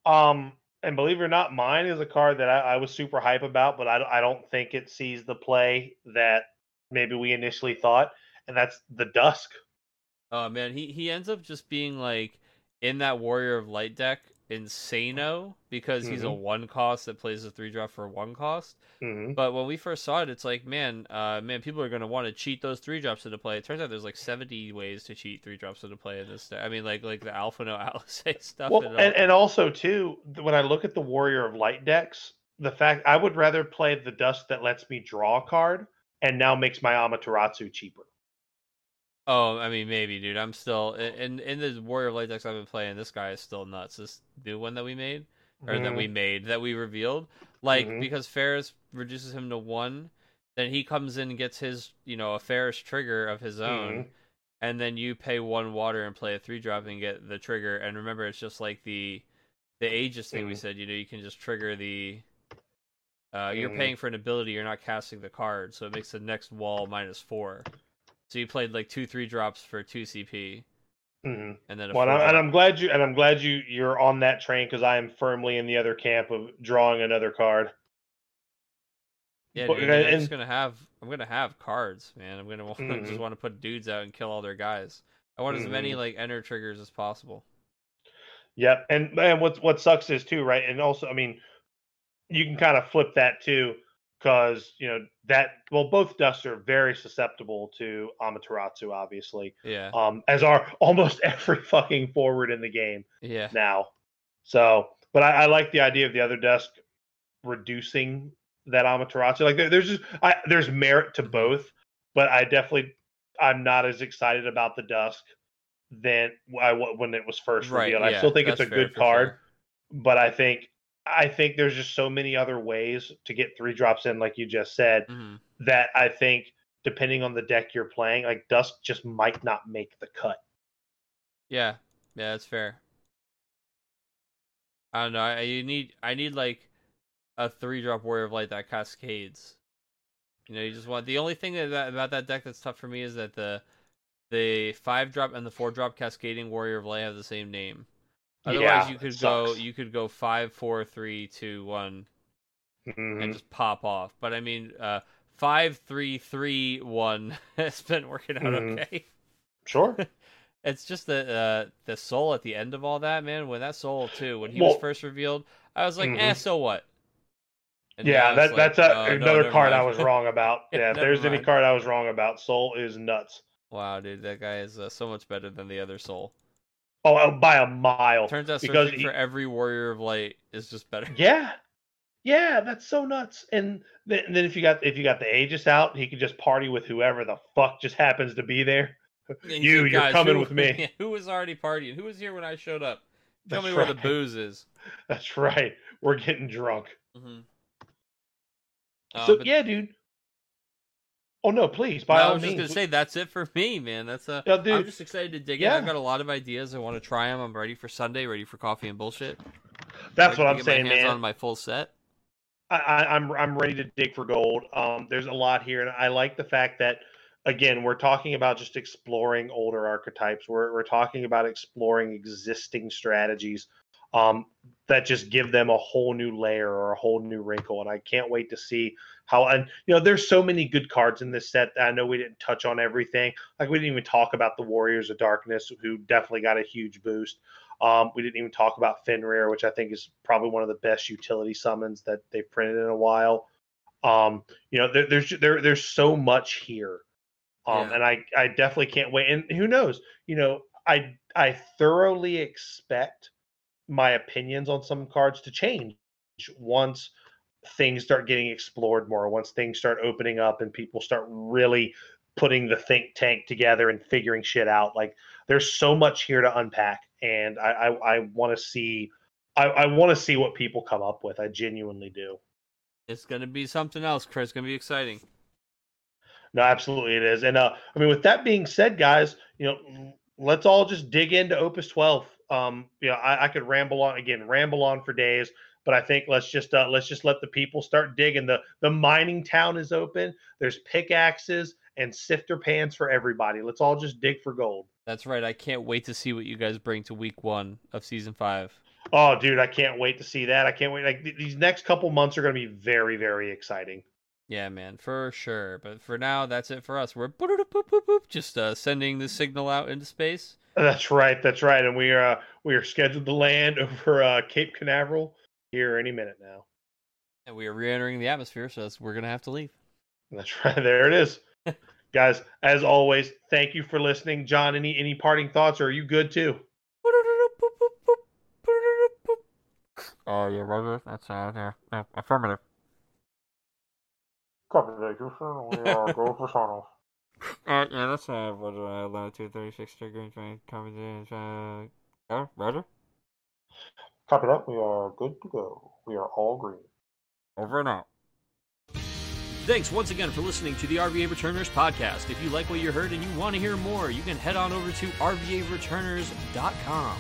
Um, and believe it or not, mine is a card that I, I was super hype about, but I, I don't think it sees the play that maybe we initially thought, and that's the Dusk. Oh man, he he ends up just being like in that Warrior of Light deck insano because he's a Mhm. one cost that plays a three drop for one cost. Mm-hmm. But when we first saw it, it's like, man, uh, man, people are gonna want to cheat those three drops into play. It turns out there's like 70 ways to cheat three drops into play in this. I mean, like like the Alphinaud Alisaie stuff. Well, and and, and also too, when I look at the Warrior of Light decks, the fact I would rather play the Dust that lets me draw a card and now makes my Amaterasu cheaper. Oh, I mean, maybe, dude. I'm still in in the Warrior of Light decks I've been playing. This guy is still nuts. This new one that we made, or that we made, that we revealed, like Mhm. because Faris reduces him to one, then he comes in and gets his, you know, a Faris trigger of his own, Mhm. and then you pay one water and play a three drop and get the trigger. And remember, it's just like the the Aegis thing we Mhm. said. You know, you can just trigger the. Uh, you're Mhm. paying for an ability. You're not casting the card, so it makes the next wall minus four. So you played like two three drops for two CP, Mhm. and then a Well, and, four I, and. I'm glad you and I'm glad you you're on that train because I am firmly in the other camp of drawing another card. yeah, dude, I'm just gonna have I'm gonna have cards, man. I'm gonna want, just want to put dudes out and kill all their guys. I want as many Mhm. like enter triggers as possible. Yep, and and what what sucks is too, right? And also, I mean, you can kind of flip that too, because you know that well, both dusts are very susceptible to Amaterasu, obviously, Yeah, um, as are almost every fucking forward in the game yeah, now. So, but I, I like the idea of the other dusk reducing that Amaterasu. Like there, there's just I, there's merit to both, but I definitely I'm not as excited about the dusk than I when it was first right. revealed. yeah, I still think it's a good card, sure. but I think I think there's just so many other ways to get three drops in, like you just said, Mhm. that I think depending on the deck you're playing, like dusk just might not make the cut. Yeah, yeah, that's fair. I don't know. I, you need I need like a three drop warrior of light that cascades. You know, you just want the only thing that about that deck that's tough for me is that the the five drop and the four drop cascading warrior of light have the same name. Otherwise, Yeah, you could go you could go five, four, three, two, one, Mhm. and just pop off. But I mean, uh, five, three, three, one has been working out Mhm. okay. Sure. It's just the uh, the soul at the end of all that, man. When that soul too, when he Well- was first revealed, I was like, eh, Mhm. so what? And yeah, that it's that's a, oh, another never card I was wrong about. Yeah, if there's any card I was wrong about, Soul is nuts. wow, dude, that guy is uh, so much better than the other soul. Oh, uh, by a mile. Turns out because he- for every warrior of light is just better. Yeah, yeah, that's so nuts. And then, and then if you got if you got the Aegis out, he could just party with whoever the fuck just happens to be there. And You, you're "Guys, coming who- with me." who was already partying? Who was here when I showed up? Tell That's me where the booze is. That's right. We're getting drunk. Mm-hmm. Uh, so but- yeah, dude. Oh no, please, by No, I all was just gonna say that's it for me, man. That's uh, Yeah, I'm just excited to dig Yeah. in. I've got a lot of ideas. I want to try them. I'm ready for Sunday. Ready for coffee and bullshit. that's what I'm saying, my hands man. On my full set. I, I, I'm I'm ready to dig for gold. Um, there's a lot here, and I like the fact that again, we're talking about just exploring older archetypes. We're we're talking about exploring existing strategies um, that just give them a whole new layer or a whole new wrinkle. And I can't wait to see how. And you know, there's so many good cards in this set. I know we didn't touch on everything. Like we didn't even talk about the Warriors of Darkness, who definitely got a huge boost. Um, we didn't even talk about Fenrir, which I think is probably one of the best utility summons that they've printed in a while. Um, you know, there, there's there, there's so much here, um, yeah. and I I definitely can't wait. And who knows? You know, I I thoroughly expect my opinions on some cards to change once things start getting explored more, once things start opening up and people start really putting the think tank together and figuring shit out. Like there's so much here to unpack, and I I, I want to see I, I want to see what people come up with. I genuinely do. It's gonna be something else, Chris. It's gonna be exciting. No, absolutely it is. And uh, I mean, with that being said, guys, you know, let's all just dig into Opus 12. Um, you know, I, I could ramble on again, ramble on for days, but I think let's just uh, let's just let the people start digging. the The mining town is open. There's pickaxes and sifter pans for everybody. Let's all just dig for gold. That's right. I can't wait to see what you guys bring to week one of season five. Oh, dude, I can't wait to see that. I can't wait. Like th- these next couple months are going to be very, very exciting. Yeah, man, for sure. But for now, that's it for us. We're just uh, sending the signal out into space. That's right. That's right. And we are uh, we are scheduled to land over uh, Cape Canaveral here any minute now. And we are re-entering the atmosphere, so we're gonna have to leave. That's right. There it is, guys. As always, thank you for listening, John. Any any parting thoughts, or are you good too? Oh yeah, Roger. That's uh, yeah, affirmative. Copy that, Houston. We are go for Sonos. Uh, yeah, that's uh, Roger. Uh, latitude 36 degree train coming in. Uh, yeah, Roger. Copy that. We are good to go. We are all green. Over and out. Thanks once again for listening to the RVA Returners podcast. If you like what you heard and you want to hear more, you can head on over to RVAReturners.com.